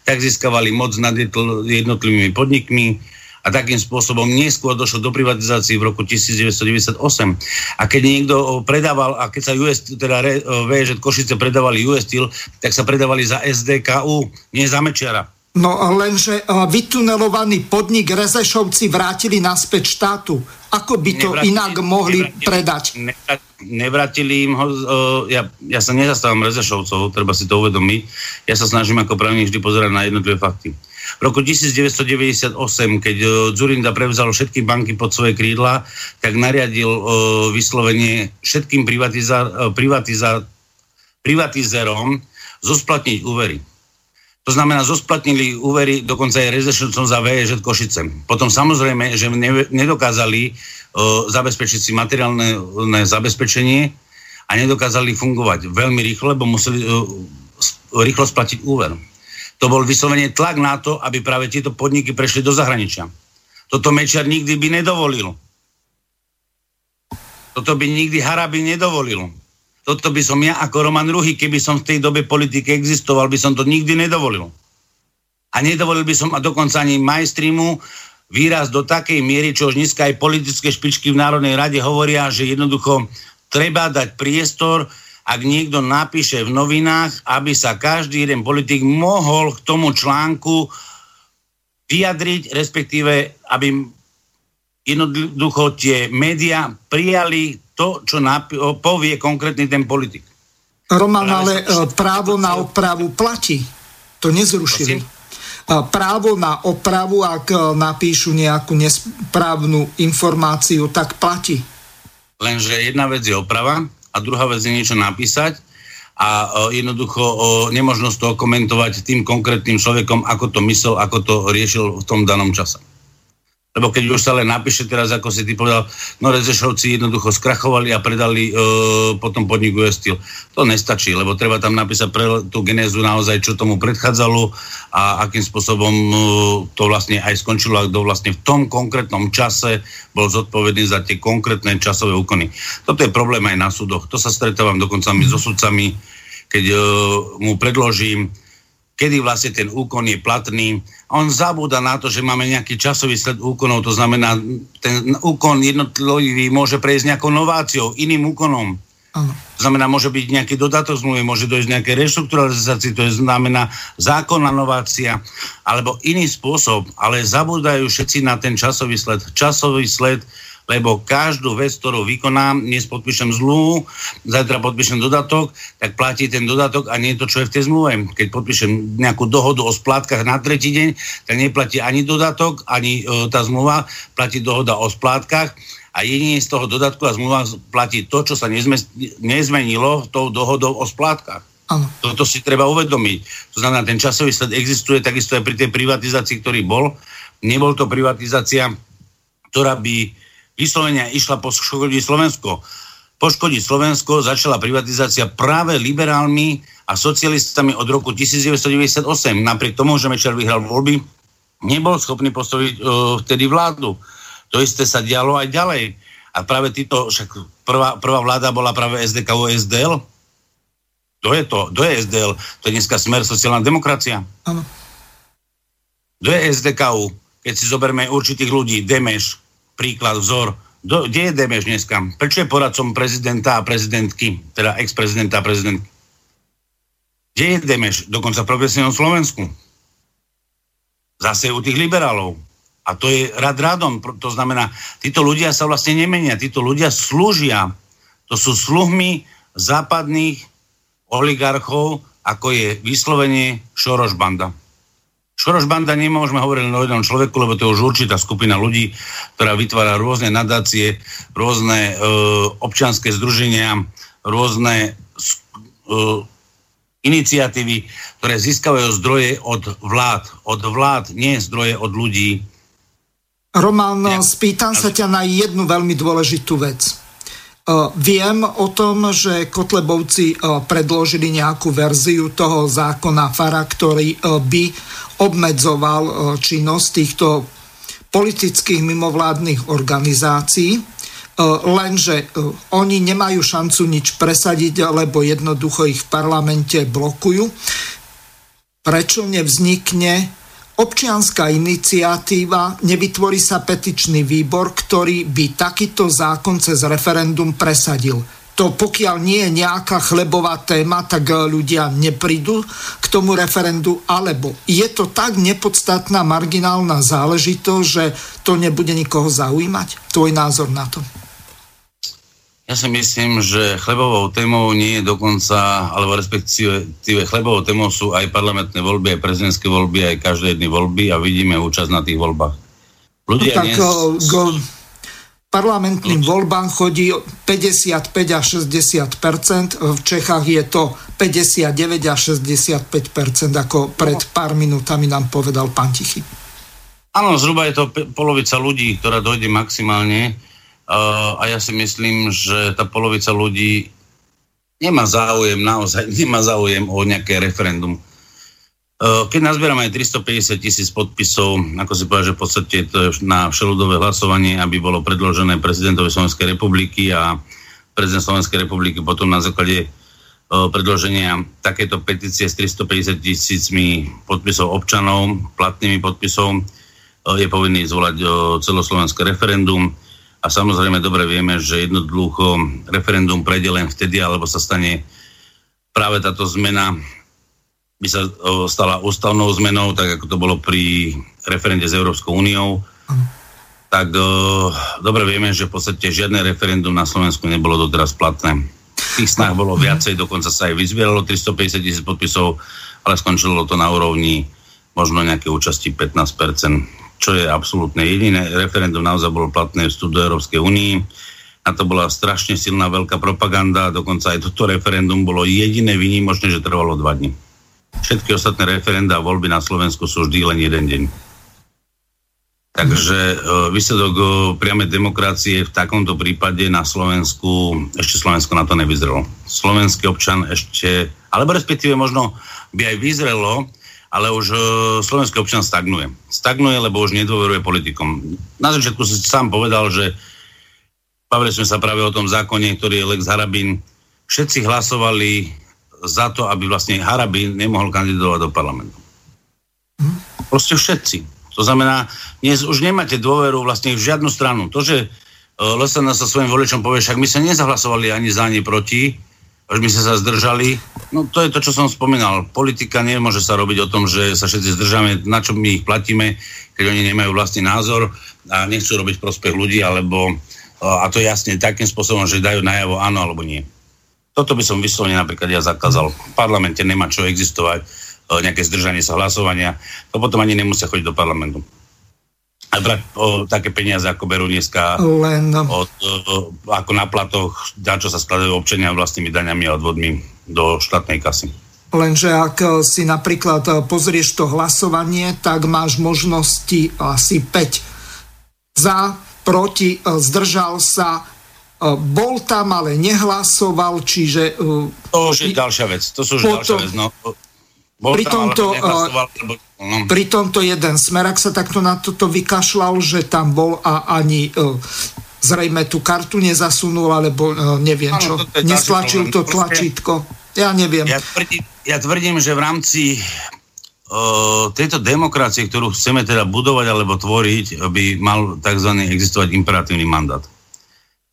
tak získavali moc nad jednotlivými podnikmi, a takým spôsobom neskôr došlo do privatizácie v roku 1998. A keď niekto predával, a keď sa US, teda že Košice predávali US Steel, tak sa predávali za SDKU, nie za Mečiara. No lenže vytunelovaný podnik Rezešovci vrátili naspäť štátu. Ako by to nevratili, inak mohli nevratili, predať? Nevratili im ho, uh, ja, ja sa nezastávam Rezešovcov, treba si to uvedomiť. Ja sa snažím ako právnik vždy pozerať na jednotlivé fakty. V roku 1998, keď uh, Zurinda prevzal všetky banky pod svoje krídla, tak nariadil vyslovene všetkým privatiza- privatiza- privatizerom zosplatniť úvery to znamená, zosplatnili úvery dokonca aj rezervčnom za VEŽ Košice. Potom samozrejme, že ne, nedokázali uh, zabezpečiť si materiálne zabezpečenie a nedokázali fungovať veľmi rýchlo, lebo museli uh, rýchlo splatiť úver. To bol vyslovene tlak na to, aby práve tieto podniky prešli do zahraničia. Toto Mečiar nikdy by nedovolil. Toto by nikdy Haraby nedovolil. Toto by som ja ako Roman Ruhy, keby som v tej dobe politike existoval, by som to nikdy nedovolil. A nedovolil by som a dokonca ani majstrimu výraz do takej miery, čo už dneska aj politické špičky v Národnej rade hovoria, že jednoducho treba dať priestor, ak niekto napíše v novinách, aby sa každý jeden politik mohol k tomu článku vyjadriť, respektíve aby jednoducho tie médiá prijali to, čo napi- povie konkrétny ten politik. Roman, ale e, právo na opravu platí. To nezrušili. E, právo na opravu, ak e, napíšu nejakú nesprávnu informáciu, tak platí. Lenže jedna vec je oprava a druhá vec je niečo napísať a jednoducho nemožnosť toho komentovať tým konkrétnym človekom, ako to myslel, ako to riešil v tom danom čase. Lebo keď už sa len napíše teraz, ako si ty povedal, no Rezešovci jednoducho skrachovali a predali e, potom podniku Estil. To nestačí, lebo treba tam napísať pre tú genézu naozaj, čo tomu predchádzalo a akým spôsobom e, to vlastne aj skončilo a kto vlastne v tom konkrétnom čase bol zodpovedný za tie konkrétne časové úkony. Toto je problém aj na súdoch. To sa stretávam dokonca my so sudcami, keď e, mu predložím kedy vlastne ten úkon je platný. On zabúda na to, že máme nejaký časový sled úkonov, to znamená, ten úkon jednotlivý môže prejsť nejakou nováciou, iným úkonom. To znamená, môže byť nejaký dodatok zmluvy, môže dojsť nejaké reštrukturalizácii, to je znamená zákonná novácia, alebo iný spôsob, ale zabúdajú všetci na ten časový sled. Časový sled lebo každú vec, ktorú vykonám, dnes podpíšem zmluvu, zajtra podpíšem dodatok, tak platí ten dodatok a nie je to, čo je v tej zmluve. Keď podpíšem nejakú dohodu o splátkach na tretí deň, tak neplatí ani dodatok, ani e, tá zmluva, platí dohoda o splátkach a jedine z toho dodatku a zmluva platí to, čo sa nezme, nezmenilo tou dohodou o splátkach. Ano. Toto si treba uvedomiť. To znamená, ten časový sled existuje takisto aj pri tej privatizácii, ktorý bol. Nebol to privatizácia, ktorá by vyslovene išla poškodiť Slovensko. Poškodiť Slovensko začala privatizácia práve liberálmi a socialistami od roku 1998. Napriek tomu, že Mečer vyhral voľby, nebol schopný postaviť uh, vtedy vládu. To isté sa dialo aj ďalej. A práve títo, však prvá, prvá vláda bola práve SDK SDL. Kto je to? Kto je SDL? To je dneska smer sociálna demokracia. Áno. Kto je SDKU? Keď si zoberme určitých ľudí, Demeš, príklad, vzor. Do, kde je Demeš dneska? Prečo je poradcom prezidenta a prezidentky, teda ex-prezidenta a prezidentky? Kde je Demeš? Dokonca v progresívnom Slovensku. Zase u tých liberálov. A to je rad radom. To znamená, títo ľudia sa vlastne nemenia. Títo ľudia slúžia. To sú sluhmi západných oligarchov, ako je vyslovenie Šoroš banda. Šoroš banda nemôžeme hovoriť o jednom človeku, lebo to je už určitá skupina ľudí, ktorá vytvára rôzne nadácie, rôzne e, občianské združenia, rôzne e, iniciatívy, ktoré získavajú zdroje od vlád. Od vlád, nie zdroje od ľudí. Roman, ja. spýtam sa ťa na jednu veľmi dôležitú vec. Viem o tom, že Kotlebovci predložili nejakú verziu toho zákona FARA, ktorý by obmedzoval činnosť týchto politických mimovládnych organizácií, lenže oni nemajú šancu nič presadiť, lebo jednoducho ich v parlamente blokujú. Prečo nevznikne občianská iniciatíva, nevytvorí sa petičný výbor, ktorý by takýto zákon cez referendum presadil. To pokiaľ nie je nejaká chlebová téma, tak ľudia neprídu k tomu referendu, alebo je to tak nepodstatná marginálna záležitosť, že to nebude nikoho zaujímať? Tvoj názor na to? Ja si myslím, že chlebovou témou nie je dokonca, alebo respektíve chlebovou témou sú aj parlamentné voľby, aj prezidentské voľby, aj každé jedny voľby a vidíme účasť na tých voľbách. Ľudia no tak dnes... k parlamentným voľbám chodí 55 až 60 v Čechách je to 59 až 65% ako pred pár minútami nám povedal pán Tichy. Áno, zhruba je to polovica ľudí, ktorá dojde maximálne a ja si myslím, že tá polovica ľudí nemá záujem, naozaj nemá záujem o nejaké referendum. Keď nazbierame aj 350 tisíc podpisov, ako si povedal, že v podstate to je na všeludové hlasovanie, aby bolo predložené prezidentovi Slovenskej republiky a prezident Slovenskej republiky potom na základe predloženia takéto petície s 350 tisícmi podpisov občanov, platnými podpisov, je povinný zvolať celoslovenské referendum a samozrejme dobre vieme, že jednoducho referendum prejde len vtedy, alebo sa stane práve táto zmena by sa stala ústavnou zmenou, tak ako to bolo pri referende s Európskou úniou. Tak dobre vieme, že v podstate žiadne referendum na Slovensku nebolo doteraz platné. Tých snách bolo viacej, dokonca sa aj vyzbieralo 350 tisíc podpisov, ale skončilo to na úrovni možno nejaké účasti 15% čo je absolútne jediné. Referendum naozaj bolo platné vstup do Európskej únii. Na to bola strašne silná veľká propaganda, dokonca aj toto referendum bolo jediné výnimočné, že trvalo dva dní. Všetky ostatné referenda a voľby na Slovensku sú vždy len jeden deň. Takže e, výsledok e, priamej demokracie v takomto prípade na Slovensku, ešte Slovensko na to nevyzrelo. Slovenský občan ešte, alebo respektíve možno by aj vyzrelo, ale už uh, slovenský občan stagnuje. Stagnuje, lebo už nedôveruje politikom. Na začiatku si sám povedal, že bavili sme sa práve o tom zákone, ktorý je Lex Harabin. Všetci hlasovali za to, aby vlastne Harabin nemohol kandidovať do parlamentu. Proste všetci. To znamená, dnes už nemáte dôveru vlastne v žiadnu stranu. To, že uh, Lesana sa svojim voličom povie, však my sa nezahlasovali ani za, ani proti, až by sme sa zdržali. No to je to, čo som spomínal. Politika nemôže sa robiť o tom, že sa všetci zdržame, na čo my ich platíme, keď oni nemajú vlastný názor a nechcú robiť prospech ľudí, alebo a to jasne takým spôsobom, že dajú najavo áno alebo nie. Toto by som vyslovene napríklad ja zakázal. V parlamente nemá čo existovať, nejaké zdržanie sa hlasovania, to potom ani nemusia chodiť do parlamentu a brať o, také peniaze, ako berú dneska Len... od, o, ako na platoch, na čo sa skladajú občania vlastnými daňami a odvodmi do štátnej kasy. Lenže ak e, si napríklad e, pozrieš to hlasovanie, tak máš možnosti asi 5 za, proti, e, zdržal sa, bol tam, ale nehlasoval, čiže... To už je ďalšia vec. To sú už potom, ďalšia vec. No. Bol pri, tomto, uh, no. pri tomto jeden smerak sa takto na toto vykašľal, že tam bol a ani uh, zrejme tú kartu nezasunul, alebo uh, neviem ano, čo, nestlačil to tlačítko. Ja neviem. Ja tvrdím, ja tvrdím že v rámci uh, tejto demokracie, ktorú chceme teda budovať alebo tvoriť, by mal tzv. existovať imperatívny mandát.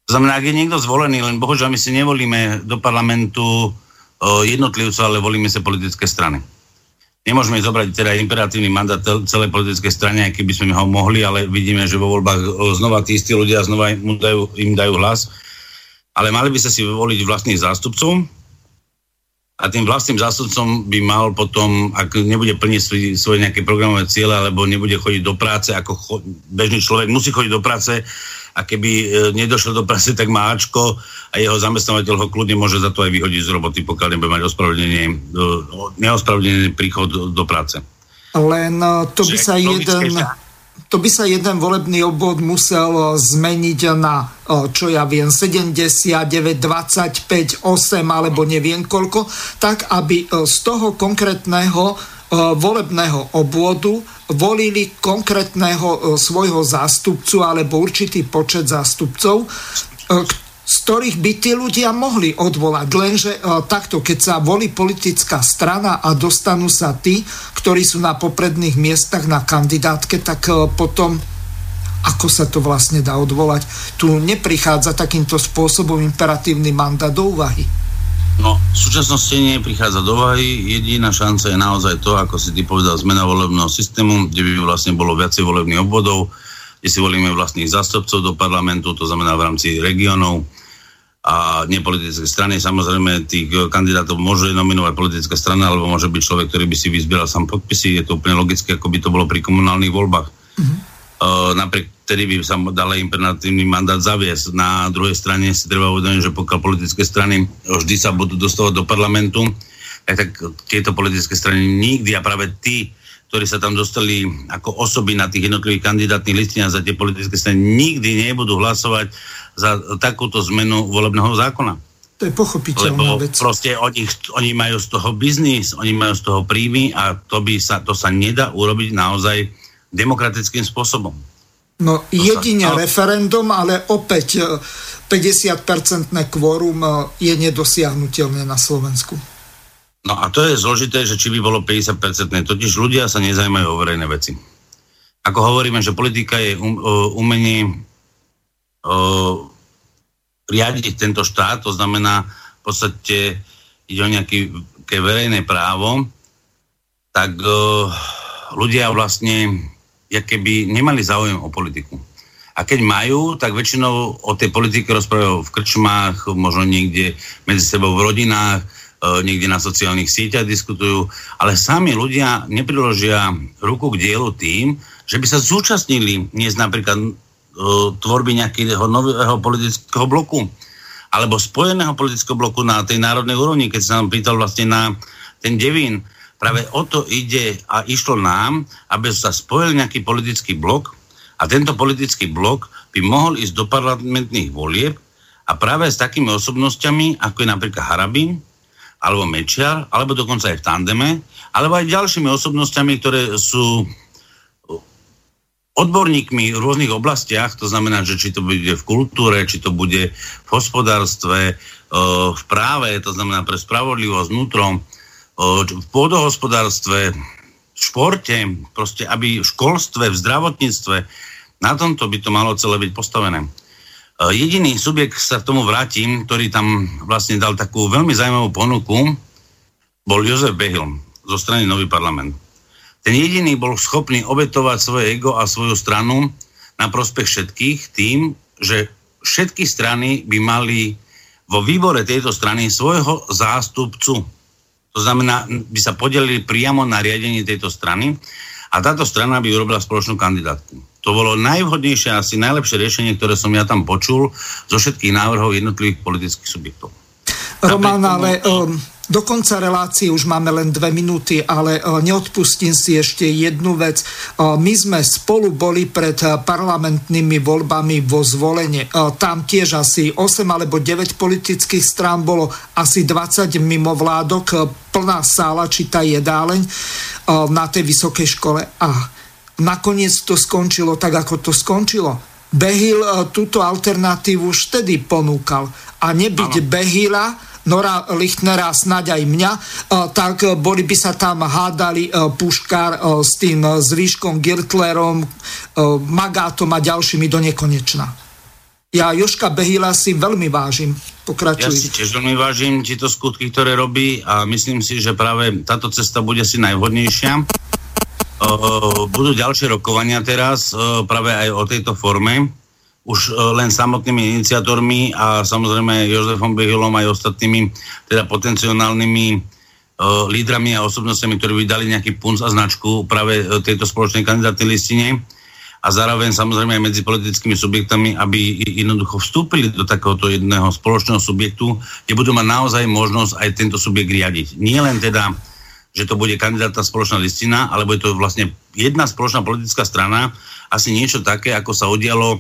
To znamená, ak je niekto zvolený, len bohužiaľ my si nevolíme do parlamentu uh, jednotlivcov, ale volíme sa politické strany. Nemôžeme zobrať teda imperatívny mandát celej politickej strany, aj keby sme ho mohli, ale vidíme, že vo voľbách znova tí istí ľudia znova im dajú, im dajú hlas. Ale mali by sa si voliť vlastných zástupcov a tým vlastným zástupcom by mal potom, ak nebude plniť svoje, svoje nejaké programové ciele alebo nebude chodiť do práce, ako cho, bežný človek musí chodiť do práce, a keby e, nedošlo do práce, tak má Ačko a jeho zamestnávateľ ho kľudne môže za to aj vyhodiť z roboty, pokiaľ nebude mať ospravedlnenie, e, neospravedlený príchod do, do práce. Len e, to by sa jeden... to by sa jeden volebný obvod musel zmeniť na, čo ja viem, 79, 25, 8 alebo neviem koľko, tak aby z toho konkrétneho volebného obvodu volili konkrétneho svojho zástupcu alebo určitý počet zástupcov, z ktorých by tí ľudia mohli odvolať. Lenže takto, keď sa volí politická strana a dostanú sa tí, ktorí sú na popredných miestach na kandidátke, tak potom ako sa to vlastne dá odvolať. Tu neprichádza takýmto spôsobom imperatívny mandát do úvahy. No, v súčasnosti neprichádza do úvahy. Jediná šanca je naozaj to, ako si ty povedal, zmena volebného systému, kde by vlastne bolo viacej volebných obvodov, kde si volíme vlastných zástupcov do parlamentu, to znamená v rámci regionov a nepolitické strany. Samozrejme, tých kandidátov môže nominovať politická strana, alebo môže byť človek, ktorý by si vyzbieral sám podpisy. Je to úplne logické, ako by to bolo pri komunálnych voľbách. Mm-hmm. Uh, napriek tedy by sa dal imperatívny mandát zaviesť. Na druhej strane si treba uvedomiť, že pokiaľ politické strany vždy sa budú dostávať do parlamentu, tak, tak tieto politické strany nikdy a práve tí, ktorí sa tam dostali ako osoby na tých jednotlivých kandidátnych listinách za tie politické strany, nikdy nebudú hlasovať za takúto zmenu volebného zákona. To je pochopiteľná Lebo vec. proste oni, oni majú z toho biznis, oni majú z toho príjmy a to, by sa, to sa nedá urobiť naozaj demokratickým spôsobom. No jedine no. referendum, ale opäť 50-percentné kvórum e, je nedosiahnutelné na Slovensku. No a to je zložité, že či by bolo 50-percentné, totiž ľudia sa nezajímajú o verejné veci. Ako hovoríme, že politika je um, umenie uh, riadiť tento štát, to znamená v podstate ide o nejaké verejné právo, tak uh, ľudia vlastne keby nemali záujem o politiku. A keď majú, tak väčšinou o tej politike rozprávajú v krčmách, možno niekde medzi sebou v rodinách, e, niekde na sociálnych sieťach diskutujú, ale sami ľudia nepriložia ruku k dielu tým, že by sa zúčastnili dnes napríklad tvorby nejakého nového politického bloku alebo spojeného politického bloku na tej národnej úrovni, keď sa nám pýtal vlastne na ten Devín. Práve o to ide a išlo nám, aby sa spojil nejaký politický blok a tento politický blok by mohol ísť do parlamentných volieb a práve s takými osobnosťami, ako je napríklad Harabin, alebo Mečiar, alebo dokonca aj v tandeme, alebo aj ďalšími osobnosťami, ktoré sú odborníkmi v rôznych oblastiach, to znamená, že či to bude v kultúre, či to bude v hospodárstve, e, v práve, to znamená pre spravodlivosť vnútrom, v pôdohospodárstve, v športe, proste aby v školstve, v zdravotníctve, na tomto by to malo celé byť postavené. E, jediný subjekt, sa k tomu vrátim, ktorý tam vlastne dal takú veľmi zaujímavú ponuku, bol Jozef Behil zo strany Nový parlament. Ten jediný bol schopný obetovať svoje ego a svoju stranu na prospech všetkých tým, že všetky strany by mali vo výbore tejto strany svojho zástupcu. To znamená, by sa podelili priamo na riadenie tejto strany a táto strana by urobila spoločnú kandidátku. To bolo najvhodnejšie, asi najlepšie riešenie, ktoré som ja tam počul zo všetkých návrhov jednotlivých politických subjektov. Roman, ale um, do konca relácie už máme len dve minúty, ale e, neodpustím si ešte jednu vec. E, my sme spolu boli pred e, parlamentnými voľbami vo zvolenie. Tam tiež asi 8 alebo 9 politických strán bolo asi 20 mimovládok, plná sála či tá jedáleň na tej vysokej škole. A nakoniec to skončilo tak, ako to skončilo. Behil túto alternatívu už vtedy ponúkal. A nebyť Behila, Nora Lichtnera snáď aj mňa, tak boli by sa tam hádali Puškár s tým zvýškom Girtlerom, Magátom a ďalšími do nekonečna. Ja Joška Behila si veľmi vážim. Pokračuj. Ja si tiež veľmi vážim tieto skutky, ktoré robí a myslím si, že práve táto cesta bude si najvhodnejšia. Budú ďalšie rokovania teraz práve aj o tejto forme už e, len samotnými iniciátormi a samozrejme Jozefom Behilom aj ostatnými teda potenciálnymi uh, lídrami a osobnostiami, ktorí by dali nejaký punc a značku práve uh, tejto spoločnej kandidátnej listine a zároveň samozrejme aj medzi politickými subjektami, aby jednoducho vstúpili do takéhoto jedného spoločného subjektu, kde budú mať naozaj možnosť aj tento subjekt riadiť. Nie len teda že to bude kandidátna spoločná listina, alebo je to vlastne jedna spoločná politická strana, asi niečo také, ako sa udialo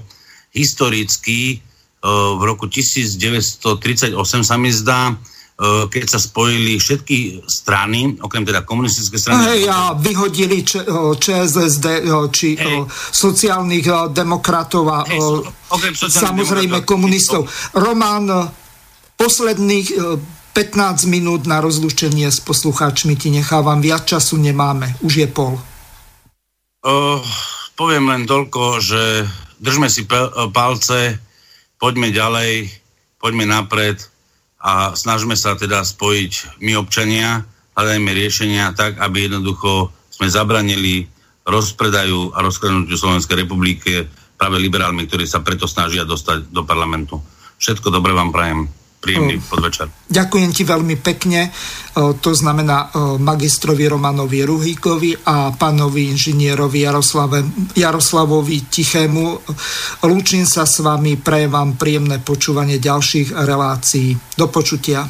historicky uh, v roku 1938 sa mi zdá, uh, keď sa spojili všetky strany, okrem teda komunistické strany. Hej, a vyhodili Č- ČSSD, či hey. sociálnych demokratov a hey, samozrejme komunistov. Roman, posledných 15 minút na rozlúčenie s poslucháčmi ti nechávam, viac času nemáme, už je pol. Uh, poviem len toľko, že držme si palce, poďme ďalej, poďme napred a snažme sa teda spojiť my občania, hľadajme riešenia tak, aby jednoducho sme zabranili rozpredaju a rozkrenutiu Slovenskej republiky práve liberálmi, ktorí sa preto snažia dostať do parlamentu. Všetko dobré vám prajem príjemný podvečer. Ďakujem ti veľmi pekne. To znamená magistrovi Romanovi Ruhíkovi a pánovi inžinierovi Jaroslave, Jaroslavovi Tichému. Lúčim sa s vami, prejem vám príjemné počúvanie ďalších relácií. Do počutia.